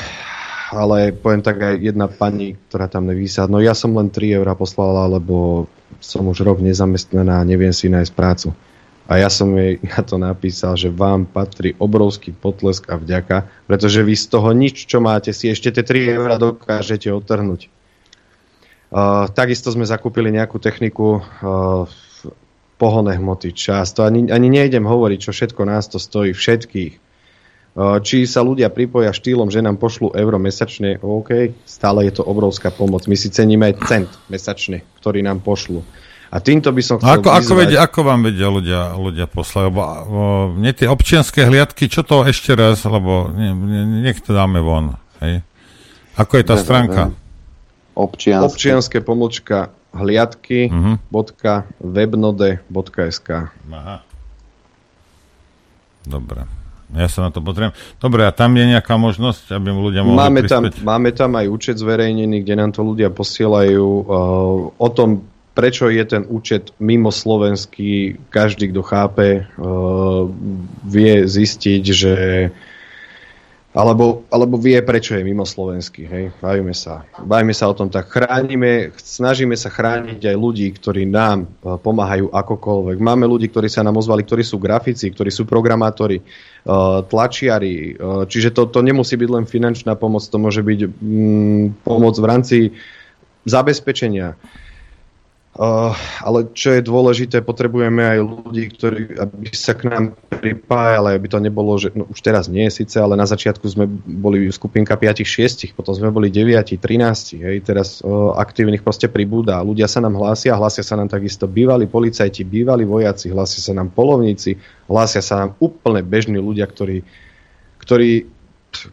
ale poviem tak aj jedna pani, ktorá tam nevýsa. No ja som len 3 eurá poslala, lebo som už rok nezamestnaná a neviem si nájsť prácu. A ja som jej na to napísal, že vám patrí obrovský potlesk a vďaka, pretože vy z toho nič, čo máte, si ešte tie 3 eurá dokážete otrhnúť. Uh, takisto sme zakúpili nejakú techniku uh, pohonné hmoty, čas. Ani, ani nejdem hovoriť, čo všetko nás to stojí, všetkých. Uh, či sa ľudia pripoja štýlom, že nám pošlú euro mesačne, OK, stále je to obrovská pomoc. My si ceníme aj cent mesačne, ktorý nám pošlú. A týmto by som chcel ako, ako, vedia, ako vám vedia ľudia, ľudia poslať? Lebo o, mne tie občianské hliadky, čo to ešte raz, lebo ne, ne, nech to dáme von. Hej. Ako je tá ne, stránka? Ne, Občianske. Občianske pomlčka hliadky uh-huh. webnode.sk Aha. Dobre. Ja sa na to potrebujem. Dobre, a tam je nejaká možnosť, aby ľudia mohli máme tam, máme tam aj účet zverejnený, kde nám to ľudia posielajú. Uh, o tom prečo je ten účet mimo slovenský, každý, kto chápe, uh, vie zistiť, že alebo, alebo vie, prečo je mimo slovenský. Hej? Bavíme sa. Bavíme sa o tom tak. Chránime, snažíme sa chrániť aj ľudí, ktorí nám e, pomáhajú akokoľvek. Máme ľudí, ktorí sa nám ozvali, ktorí sú grafici, ktorí sú programátori, e, tlačiari. Čiže to, to nemusí byť len finančná pomoc, to môže byť mm, pomoc v rámci zabezpečenia Uh, ale čo je dôležité, potrebujeme aj ľudí, ktorí, aby sa k nám pripájali, aby to nebolo, že no, už teraz nie síce, ale na začiatku sme boli skupinka 5-6, potom sme boli 9, 13, hej, teraz uh, aktívnych proste pribúda. Ľudia sa nám hlásia, hlásia sa nám takisto bývalí policajti, bývalí vojaci, hlásia sa nám polovníci, hlásia sa nám úplne bežní ľudia, ktorí, ktorí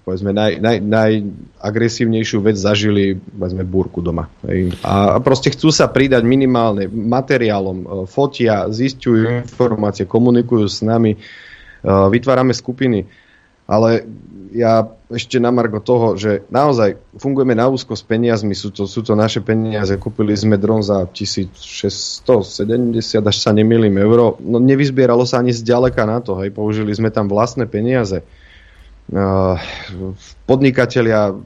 povedzme, naj, naj, najagresívnejšiu vec zažili, povedzme, búrku doma. Hej. A proste chcú sa pridať minimálne materiálom, e, fotia, zistujú informácie, komunikujú s nami, e, vytvárame skupiny. Ale ja ešte na margo toho, že naozaj fungujeme na úzko s peniazmi, sú to, sú to naše peniaze, kúpili sme dron za 1670, až sa nemýlim, euro. No nevyzbieralo sa ani zďaleka na to, hej, použili sme tam vlastné peniaze. Podnikatelia,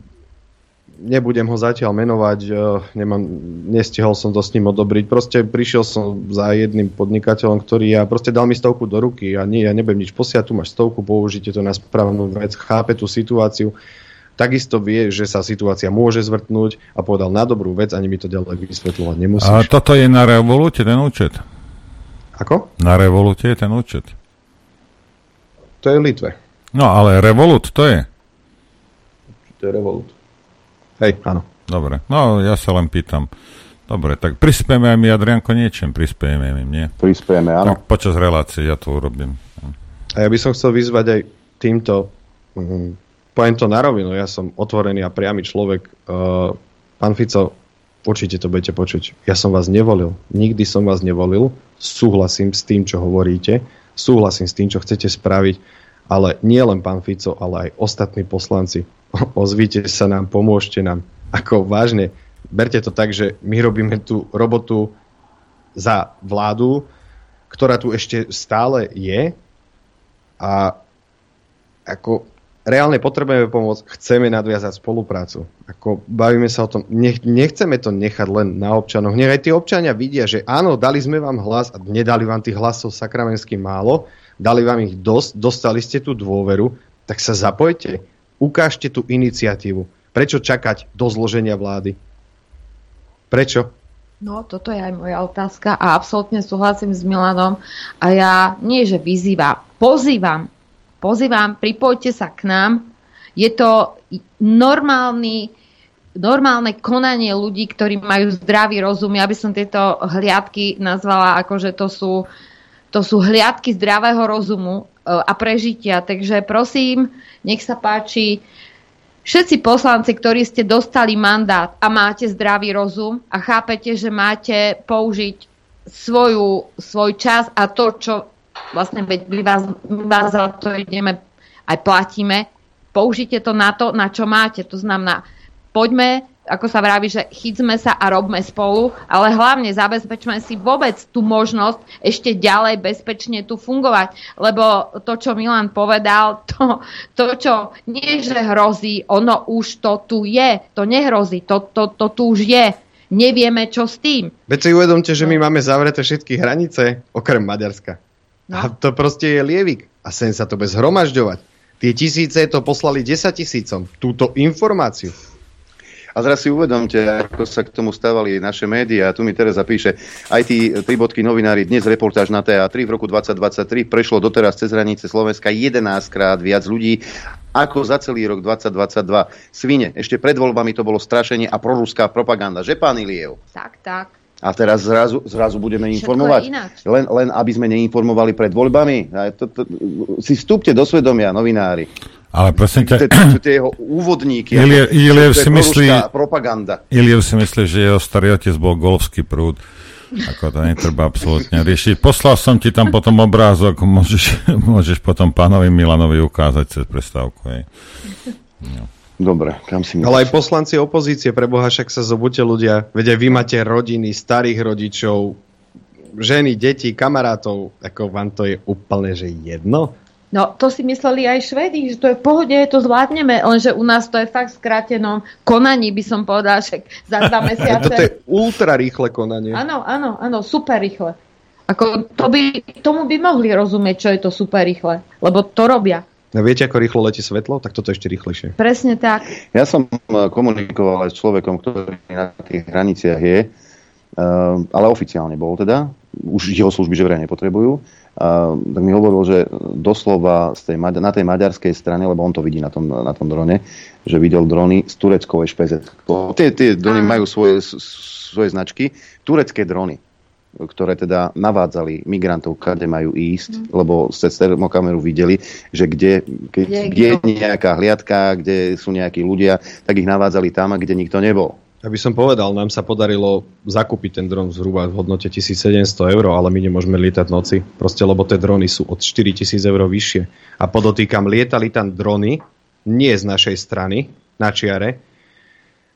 nebudem ho zatiaľ menovať, eh, nemám, nestihol som to s ním odobriť. Proste prišiel som za jedným podnikateľom, ktorý ja proste dal mi stovku do ruky a nie, ja nebudem nič posiať, tu máš stovku, použite to na správnu vec, chápe tú situáciu. Takisto vie, že sa situácia môže zvrtnúť a povedal na dobrú vec, ani mi to ďalej vysvetľovať nemusíš. A toto je na Revolute ten účet? Ako? Na Revolute je ten účet. To je v Litve. No ale Revolut to je. To je Revolut. Hej, áno. Dobre, no ja sa len pýtam. Dobre, tak prispieme aj my, Adrianko, niečím prispieme im, nie? Prispieme, áno. Tak počas relácie ja to urobím. A ja by som chcel vyzvať aj týmto, um, poviem to na rovinu, ja som otvorený a priamy človek. Uh, pán Fico, určite to budete počuť. Ja som vás nevolil. Nikdy som vás nevolil. Súhlasím s tým, čo hovoríte. Súhlasím s tým, čo chcete spraviť ale nie len pán Fico, ale aj ostatní poslanci. Ozvite sa nám, pomôžte nám. Ako vážne, berte to tak, že my robíme tú robotu za vládu, ktorá tu ešte stále je a ako reálne potrebujeme pomôcť, chceme nadviazať spoluprácu. Ako bavíme sa o tom, nech, nechceme to nechať len na občanoch. Nech aj tí občania vidia, že áno, dali sme vám hlas a nedali vám tých hlasov sakramensky málo, dali vám ich dosť, dostali ste tú dôveru, tak sa zapojte, ukážte tú iniciatívu. Prečo čakať do zloženia vlády? Prečo? No, toto je aj moja otázka a absolútne súhlasím s Milanom. A ja nie, že vyzývam, pozývam, pozývam, pripojte sa k nám. Je to normálny, normálne konanie ľudí, ktorí majú zdravý rozum. Ja by som tieto hliadky nazvala ako, že to sú to sú hliadky zdravého rozumu e, a prežitia. Takže prosím, nech sa páči, všetci poslanci, ktorí ste dostali mandát a máte zdravý rozum a chápete, že máte použiť svoju, svoj čas a to, čo vlastne my vás, my vás za to ideme aj platíme, použite to na to, na čo máte. To znamená, poďme ako sa vraví, že chytme sa a robme spolu, ale hlavne zabezpečme si vôbec tú možnosť ešte ďalej bezpečne tu fungovať. Lebo to, čo Milan povedal, to, to čo nie, že hrozí, ono už to tu je. To nehrozí, to, to, to tu už je. Nevieme, čo s tým. Veď si uvedomte, že my máme zavreté všetky hranice, okrem Maďarska. No. A to proste je lievik. A sem sa to bez hromažďovať. Tie tisíce to poslali 10 tisícom. Túto informáciu. A teraz si uvedomte, ako sa k tomu stávali naše médiá. Tu mi teraz zapíše aj tí tri bodky novinári. Dnes reportáž na TA3 v roku 2023 prešlo doteraz cez hranice Slovenska 11 krát viac ľudí ako za celý rok 2022. Svine, ešte pred voľbami to bolo strašenie a proruská propaganda. Že, pán Iliev? Tak, tak. A teraz zrazu, zrazu budeme informovať. Len, len aby sme neinformovali pred voľbami. To, to, si vstúpte do svedomia, novinári. Ale prosím ťa... Tie jeho úvodníky. Iliev si myslí... propaganda. Iliev si myslí, že jeho starý otec bol golfský prúd. Ako to netreba absolútne riešiť. Poslal som ti tam potom obrázok, môžeš, môžeš potom pánovi Milanovi ukázať cez prestávku. Hej. No. Dobre, kam si Ale aj poslanci opozície, pre Boha, však sa zobudte ľudia. Veď aj vy máte rodiny, starých rodičov, ženy, deti, kamarátov. Ako vám to je úplne, že jedno? No, to si mysleli aj Švedi, že to je v pohode, to zvládneme, lenže u nás to je fakt v skrátenom konaní, by som povedala, že za dva mesiace. Toto je ultra rýchle konanie. Áno, áno, áno, super rýchle. Ako, to by, tomu by mohli rozumieť, čo je to super rýchle, lebo to robia. A viete, ako rýchlo letí svetlo? Tak toto je ešte rýchlejšie. Presne tak. Ja som eh, komunikoval aj s človekom, ktorý na tých hraniciach je, eh, ale oficiálne bol teda, už jeho služby že vraj nepotrebujú, tak mi hovoril, že doslova z tej, na tej maďarskej strane, lebo on to vidí na tom, na tom drone, že videl drony z tureckovej špeze. Tie, tie drony majú svoje, svoje značky, turecké drony ktoré teda navádzali migrantov, kade majú ísť, mm. lebo cez termokameru videli, že kde, keď, kde, kde je nejaká hliadka, kde sú nejakí ľudia, tak ich navádzali tam, kde nikto nebol. Aby som povedal, nám sa podarilo zakúpiť ten dron zhruba v hodnote 1700 eur, ale my nemôžeme lietať noci, proste lebo tie drony sú od 4000 eur vyššie. A podotýkam, lietali tam drony, nie z našej strany, na čiare,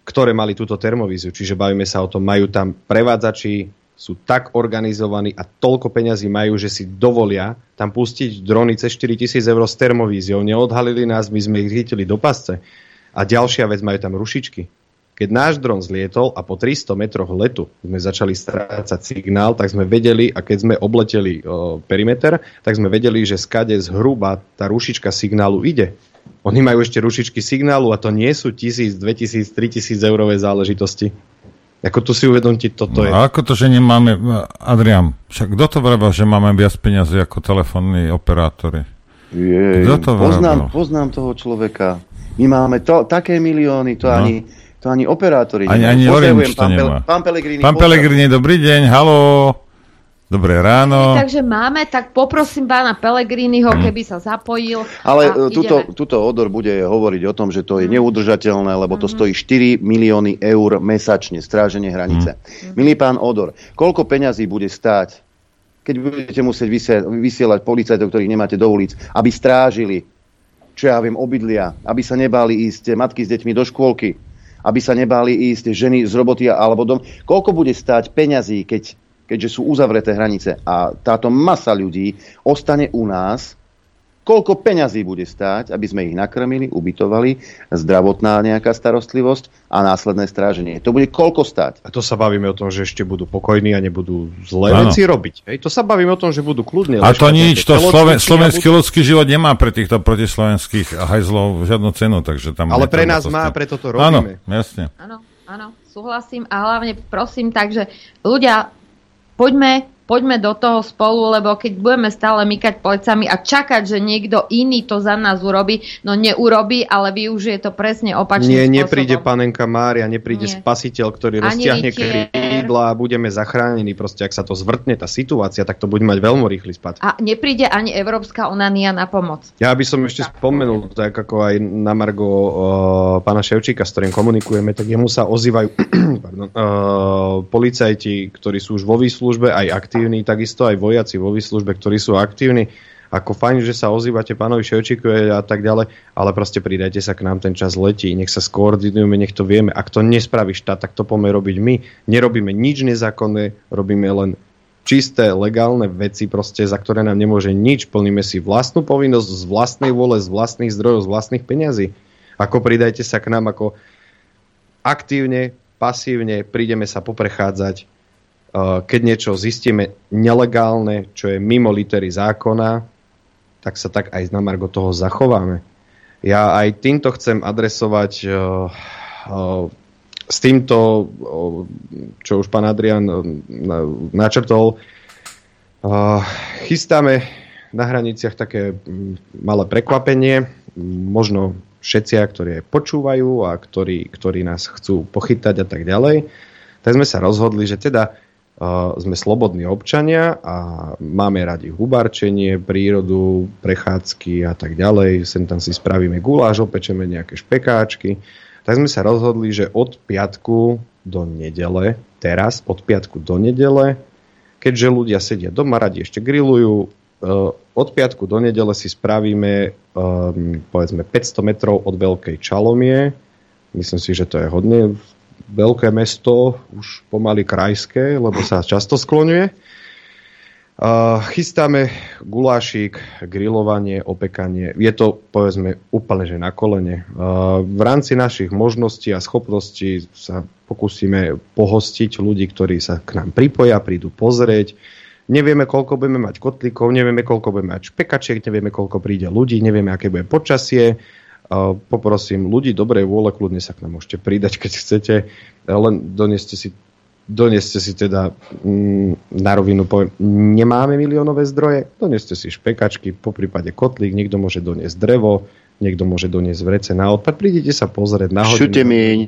ktoré mali túto termovíziu. Čiže bavíme sa o tom, majú tam prevádzači, sú tak organizovaní a toľko peňazí majú, že si dovolia tam pustiť drony cez 4000 eur s termovíziou. Neodhalili nás, my sme ich chytili do pasce. A ďalšia vec, majú tam rušičky keď náš dron zlietol a po 300 metroch letu sme začali strácať signál, tak sme vedeli, a keď sme obleteli o, perimeter, tak sme vedeli, že skade zhruba tá rušička signálu ide. Oni majú ešte rušičky signálu a to nie sú 1000, 2000, 3000 eurové záležitosti. Ako tu si uvedomte, toto no, je. A ako to, že nemáme, Adrian, však kto to vravel, že máme viac peniazy ako telefónni operátori? Jej, kto to poznám, poznám toho človeka. My máme to, také milióny, to no. ani to ani operátori Ani, ani Orange to nemá. Pán Pelegrini. Pán Pelegrini, dobrý deň, halo. Dobré ráno. Takže máme, tak poprosím pána Pelegriniho, hmm. keby sa zapojil. Ale e, tuto, tuto odor bude hovoriť o tom, že to je hmm. neudržateľné, lebo to hmm. stojí 4 milióny eur mesačne, stráženie hranice. Hmm. Milý pán Odor, koľko peňazí bude stáť, keď budete musieť vysielať policajtov, ktorých nemáte do ulic, aby strážili, čo ja viem, obydlia, aby sa nebáli ísť matky s deťmi do škôlky, aby sa nebáli ísť ženy z roboty alebo dom. Koľko bude stáť peňazí, keď, keďže sú uzavreté hranice a táto masa ľudí ostane u nás, koľko peňazí bude stáť, aby sme ich nakrmili, ubytovali, zdravotná nejaká starostlivosť a následné stráženie. To bude koľko stáť? A to sa bavíme o tom, že ešte budú pokojní a nebudú zlé ano. veci robiť. Hej, to sa bavíme o tom, že budú kľudní. A to nič, to sloven, slovenský budú... ľudský život nemá pre týchto protislovenských hajzlov žiadnu cenu, takže tam... Ale pre nás má, preto to robíme. Áno, jasne. Áno, áno, súhlasím a hlavne prosím, takže ľudia, poďme poďme do toho spolu, lebo keď budeme stále mykať plecami a čakať, že niekto iný to za nás urobí, no neurobí, ale využije to presne opačným Nie, spôsobom. nepríde panenka Mária, nepríde Nie. spasiteľ, ktorý Ani roztiahne krídla a budeme zachránení. Proste, ak sa to zvrtne, tá situácia, tak to bude mať veľmi rýchly spad. A nepríde ani Európska unania na pomoc. Ja by som ešte spomenul, tak ako aj na Margo uh, pána Ševčíka, s ktorým komunikujeme, tak jemu sa ozývajú pardon, uh, policajti, ktorí sú už vo výslužbe, aj ak aktívni, takisto aj vojaci vo výslužbe, ktorí sú aktívni. Ako fajn, že sa ozývate pánovi Ševčíkovi a tak ďalej, ale proste pridajte sa k nám, ten čas letí, nech sa skoordinujeme, nech to vieme. Ak to nespraví štát, tak to poďme robiť my. Nerobíme nič nezákonné, robíme len čisté, legálne veci, proste, za ktoré nám nemôže nič. Plníme si vlastnú povinnosť z vlastnej vole, z vlastných zdrojov, z vlastných peňazí. Ako pridajte sa k nám, ako aktívne, pasívne prídeme sa poprechádzať, keď niečo zistíme nelegálne, čo je mimo litery zákona, tak sa tak aj na Margo toho zachováme. Ja aj týmto chcem adresovať uh, uh, s týmto, čo už pán Adrian načrtol, chystáme na hraniciach také mm, malé prekvapenie. Možno všetci, ktorí aj počúvajú a ktorí, ktorí nás chcú pochytať a tak ďalej, tak sme sa rozhodli, že teda sme slobodní občania a máme radi hubarčenie, prírodu, prechádzky a tak ďalej. Sem tam si spravíme guláš, opečeme nejaké špekáčky. Tak sme sa rozhodli, že od piatku do nedele, teraz od piatku do nedele, keďže ľudia sedia doma, radi ešte grillujú, e, od piatku do nedele si spravíme um, povedzme 500 metrov od Veľkej Čalomie. Myslím si, že to je hodne veľké mesto, už pomaly krajské, lebo sa často skloňuje. Uh, chystáme gulášik, grilovanie, opekanie. Je to, povedzme, úplne že na kolene. V rámci našich možností a schopností sa pokúsime pohostiť ľudí, ktorí sa k nám pripoja, prídu pozrieť. Nevieme, koľko budeme mať kotlíkov, nevieme, koľko budeme mať špekačiek, nevieme, koľko príde ľudí, nevieme, aké bude počasie. Poprosím ľudí dobrej vôle, kľudne sa k nám môžete pridať, keď chcete. Len doneste si Doneste si teda mm, na rovinu poviem, nemáme miliónové zdroje, doneste si špekačky, po prípade kotlík, niekto môže doniesť drevo, niekto môže doniesť vrece na odpad, prídite sa pozrieť na hodinu. Šutemieň.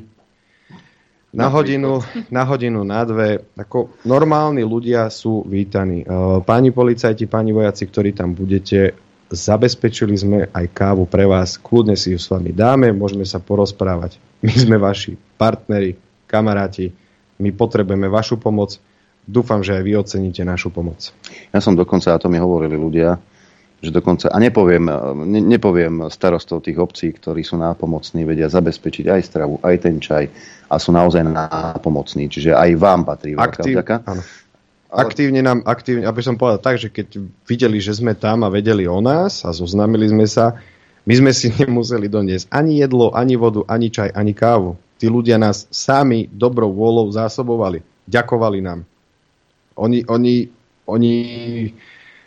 Na hodinu, na hodinu, na dve. Ako normálni ľudia sú vítaní. Páni policajti, páni vojaci, ktorí tam budete, zabezpečili sme aj kávu pre vás. Kľudne si ju s vami dáme, môžeme sa porozprávať. My sme vaši partneri, kamaráti, my potrebujeme vašu pomoc. Dúfam, že aj vy oceníte našu pomoc. Ja som dokonca, a to mi hovorili ľudia, že dokonca, a nepoviem, ne, nepoviem starostov tých obcí, ktorí sú nápomocní, vedia zabezpečiť aj stravu, aj ten čaj a sú naozaj nápomocní. Čiže aj vám patrí Aktív, Aktívne nám, aktívne, aby som povedal tak, že keď videli, že sme tam a vedeli o nás a zoznámili sme sa, my sme si nemuseli doniesť ani jedlo, ani vodu, ani čaj, ani kávu. Tí ľudia nás sami dobrou vôľou zásobovali. Ďakovali nám. Oni, oni, oni,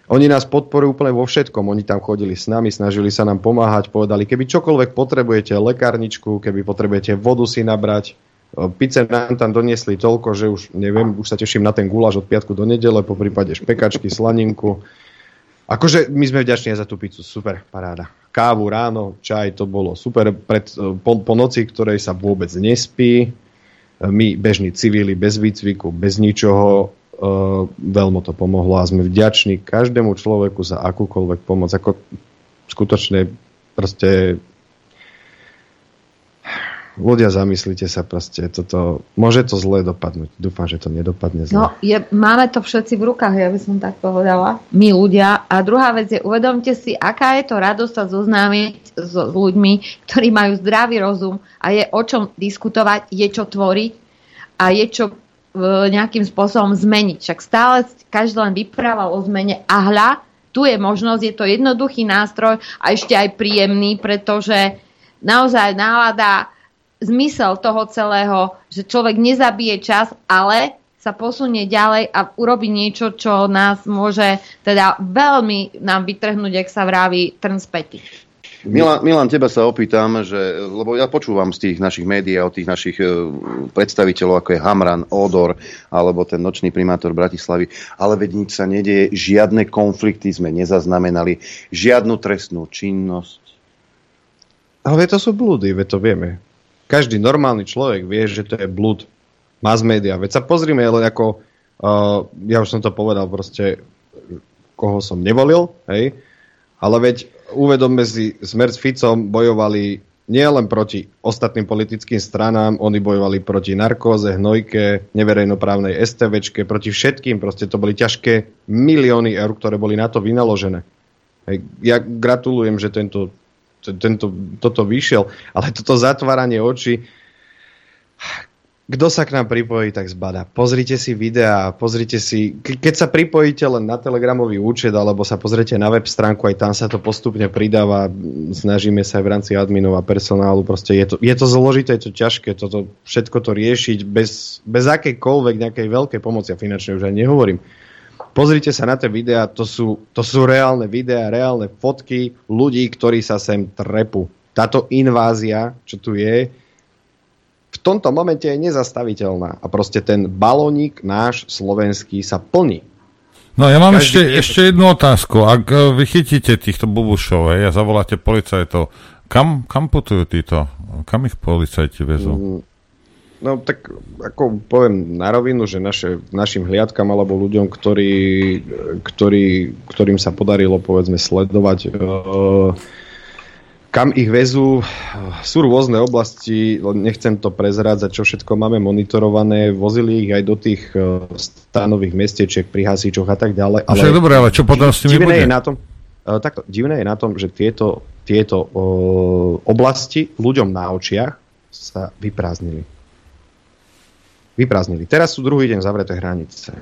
oni nás podporujú úplne vo všetkom. Oni tam chodili s nami, snažili sa nám pomáhať, povedali, keby čokoľvek potrebujete, lekárničku, keby potrebujete vodu si nabrať, Pice nám tam doniesli toľko, že už neviem, už sa teším na ten guláš od piatku do nedele, po prípade špekačky, slaninku. Akože my sme vďační za tú pizzu, super, paráda. Kávu ráno, čaj, to bolo super. Pred, e, po, po noci, ktorej sa vôbec nespí, e, my, bežní civili, bez výcviku, bez ničoho, uh, veľmi to pomohlo a sme vďační každému človeku za akúkoľvek pomoc. Ako skutočne proste ľudia, zamyslite sa proste, toto, môže to zle dopadnúť. Dúfam, že to nedopadne zle. No, je, máme to všetci v rukách, ja by som tak povedala. My ľudia. A druhá vec je, uvedomte si, aká je to radosť sa zoznámiť s, s ľuďmi, ktorí majú zdravý rozum a je o čom diskutovať, je čo tvoriť a je čo e, nejakým spôsobom zmeniť. Však stále každý len vyprával o zmene a hľa, tu je možnosť, je to jednoduchý nástroj a ešte aj príjemný, pretože naozaj nálada zmysel toho celého, že človek nezabije čas, ale sa posunie ďalej a urobi niečo, čo nás môže teda veľmi nám vytrhnúť, ak sa vraví, trn späty. Milan, Milan, teba sa opýtam, že, lebo ja počúvam z tých našich médií a od tých našich e, predstaviteľov, ako je Hamran, Odor, alebo ten nočný primátor Bratislavy, ale veď nič sa nedieje, žiadne konflikty sme nezaznamenali, žiadnu trestnú činnosť. Ale to sú blúdy, veď to vieme. Každý normálny človek vie, že to je blúd mass media. Veď sa pozrime len ako, uh, ja už som to povedal proste, koho som nevolil, hej, ale veď uvedomme si, Smer s Ficom bojovali nielen proti ostatným politickým stranám, oni bojovali proti narkóze, hnojke, neverejnoprávnej STVčke, proti všetkým, proste to boli ťažké milióny eur, ktoré boli na to vynaložené. Hej, ja gratulujem, že tento tento, toto vyšiel, ale toto zatváranie očí, kto sa k nám pripojí, tak zbada. Pozrite si videá, pozrite si, keď sa pripojíte len na telegramový účet, alebo sa pozrite na web stránku, aj tam sa to postupne pridáva, snažíme sa aj v rámci adminov a personálu, proste je to, je to zložité, je to ťažké, toto, všetko to riešiť bez, bez akejkoľvek nejakej veľkej pomoci, a finančnej už aj nehovorím. Pozrite sa na tie videá, to sú, to sú reálne videá, reálne fotky ľudí, ktorí sa sem trepu. Táto invázia, čo tu je, v tomto momente je nezastaviteľná. A proste ten balónik náš slovenský sa plní. No ja mám ešte, je... ešte jednu otázku. Ak e, vychytíte týchto bubušov hej, a zavoláte policajtov, kam, kam putujú títo? Kam ich policajti vezú? No tak ako poviem na rovinu, že naše, našim hliadkam alebo ľuďom, ktorí, ktorí, ktorým sa podarilo povedzme sledovať e, kam ich vezú, sú rôzne oblasti, nechcem to prezrádzať, čo všetko máme monitorované, vozili ich aj do tých e, stanových mestečiek pri hasičoch a tak ďalej. Ale, Však dobré, ale čo potom s nimi bude? Je na tom, e, takto, divné je na tom, že tieto, tieto o, oblasti ľuďom na očiach sa vyprázdnili vyprázdnili. Teraz sú druhý deň zavreté hranice.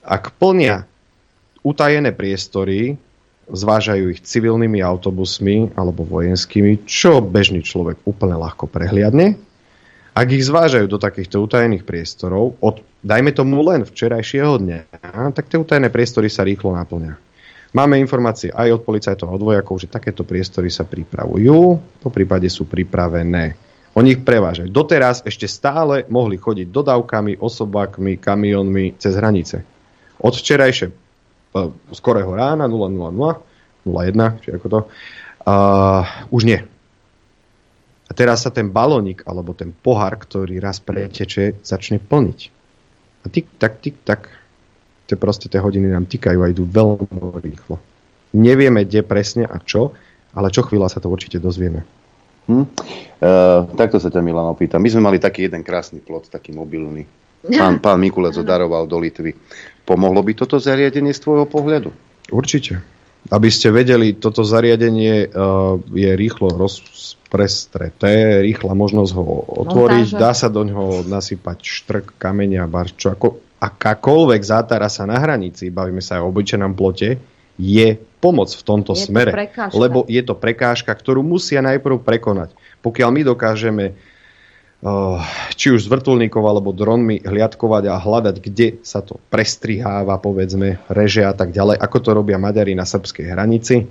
Ak plnia utajené priestory, zvážajú ich civilnými autobusmi alebo vojenskými, čo bežný človek úplne ľahko prehliadne. Ak ich zvážajú do takýchto utajených priestorov, od, dajme tomu len včerajšieho dňa, tak tie utajené priestory sa rýchlo naplňa. Máme informácie aj od policajtov a od vojakov, že takéto priestory sa pripravujú, po prípade sú pripravené. Oni ich prevážajú. Doteraz ešte stále mohli chodiť dodávkami, osobákmi, kamionmi cez hranice. Od včerajšie skorého rána 000, 01, či ako to, uh, už nie. A teraz sa ten balónik alebo ten pohár, ktorý raz preteče, začne plniť. A tik tak, tik tak, tie proste tie hodiny nám tikajú a idú veľmi rýchlo. Nevieme, kde presne a čo, ale čo chvíľa sa to určite dozvieme. Hm? Uh, takto sa ťa Milan opýta. My sme mali taký jeden krásny plot, taký mobilný. Pán, pán Mikulec daroval do Litvy. Pomohlo by toto zariadenie z tvojho pohľadu? Určite. Aby ste vedeli, toto zariadenie uh, je rýchlo rozprestreté, rýchla možnosť ho otvoriť, Montáže. dá sa do ňoho nasypať štrk, kameňa, barčo, ako akákoľvek zátara sa na hranici, bavíme sa aj o obyčajnom plote, je pomoc v tomto je smere. To lebo je to prekážka, ktorú musia najprv prekonať. Pokiaľ my dokážeme uh, či už s vrtulníkov alebo dronmi hliadkovať a hľadať, kde sa to prestriháva, povedzme, reže a tak ďalej, ako to robia Maďari na srbskej hranici,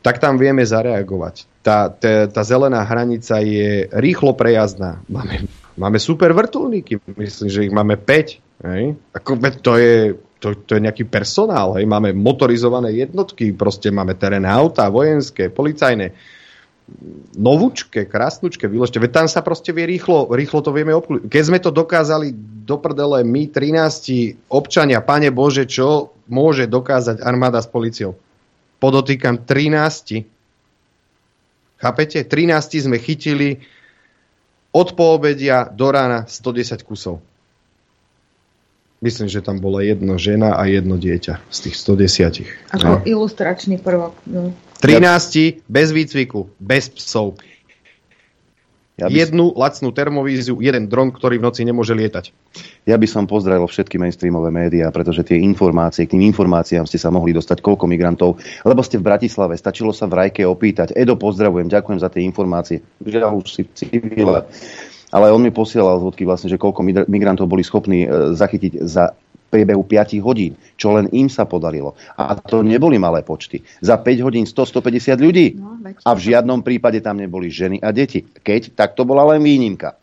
tak tam vieme zareagovať. Tá, tá, tá zelená hranica je rýchlo prejazdná. Máme, máme super vrtulníky, myslím, že ich máme 5 Hej. Ako, to je, to, to je nejaký personál, hej. máme motorizované jednotky, proste máme terénne auta, vojenské, policajné, novúčke, krásnučke, vyložte. Veď tam sa proste vie rýchlo, rýchlo to vieme obklúčiť. Keď sme to dokázali do prdele my, 13 občania, pane Bože, čo môže dokázať armáda s policiou? Podotýkam 13. Chápete? 13 sme chytili od poobedia do rána 110 kusov. Myslím, že tam bola jedna žena a jedno dieťa z tých 110. Ako no. ilustračný prvok. No. 13 bez výcviku, bez psov. Ja by... Jednu lacnú termovíziu, jeden dron, ktorý v noci nemôže lietať. Ja by som pozdravil všetky mainstreamové médiá, pretože tie informácie, k tým informáciám ste sa mohli dostať koľko migrantov, lebo ste v Bratislave, stačilo sa v Rajke opýtať. Edo, pozdravujem, ďakujem za tie informácie. Žiaľ, už si civile ale on mi posielal zvodky vlastne, že koľko migrantov boli schopní e, zachytiť za priebehu 5 hodín, čo len im sa podarilo. A to neboli malé počty. Za 5 hodín 100-150 ľudí. No, a v žiadnom prípade tam neboli ženy a deti. Keď, tak to bola len výnimka.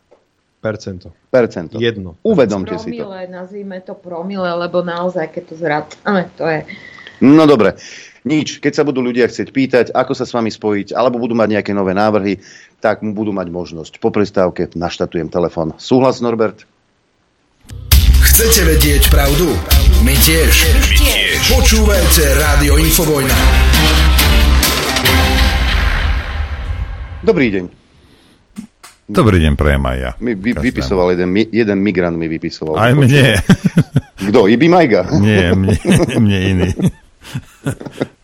Percento. Percento. Jedno. Uvedomte promile, si to. nazvime to promile, lebo naozaj, keď to zrátame, to je... No dobre. Nič. Keď sa budú ľudia chcieť pýtať, ako sa s vami spojiť, alebo budú mať nejaké nové návrhy, tak mu budú mať možnosť. Po prestávke naštatujem telefon. Súhlas, Norbert? Chcete vedieť pravdu? My tiež. My tiež. Počúvajte Rádio Infovojna. Dobrý deň. Dobrý deň, prejem aj ja. Mi vy, vypisoval jeden, jeden migrant mi vypisoval. Aj mne. Kto? Ibi Majga? Nie, mne, mne iný.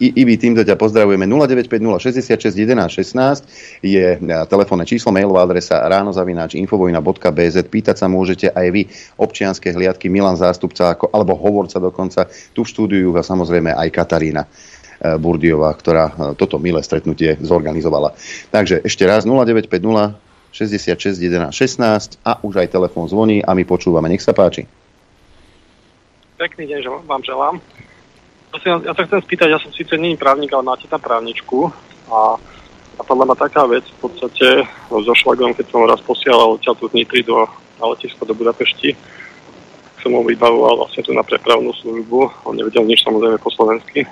Ibi, týmto ťa pozdravujeme. 0950 66 11 16 je e, telefónne číslo, mailová adresa ránozavináč.infovojna.bz. Pýtať sa môžete aj vy občianske hliadky, Milan zástupca ako, alebo hovorca dokonca tu v štúdiu a samozrejme aj Katarína. E, Burdiová, ktorá e, toto milé stretnutie zorganizovala. Takže ešte raz 0950 66 11 16 a už aj telefón zvoní a my počúvame. Nech sa páči. Pekný deň vám želám. Ja, ja sa chcem spýtať, ja som síce není právnik, ale máte tam právničku a napadla ma taká vec v podstate so šlagom, keď som raz posielal odtiaľ z Nitry do, na letisko do Budapešti, som mu vybavoval vlastne tu na prepravnú službu, on nevedel nič samozrejme po slovensky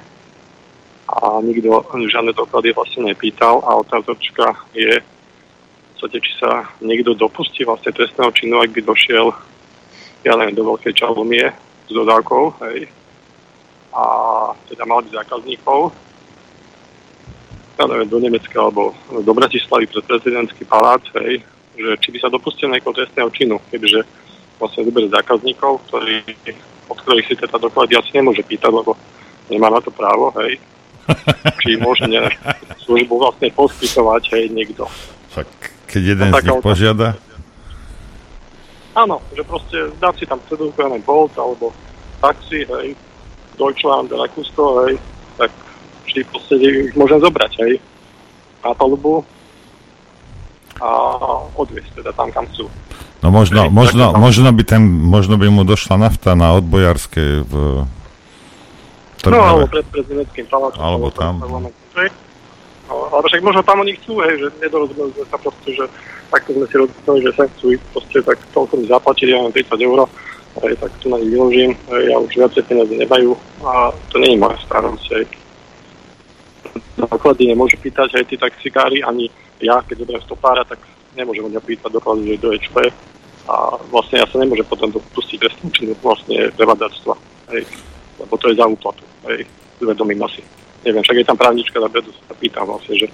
a nikto žiadne doklady vlastne nepýtal a otázočka je v podstate, či sa niekto dopustí vlastne trestného činu, ak by došiel ja neviem, do Veľkej Čalomie s dodávkou, hej, a teda mal byť zákazníkov ja neviem, do Nemecka alebo do Bratislavy pred prezidentský palác, hej, že či by sa dopustil nejakého trestného činu, keďže vlastne vyberie zákazníkov, ktorí, od ktorých si teda doklady asi nemôže pýtať, lebo nemá na to právo, hej. Či môže ne, službu vlastne poskytovať, hej, niekto. Tak keď jeden z nich požiada? Áno, že proste dá si tam cedulku, ja neviem, Bolt alebo taxi, hej, Deutschland, Rakusto, hej, tak vždy v podstate ich môžem zobrať, hej, na palubu a odviesť teda tam, kam chcú. No možno, možno, možno, by ten, možno by mu došla nafta na odbojárske v Trnave. No, alebo pred prezidentským palácom. Alebo tam. No, ale však možno tam oni chcú, hej, že nedorozumeli sme sa proste, že takto sme si rozhodli, že sa chcú ísť proste tak toľko mi zaplatili, ja mám 30 eur, hej, tak tu na nich vyložím, ja už viacej peniazy nemajú a to nie je moja starosť, hej. Doklady nemôžu pýtať aj tí taxikári, ani ja, keď zoberiem stopára, tak nemôžem od pýtať doklady, že do HP a vlastne ja sa nemôžem potom dopustiť trestnú činu vlastne prevádzačstva, hej, lebo to je za úplatu, hej, uvedomím asi. Neviem, však je tam právnička, tak sa pýtam vlastne, že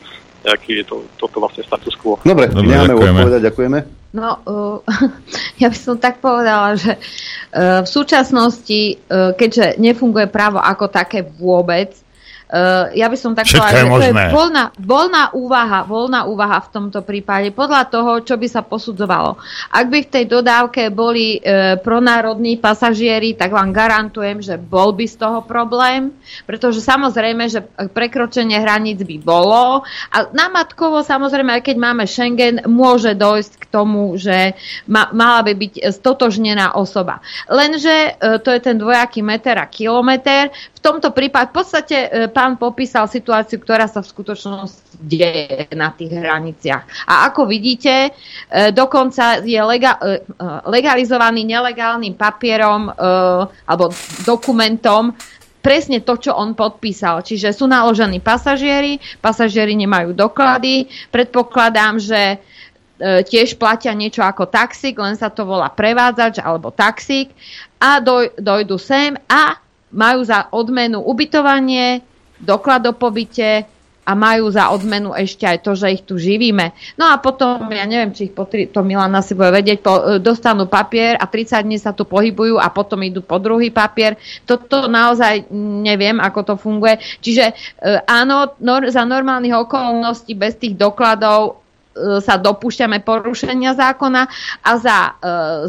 aký je to, toto vlastne status quo. Dobre, Dobre necháme odpovedať, ďakujeme. No, uh, ja by som tak povedala, že uh, v súčasnosti, uh, keďže nefunguje právo ako také vôbec, Uh, ja by som tak povedala, že to je voľná, voľná, úvaha, voľná úvaha v tomto prípade podľa toho, čo by sa posudzovalo. Ak by v tej dodávke boli uh, pronárodní pasažieri, tak vám garantujem, že bol by z toho problém, pretože samozrejme, že prekročenie hraníc by bolo a namatkovo samozrejme, aj keď máme Schengen, môže dojsť k tomu, že ma, mala by byť stotožnená osoba. Lenže uh, to je ten dvojaký meter a kilometr. Tomto prípade v podstate pán popísal situáciu, ktorá sa v skutočnosti deje na tých hraniciach. A ako vidíte, e, dokonca je e, legalizovaný nelegálnym papierom e, alebo dokumentom presne to, čo on podpísal. Čiže sú naložení pasažieri, pasažieri nemajú doklady. Predpokladám, že tiež platia niečo ako taxík, len sa to volá prevádzač alebo taxík a doj, dojdu sem a majú za odmenu ubytovanie, doklad o pobyte a majú za odmenu ešte aj to, že ich tu živíme. No a potom, ja neviem, či ich po tri, to Milana si bude vedieť, po, e, dostanú papier a 30 dní sa tu pohybujú a potom idú po druhý papier. Toto naozaj neviem, ako to funguje. Čiže e, áno, nor, za normálnych okolností bez tých dokladov sa dopúšťame porušenia zákona a za e,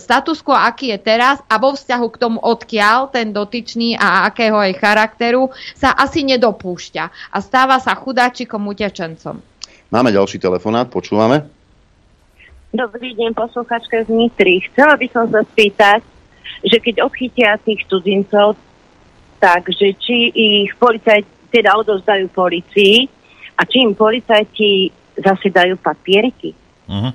status quo, aký je teraz a vo vzťahu k tomu, odkiaľ ten dotyčný a akého je charakteru, sa asi nedopúšťa a stáva sa chudáčikom utečencom. Máme ďalší telefonát, počúvame. Dobrý deň, posluchačka z Nitry. Chcela by som sa spýtať, že keď odchytia tých studencov, takže či ich policajti teda odovzdajú policii a či im policajti zase dajú papieriky. Uh-huh.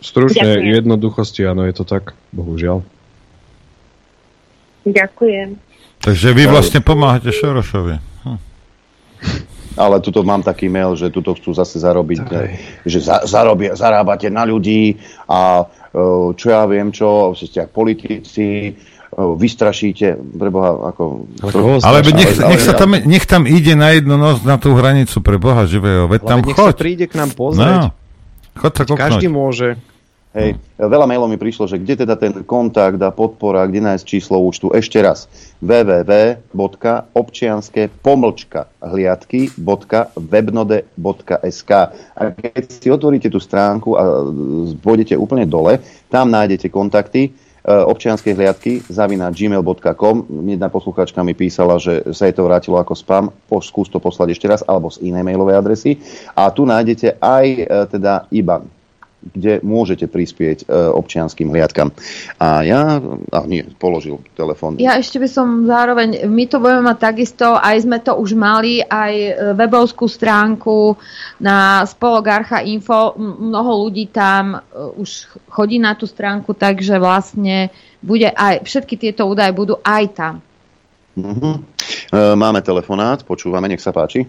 Stručne Ďakujem. jednoduchosti, áno, je to tak, bohužiaľ. Ďakujem. Takže vy vlastne pomáhate Šorošovi. Hm. Ale tuto mám taký mail, že tuto chcú zase zarobiť, okay. že za, zarobie, zarábate na ľudí a e, čo ja viem čo, ste politici, vystrašíte, preboha, ako... Ale nech, nech, sa tam, nech tam ide na jednu noc na tú hranicu pre Boha živého, veď tam nech choď. sa príde k nám pozrieť. No. Chod sa Každý môže. Hej, veľa mailov mi prišlo, že kde teda ten kontakt a podpora, kde nájsť číslo účtu. Ešte raz, www.občianske pomlčka hliadky.webnode.sk A keď si otvoríte tú stránku a pôjdete úplne dole, tam nájdete kontakty, občianskej hliadky zavina gmail.com. Jedna posluchačka mi písala, že sa jej to vrátilo ako spam. Skús to poslať ešte raz, alebo z inej mailovej adresy. A tu nájdete aj e, teda IBAN kde môžete prispieť e, občianským hliadkam. A ja, a nie, položil telefón. Ja ešte by som zároveň, my to budeme mať takisto, aj sme to už mali, aj e, webovskú stránku na spolok Archa Info, mnoho ľudí tam e, už chodí na tú stránku, takže vlastne bude aj, všetky tieto údaje budú aj tam. Uh-huh. Máme telefonát, počúvame, nech sa páči.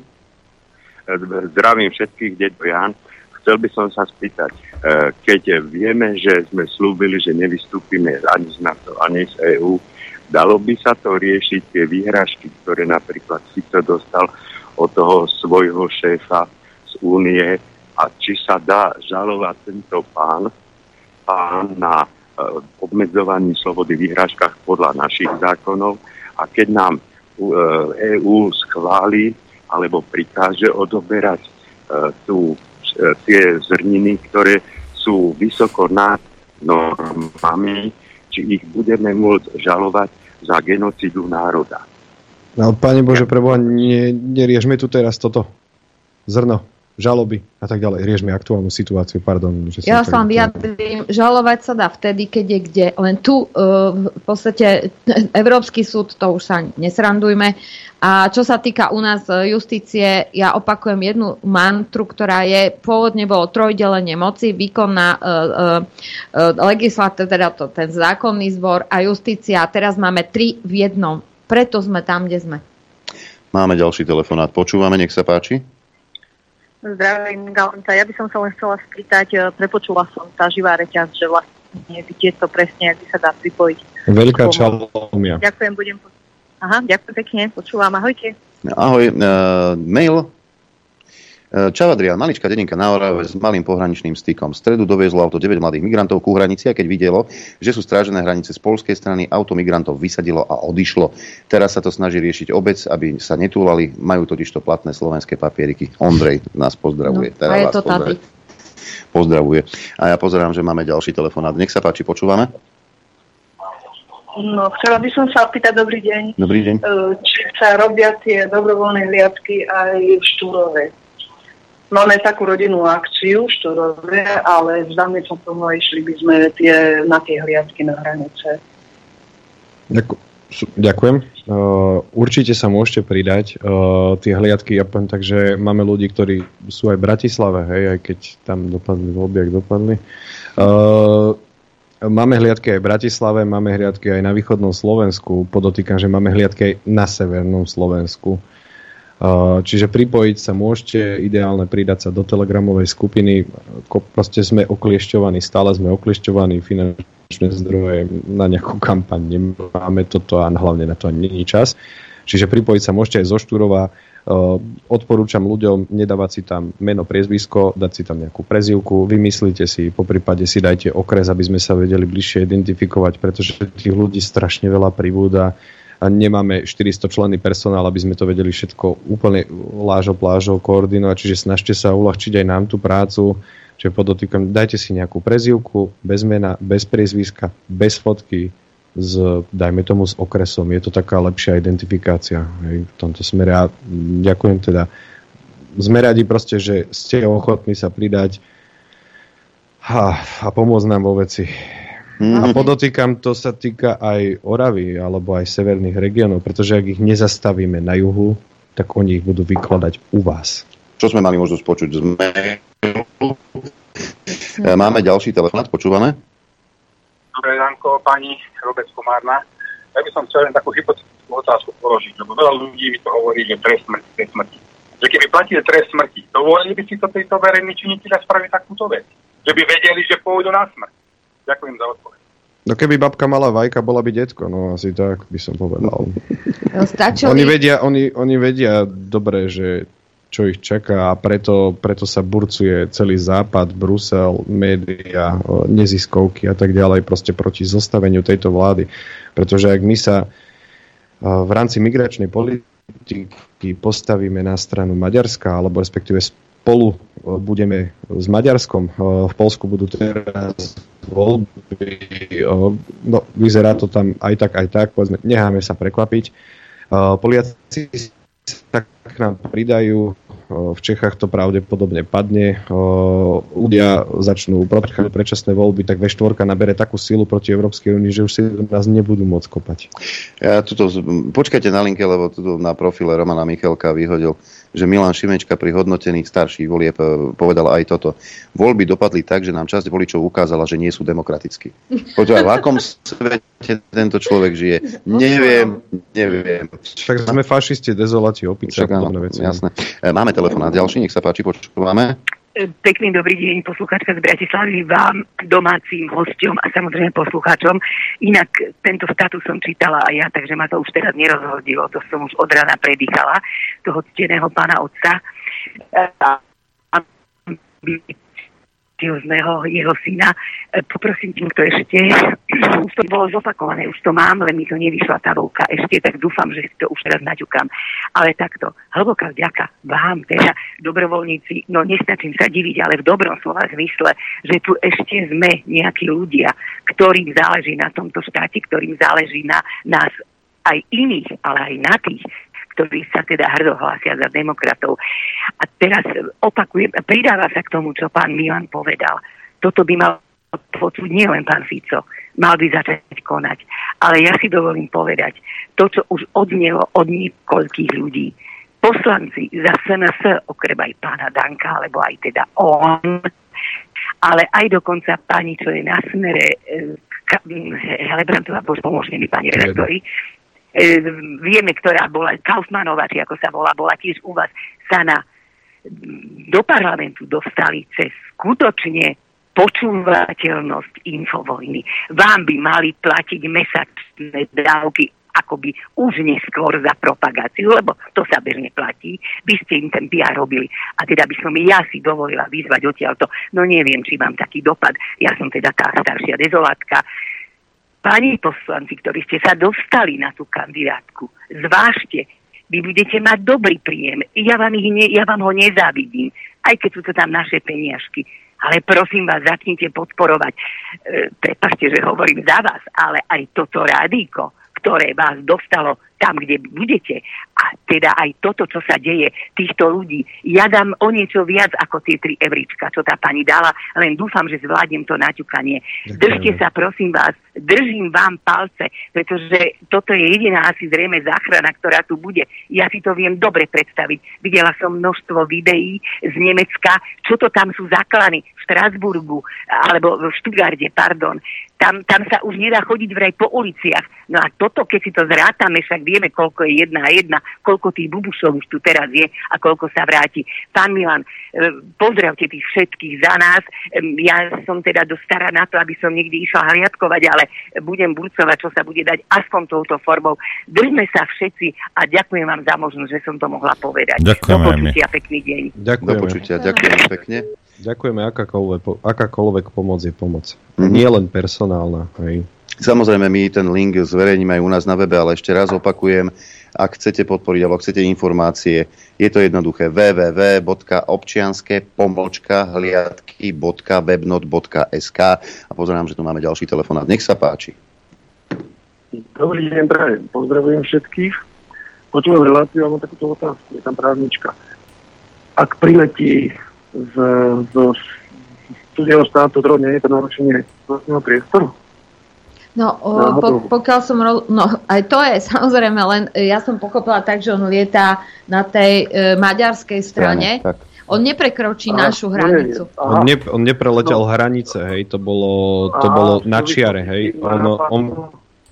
Zdravím všetkých, dedo Jan. Chcel by som sa spýtať, keď vieme, že sme slúbili, že nevystúpime ani z NATO, ani z EÚ, dalo by sa to riešiť tie výhražky, ktoré napríklad si to dostal od toho svojho šéfa z únie a či sa dá žalovať tento pán, pán na e, obmedzovaní slobody výhražkách podľa našich zákonov. A keď nám EÚ e schváli alebo prikáže odoberať tú tie zrniny, ktoré sú vysoko nad normami, či ich budeme môcť žalovať za genocidu národa. No, Pane Bože, preboha, nie, neriešme tu teraz toto zrno žaloby a tak ďalej. Riešme aktuálnu situáciu, pardon. Že ja sa vám vyjadrím, žalovať sa dá vtedy, keď je kde. Len tu uh, v podstate Európsky súd, to už sa nesrandujme. A čo sa týka u nás justície, ja opakujem jednu mantru, ktorá je, pôvodne bolo trojdelenie moci, výkonná uh, uh, legislatíva, teda to, ten zákonný zbor a justícia. A teraz máme tri v jednom. Preto sme tam, kde sme. Máme ďalší telefonát. Počúvame, nech sa páči. Zdravím, Galanta. Ja by som sa len chcela spýtať, e, prepočula som tá živá reťaz, že vlastne viete to presne, ak by sa dá pripojiť. Veľká čalomia. Ďakujem, budem... Aha, ďakujem pekne, počúvam, ahojte. Ahoj, uh, mail Čau Adrian, maličká dedinka na Orave s malým pohraničným stykom. V stredu doviezlo auto 9 mladých migrantov ku hranici a keď videlo, že sú strážené hranice z polskej strany, auto migrantov vysadilo a odišlo. Teraz sa to snaží riešiť obec, aby sa netúlali. Majú totiž to platné slovenské papieriky. Ondrej nás pozdravuje. No, a je to tady. Pozdravuje. A ja pozerám, že máme ďalší telefonát. Nech sa páči, počúvame. No, chcela by som sa opýtať, dobrý deň. Dobrý deň. Či sa robia tie dobrovoľné hliadky aj v Štúrove. Máme takú rodinnú akciu v Štorove, ale s zámecom tomu išli by sme tie, na tie hliadky na hranice. Ďakujem. Uh, určite sa môžete pridať. Uh, tie hliadky, ja poviem tak, že máme ľudí, ktorí sú aj v Bratislave, hej, aj keď tam dopadli voľby, ak dopadli. Uh, máme hliadky aj v Bratislave, máme hliadky aj na východnom Slovensku. Podotýkam, že máme hliadky aj na severnom Slovensku. Čiže pripojiť sa môžete, ideálne pridať sa do telegramovej skupiny. Proste sme okliešťovaní, stále sme okliešťovaní, finančné zdroje na nejakú kampaň nemáme toto a hlavne na to ani není čas. Čiže pripojiť sa môžete aj zo Štúrova. Odporúčam ľuďom nedávať si tam meno, priezvisko, dať si tam nejakú prezivku, vymyslite si, po prípade si dajte okres, aby sme sa vedeli bližšie identifikovať, pretože tých ľudí strašne veľa pribúda nemáme 400 členný personál, aby sme to vedeli všetko úplne lážo plážo koordinovať, čiže snažte sa uľahčiť aj nám tú prácu, čiže podotýkam, dajte si nejakú prezivku, bez mena, bez priezviska, bez fotky, s, dajme tomu s okresom. Je to taká lepšia identifikácia hej, v tomto smere a ďakujem teda. Sme radi proste, že ste ochotní sa pridať a, a pomôcť nám vo veci. A podotýkam, to sa týka aj Oravy alebo aj severných regiónov, pretože ak ich nezastavíme na juhu, tak oni ich budú vykladať u vás. Čo sme mali možnosť počuť z Máme ďalší telefonát, počúvame. Dobré ránko, pani Robec Komárna. Ja by som chcel len takú hypotetickú otázku položiť, lebo veľa ľudí mi to hovorí, že trest smrti, trest smrti. Že keby platili trest smrti, dovolili by si to tejto verejní činiteľa spraviť takúto vec? Že by vedeli, že pôjdu na smrť? Ďakujem za odpoveď. No keby babka mala vajka, bola by detko, no asi tak by som povedal. Stačili... Oni vedia, oni, oni vedia dobre, že čo ich čaká a preto, preto sa burcuje celý západ, Brusel, média, neziskovky a tak ďalej proste proti zostaveniu tejto vlády. Pretože ak my sa v rámci migračnej politiky postavíme na stranu Maďarska, alebo respektíve spolu budeme s Maďarskom, v Polsku budú teraz voľby. No, vyzerá to tam aj tak, aj tak. Povedzme, necháme sa prekvapiť. Poliaci sa k nám pridajú. V Čechách to pravdepodobne padne. Ľudia začnú protchať predčasné voľby, tak V4 nabere takú silu proti Európskej únii, že už si nás nebudú môcť kopať. Ja tuto, počkajte na linke, lebo tuto na profile Romana Michalka vyhodil že Milan Šimečka pri hodnotení starších volieb e, povedal aj toto. Voľby dopadli tak, že nám časť voličov ukázala, že nie sú demokratickí. Počúvaj, v akom svete tento človek žije? Neviem, neviem. Tak sme fašisti, dezoláti, opice a podobné veci. Jasné. E, máme telefonát ďalší, nech sa páči, počúvame. Pekný dobrý deň, poslucháčka z Bratislavy, vám, domácim hosťom a samozrejme poslucháčom. Inak tento status som čítala aj ja, takže ma to už teraz nerozhodilo, to som už od rána predýchala, toho cteného pána otca ambiciozného jeho syna. E, poprosím týmto ešte, už to bolo zopakované, už to mám, len mi to nevyšla tá volka ešte, tak dúfam, že si to už teraz naťukám. Ale takto, hlboká vďaka vám, teda dobrovoľníci, no nestačím sa diviť, ale v dobrom slova zmysle, že tu ešte sme nejakí ľudia, ktorým záleží na tomto štáte, ktorým záleží na nás aj iných, ale aj na tých, ktorí sa teda hrdo hlásia za demokratov. A teraz opakujem, pridáva sa k tomu, čo pán Milan povedal. Toto by mal počuť nie len pán Fico, mal by začať konať. Ale ja si dovolím povedať, to, čo už odnelo od niekoľkých ľudí, poslanci za SNS, okrem aj pána Danka, alebo aj teda on, ale aj dokonca pani, čo je na smere, e, Helebrantová, pomôžte mi, pani redaktori, e, vieme, ktorá bola, Kaufmanová, či ako sa volá, bola tiež u vás, sa na, do parlamentu dostali cez skutočne počúvateľnosť infovojny. Vám by mali platiť mesačné dávky akoby už neskôr za propagáciu, lebo to sa bežne platí, by ste im ten PR robili. A teda by som ja si dovolila vyzvať odtiaľto, no neviem, či mám taký dopad, ja som teda tá staršia dezolátka. Pani poslanci, ktorí ste sa dostali na tú kandidátku, zvážte, vy budete mať dobrý príjem. Ja vám, ich ne, ja vám ho nezávidím, aj keď sú to tam naše peniažky ale prosím vás, začnite podporovať, e, prepašte, že hovorím za vás, ale aj toto rádíko, ktoré vás dostalo tam, kde budete. A teda aj toto, čo sa deje, týchto ľudí, ja dám o niečo viac ako tie tri evrička, čo tá pani dala, len dúfam, že zvládnem to naťukanie. Držte sa, prosím vás, držím vám palce, pretože toto je jediná asi zrejme záchrana, ktorá tu bude. Ja si to viem dobre predstaviť. Videla som množstvo videí z Nemecka, čo to tam sú zaklany v Štrasburgu, alebo v Štutgarde, pardon. Tam, tam sa už nedá chodiť vraj po uliciach. No a toto, keď si to zrátame, však vieme, koľko je jedna a jedna, koľko tých bubušov už tu teraz je a koľko sa vráti. Pán Milan, e, pozdravte tých všetkých za nás. Ja som teda dosť stará na to, aby som niekdy išla hliadkovať, ale budem burcovať, čo sa bude dať aspoň touto formou. Držme sa všetci a ďakujem vám za možnosť, že som to mohla povedať. Ďakujem Do počutia, pekný deň. Ďakujeme. Do počutia, ďakujem pekne. Ďakujeme, akákoľvek, akákoľvek pomoc je pomoc. Mm-hmm. Nie len personálna. Hej. Samozrejme, my ten link zverejníme aj u nás na webe, ale ešte raz opakujem, ak chcete podporiť alebo chcete informácie, je to jednoduché www.občianske hliadky.webnot.sk a pozerám, že tu máme ďalší telefonát. Nech sa páči. Dobrý deň, prajem. Pozdravujem všetkých. Počúvam reláciu, mám takúto otázku. Je tam právnička. Ak priletí z, z, z cudzieho štátu drone, je to narušenie vlastného priestoru? No, o, po, pokiaľ som... Ro- no, aj to je samozrejme, len e, ja som pochopila tak, že on lieta na tej e, maďarskej strane. Tak. On neprekročí Aha, našu hranicu. On, ne, on nepreletel no. hranice, hej, to bolo, to Aha, bolo na čiare, hej. On, on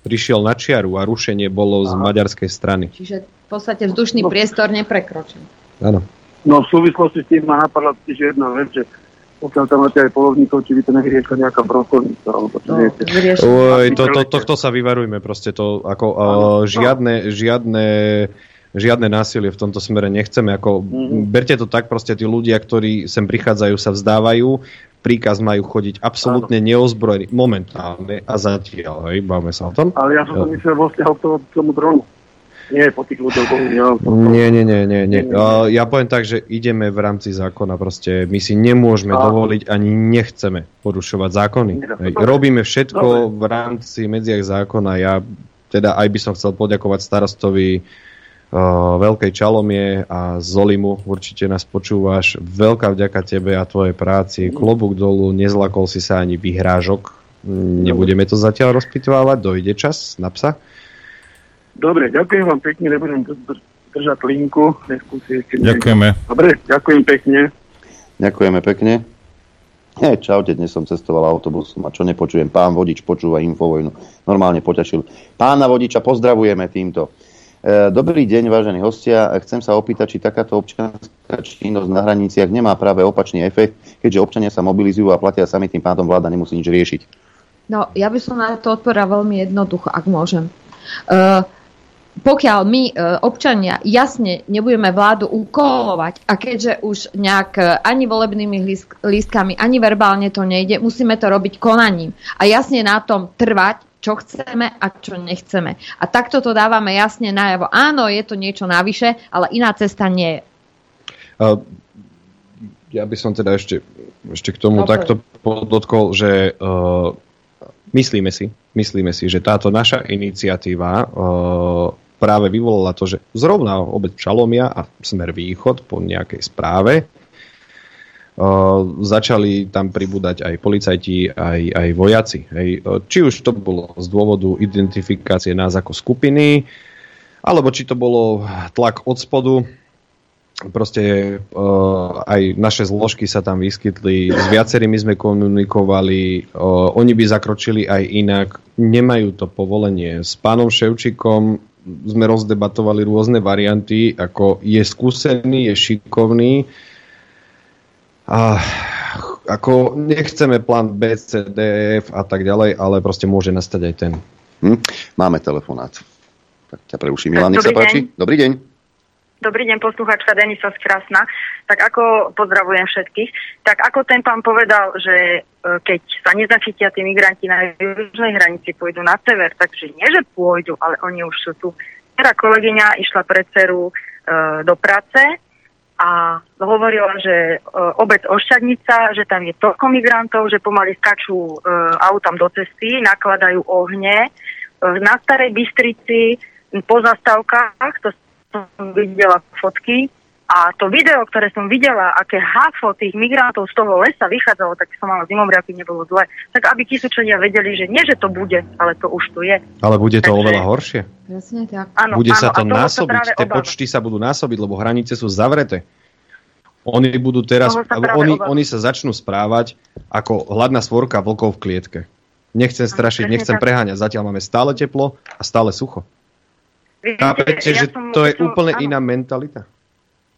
prišiel na čiaru a rušenie bolo Aha. z maďarskej strany. Čiže v podstate vzdušný no. priestor neprekročil. Áno. No v súvislosti s tým ma napadla tiež jedna vec, že pokiaľ tam máte aj polovníkov, či by to nevyriešila nejaká brokovnica, alebo čo no, viete. Oj, to, to, tohto sa vyvarujme proste, to ako uh, žiadne, žiadne žiadne násilie v tomto smere nechceme. Ako, mm-hmm. Berte to tak, proste tí ľudia, ktorí sem prichádzajú, sa vzdávajú, príkaz majú chodiť absolútne neozbrojení momentálne a zatiaľ, hej, bavme sa o tom. Ale ja som to myslel vo vzťahu k tomu dronu. Nie, po tých ľuďoch, bohužiaľ. Nie, nie, nie, nie, nie. Uh, ja poviem tak, že ideme v rámci zákona. Proste my si nemôžeme a... dovoliť ani nechceme porušovať zákony. Hej. Robíme všetko v rámci medziach zákona. Ja teda aj by som chcel poďakovať starostovi uh, Veľkej Čalomie a Zolimu. Určite nás počúvaš. Veľká vďaka tebe a tvojej práci. Klobúk dolu, nezlakol si sa ani vyhrážok. Nebudeme to zatiaľ rozpitvávať, dojde čas na psa. Dobre, ďakujem vám pekne, nebudem držať linku. Ďakujeme. Dobre, ďakujem pekne. Ďakujeme pekne. Hey, čaute, dnes som cestoval autobusom a čo nepočujem, pán vodič počúva Infovojnu. Normálne poťašil. Pána vodiča pozdravujeme týmto. E, dobrý deň, vážení hostia. Chcem sa opýtať, či takáto občianská činnosť na hraniciach nemá práve opačný efekt, keďže občania sa mobilizujú a platia sami, tým pádom vláda nemusí nič riešiť. No, ja by som na to odpovedala veľmi jednoducho, ak môžem. Uh, pokiaľ my e, občania jasne nebudeme vládu ukolovať a keďže už nejak e, ani volebnými lístkami, ani verbálne to nejde, musíme to robiť konaním a jasne na tom trvať, čo chceme a čo nechceme. A takto to dávame jasne najavo. Áno, je to niečo navyše, ale iná cesta nie je. Ja by som teda ešte, ešte k tomu Dobre. takto podotkol, že uh, myslíme si, myslíme si, že táto naša iniciatíva práve vyvolala to, že zrovna obec Čalomia a Smer Východ po nejakej správe začali tam pribúdať aj policajti, aj, aj vojaci. Hej. Či už to bolo z dôvodu identifikácie nás ako skupiny, alebo či to bolo tlak od spodu, proste uh, aj naše zložky sa tam vyskytli, s viacerými sme komunikovali, uh, oni by zakročili aj inak, nemajú to povolenie. S pánom Ševčikom sme rozdebatovali rôzne varianty, ako je skúsený, je šikovný, a ako nechceme plán B, C, D, F a tak ďalej, ale proste môže nastať aj ten. Hm, máme telefonát. Tak ťa preuším. Milan, nech sa páči. Deň. Dobrý deň. Dobrý deň, posluchačka Denisa z Krasna. Tak ako pozdravujem všetkých, tak ako ten pán povedal, že e, keď sa nezachytia tí migranti na južnej hranici, pôjdu na sever, takže nie, že pôjdu, ale oni už sú tu. Teda kolegyňa išla pre dceru e, do práce a hovorila, že e, obec Ošťadnica, že tam je toľko migrantov, že pomaly skačú e, autám do cesty, nakladajú ohne. E, na Starej Bystrici po zastávkach, to som videla fotky, a to video, ktoré som videla, aké hafo tých migrantov z toho lesa vychádzalo, tak som mala zimomriaky, nebolo zle. Tak aby Kisučania vedeli, že nie, že to bude, ale to už tu je. Ale bude to Takže... oveľa horšie. Jasne tak. Áno, bude áno, sa to násobiť, tie počty sa budú násobiť, lebo hranice sú zavreté. Oni budú teraz, sa oni, oni sa začnú správať ako hladná svorka vlkov v klietke. Nechcem strašiť, nechcem preháňať. Zatiaľ máme stále teplo a stále sucho. Chápete, ja že som, to je som, úplne áno. iná mentalita?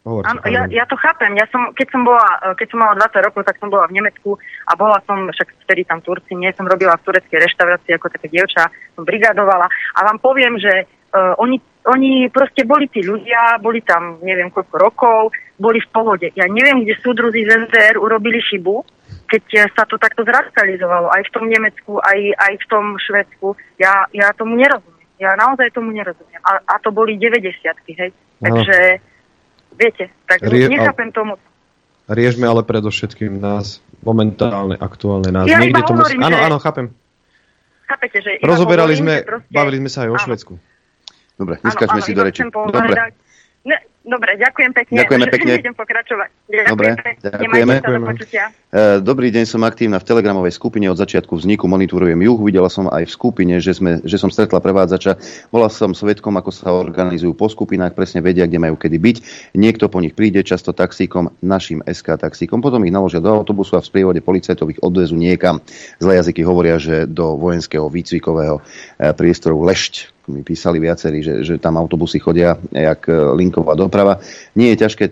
Hovor, áno, ja, ja to chápem. Ja som, keď, som bola, keď som mala 20 rokov, tak som bola v Nemecku a bola som, však vtedy tam Turci, nie som robila v tureckej reštaurácii ako také dievča, som brigadovala a vám poviem, že uh, oni, oni proste boli tí ľudia, boli tam neviem koľko rokov, boli v pohode. Ja neviem, kde súdruzi z NZR urobili chybu, keď sa to takto zradikalizovalo, aj v tom Nemecku, aj, aj v tom Švedsku. Ja, ja tomu nerozumiem. Ja naozaj tomu nerozumiem. A, a to boli 90 hej. Takže... No Viete, tak Rie- nechápem tomu. Riešme ale predovšetkým nás, momentálne, aktuálne nás. Ja Niekde tomu... Hovorím, áno, áno, chápem. Chápete, že Rozoberali hovorím, sme, proste... bavili sme sa aj o áno. Švedsku. Dobre, neskačme si do reči. Dobre. Ne, dobre, ďakujem pekne. Ďakujeme pekne. Idem pokračovať. Ďakujem dobre, ďakujeme. Sa, Dobrý deň, som aktívna v telegramovej skupine od začiatku vzniku, monitorujem juh. Videla som aj v skupine, že, sme, že som stretla prevádzača. Bola som svetkom, ako sa organizujú po skupinách, presne vedia, kde majú kedy byť. Niekto po nich príde, často taxíkom, našim SK taxíkom. Potom ich naložia do autobusu a v sprievode policajtov ich odvezú niekam. Zlé jazyky hovoria, že do vojenského výcvikového eh, priestoru Lešť, mi písali viacerí, že, že tam autobusy chodia jak e, linková doprava. Nie je ťažké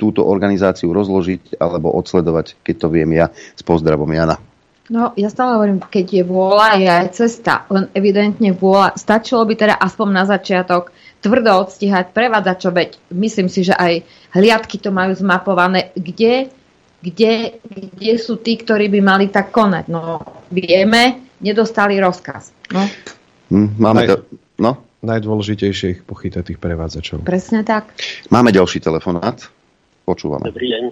túto organizáciu rozložiť alebo odsledovať, keď to viem ja, s pozdravom Jana. No, ja stále hovorím, keď je vôľa, je aj cesta. Len evidentne vôľa. Stačilo by teda aspoň na začiatok tvrdo odstíhať prevádzačov, veď myslím si, že aj hliadky to majú zmapované, kde, kde, kde sú tí, ktorí by mali tak konať. No, vieme, nedostali rozkaz. No. Hm, máme to, No? Najdôležitejšie ich pochytať tých prevádzačov. Presne tak. Máme ďalší telefonát. Počúvame. Dobrý deň.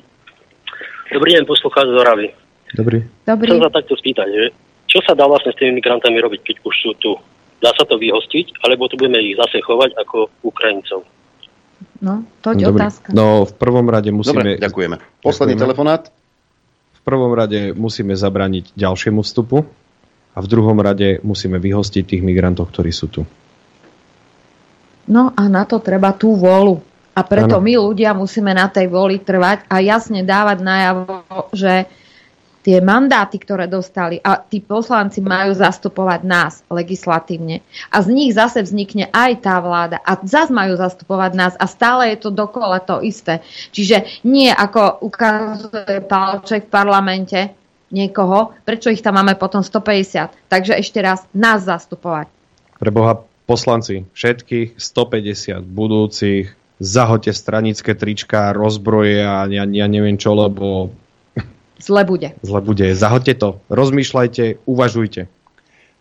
Dobrý deň, poslucháč z Oravy. Dobrý. Dobrý. Chcem sa takto spýtať, že čo sa dá vlastne s tými migrantami robiť, keď už sú tu? Dá sa to vyhostiť, alebo tu budeme ich zase chovať ako Ukrajincov? No, to je otázka. No, v prvom rade musíme... Dobre, ďakujeme. Posledný ďakujeme. telefonát. V prvom rade musíme zabrániť ďalšiemu vstupu a v druhom rade musíme vyhostiť tých migrantov, ktorí sú tu. No a na to treba tú vôľu. A preto ano. my ľudia musíme na tej vôli trvať a jasne dávať najavo, že tie mandáty, ktoré dostali a tí poslanci majú zastupovať nás legislatívne. A z nich zase vznikne aj tá vláda a zase majú zastupovať nás a stále je to dokola to isté. Čiže nie ako ukazuje Palček v parlamente, niekoho, prečo ich tam máme potom 150? Takže ešte raz, nás zastupovať. Pre Boha poslanci, všetkých 150 budúcich, zahoďte stranické trička, rozbroje a ja, ja neviem čo, lebo... Zle bude. Zle bude. Zahoďte to. Rozmýšľajte, uvažujte.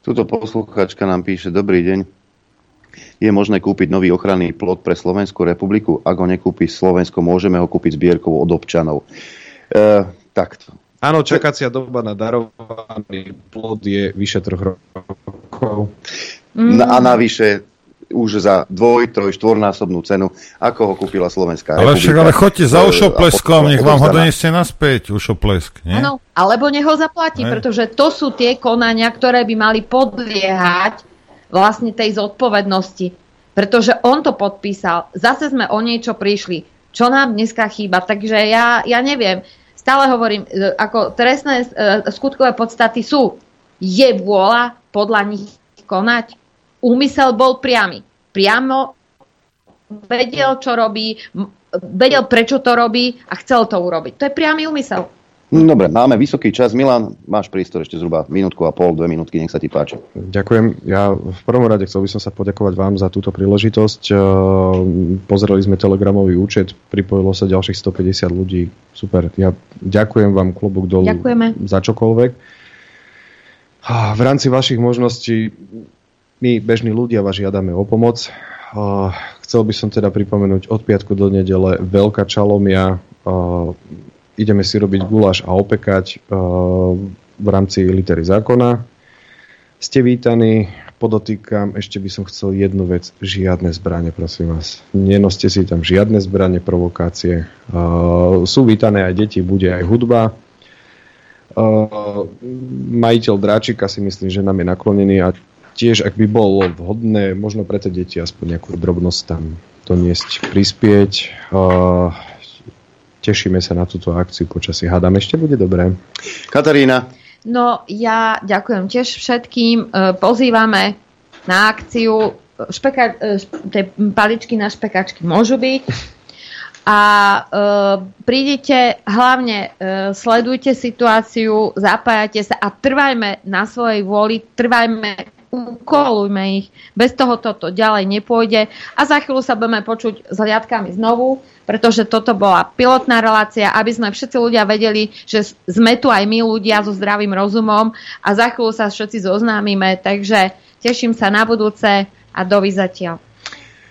Tuto posluchačka nám píše, dobrý deň. Je možné kúpiť nový ochranný plot pre Slovenskú republiku? Ak ho nekúpi Slovensko, môžeme ho kúpiť zbierkou od občanov. E, takto Áno, čakacia doba na darovaný plod je vyše troch rokov. Mm. A navyše už za dvoj, troj, štvornásobnú cenu, ako ho kúpila Slovenská ale republika. však ale choďte za E, ušopleskom, nech vám ho donesie naspäť, ušoplesk? Áno, alebo nech ho zaplatí, Hej. pretože to sú tie konania, ktoré by mali podliehať vlastne tej zodpovednosti. Pretože on to podpísal. Zase sme o niečo prišli. Čo nám dneska chýba? Takže ja, ja neviem. Stále hovorím, e, ako trestné e, skutkové podstaty sú. Je vôľa podľa nich konať? Úmysel bol priamy. Priamo vedel, čo robí, vedel, prečo to robí a chcel to urobiť. To je priamy úmysel. Hm, Dobre, máme vysoký čas. Milan, máš prístor ešte zhruba minútku a pol, dve minútky, nech sa ti páči. Ďakujem. Ja v prvom rade chcel by som sa poďakovať vám za túto príležitosť. Ehm, Pozreli sme telegramový účet, pripojilo sa ďalších 150 ľudí. Super. Ja ďakujem vám klobúk dolu Ďakujeme. za čokoľvek. V rámci vašich možností my, bežní ľudia, vás žiadame o pomoc. Chcel by som teda pripomenúť od piatku do nedele veľká čalomia. A Ideme si robiť guláš a opekať v rámci litery zákona. Ste vítaní, podotýkam, ešte by som chcel jednu vec, žiadne zbranie, prosím vás. Nenoste si tam žiadne zbranie, provokácie. Uh, sú vítané aj deti, bude aj hudba. Uh, majiteľ dráčika si myslím, že nám je naklonený a tiež, ak by bolo vhodné, možno pre tie deti aspoň nejakú drobnosť tam doniesť, prispieť. Uh, tešíme sa na túto akciu počasí. Hádam, ešte bude dobré. Katarína. No ja ďakujem tiež všetkým. E, Pozývame na akciu. Špeka, e, tie paličky na špekačky môžu byť. A e, prídete, hlavne e, sledujte situáciu, zapájate sa a trvajme na svojej vôli, trvajme, ukolujme ich. Bez toho toto ďalej nepôjde. A za chvíľu sa budeme počuť s hliadkami znovu, pretože toto bola pilotná relácia, aby sme všetci ľudia vedeli, že sme tu aj my ľudia so zdravým rozumom a za chvíľu sa všetci zoznámime. Takže teším sa na budúce a dovizatia.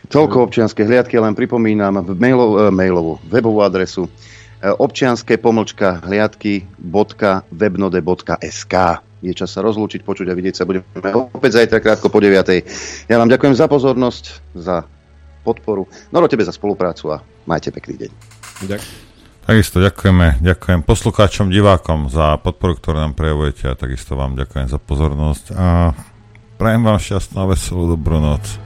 Toľko občianske hliadky, len pripomínam mailov, e, mailovú webovú adresu e, občianske pomlčka hliadky.webnode.sk Je čas sa rozlúčiť, počuť a vidieť sa budeme opäť zajtra krátko po 9. Ja vám ďakujem za pozornosť, za podporu, Noro tebe za spoluprácu a majte pekný deň. Ďakujem. Takisto ďakujeme, ďakujem poslucháčom, divákom za podporu, ktorú nám prejavujete a takisto vám ďakujem za pozornosť a prajem vám šťastnú a veselú dobrú noc.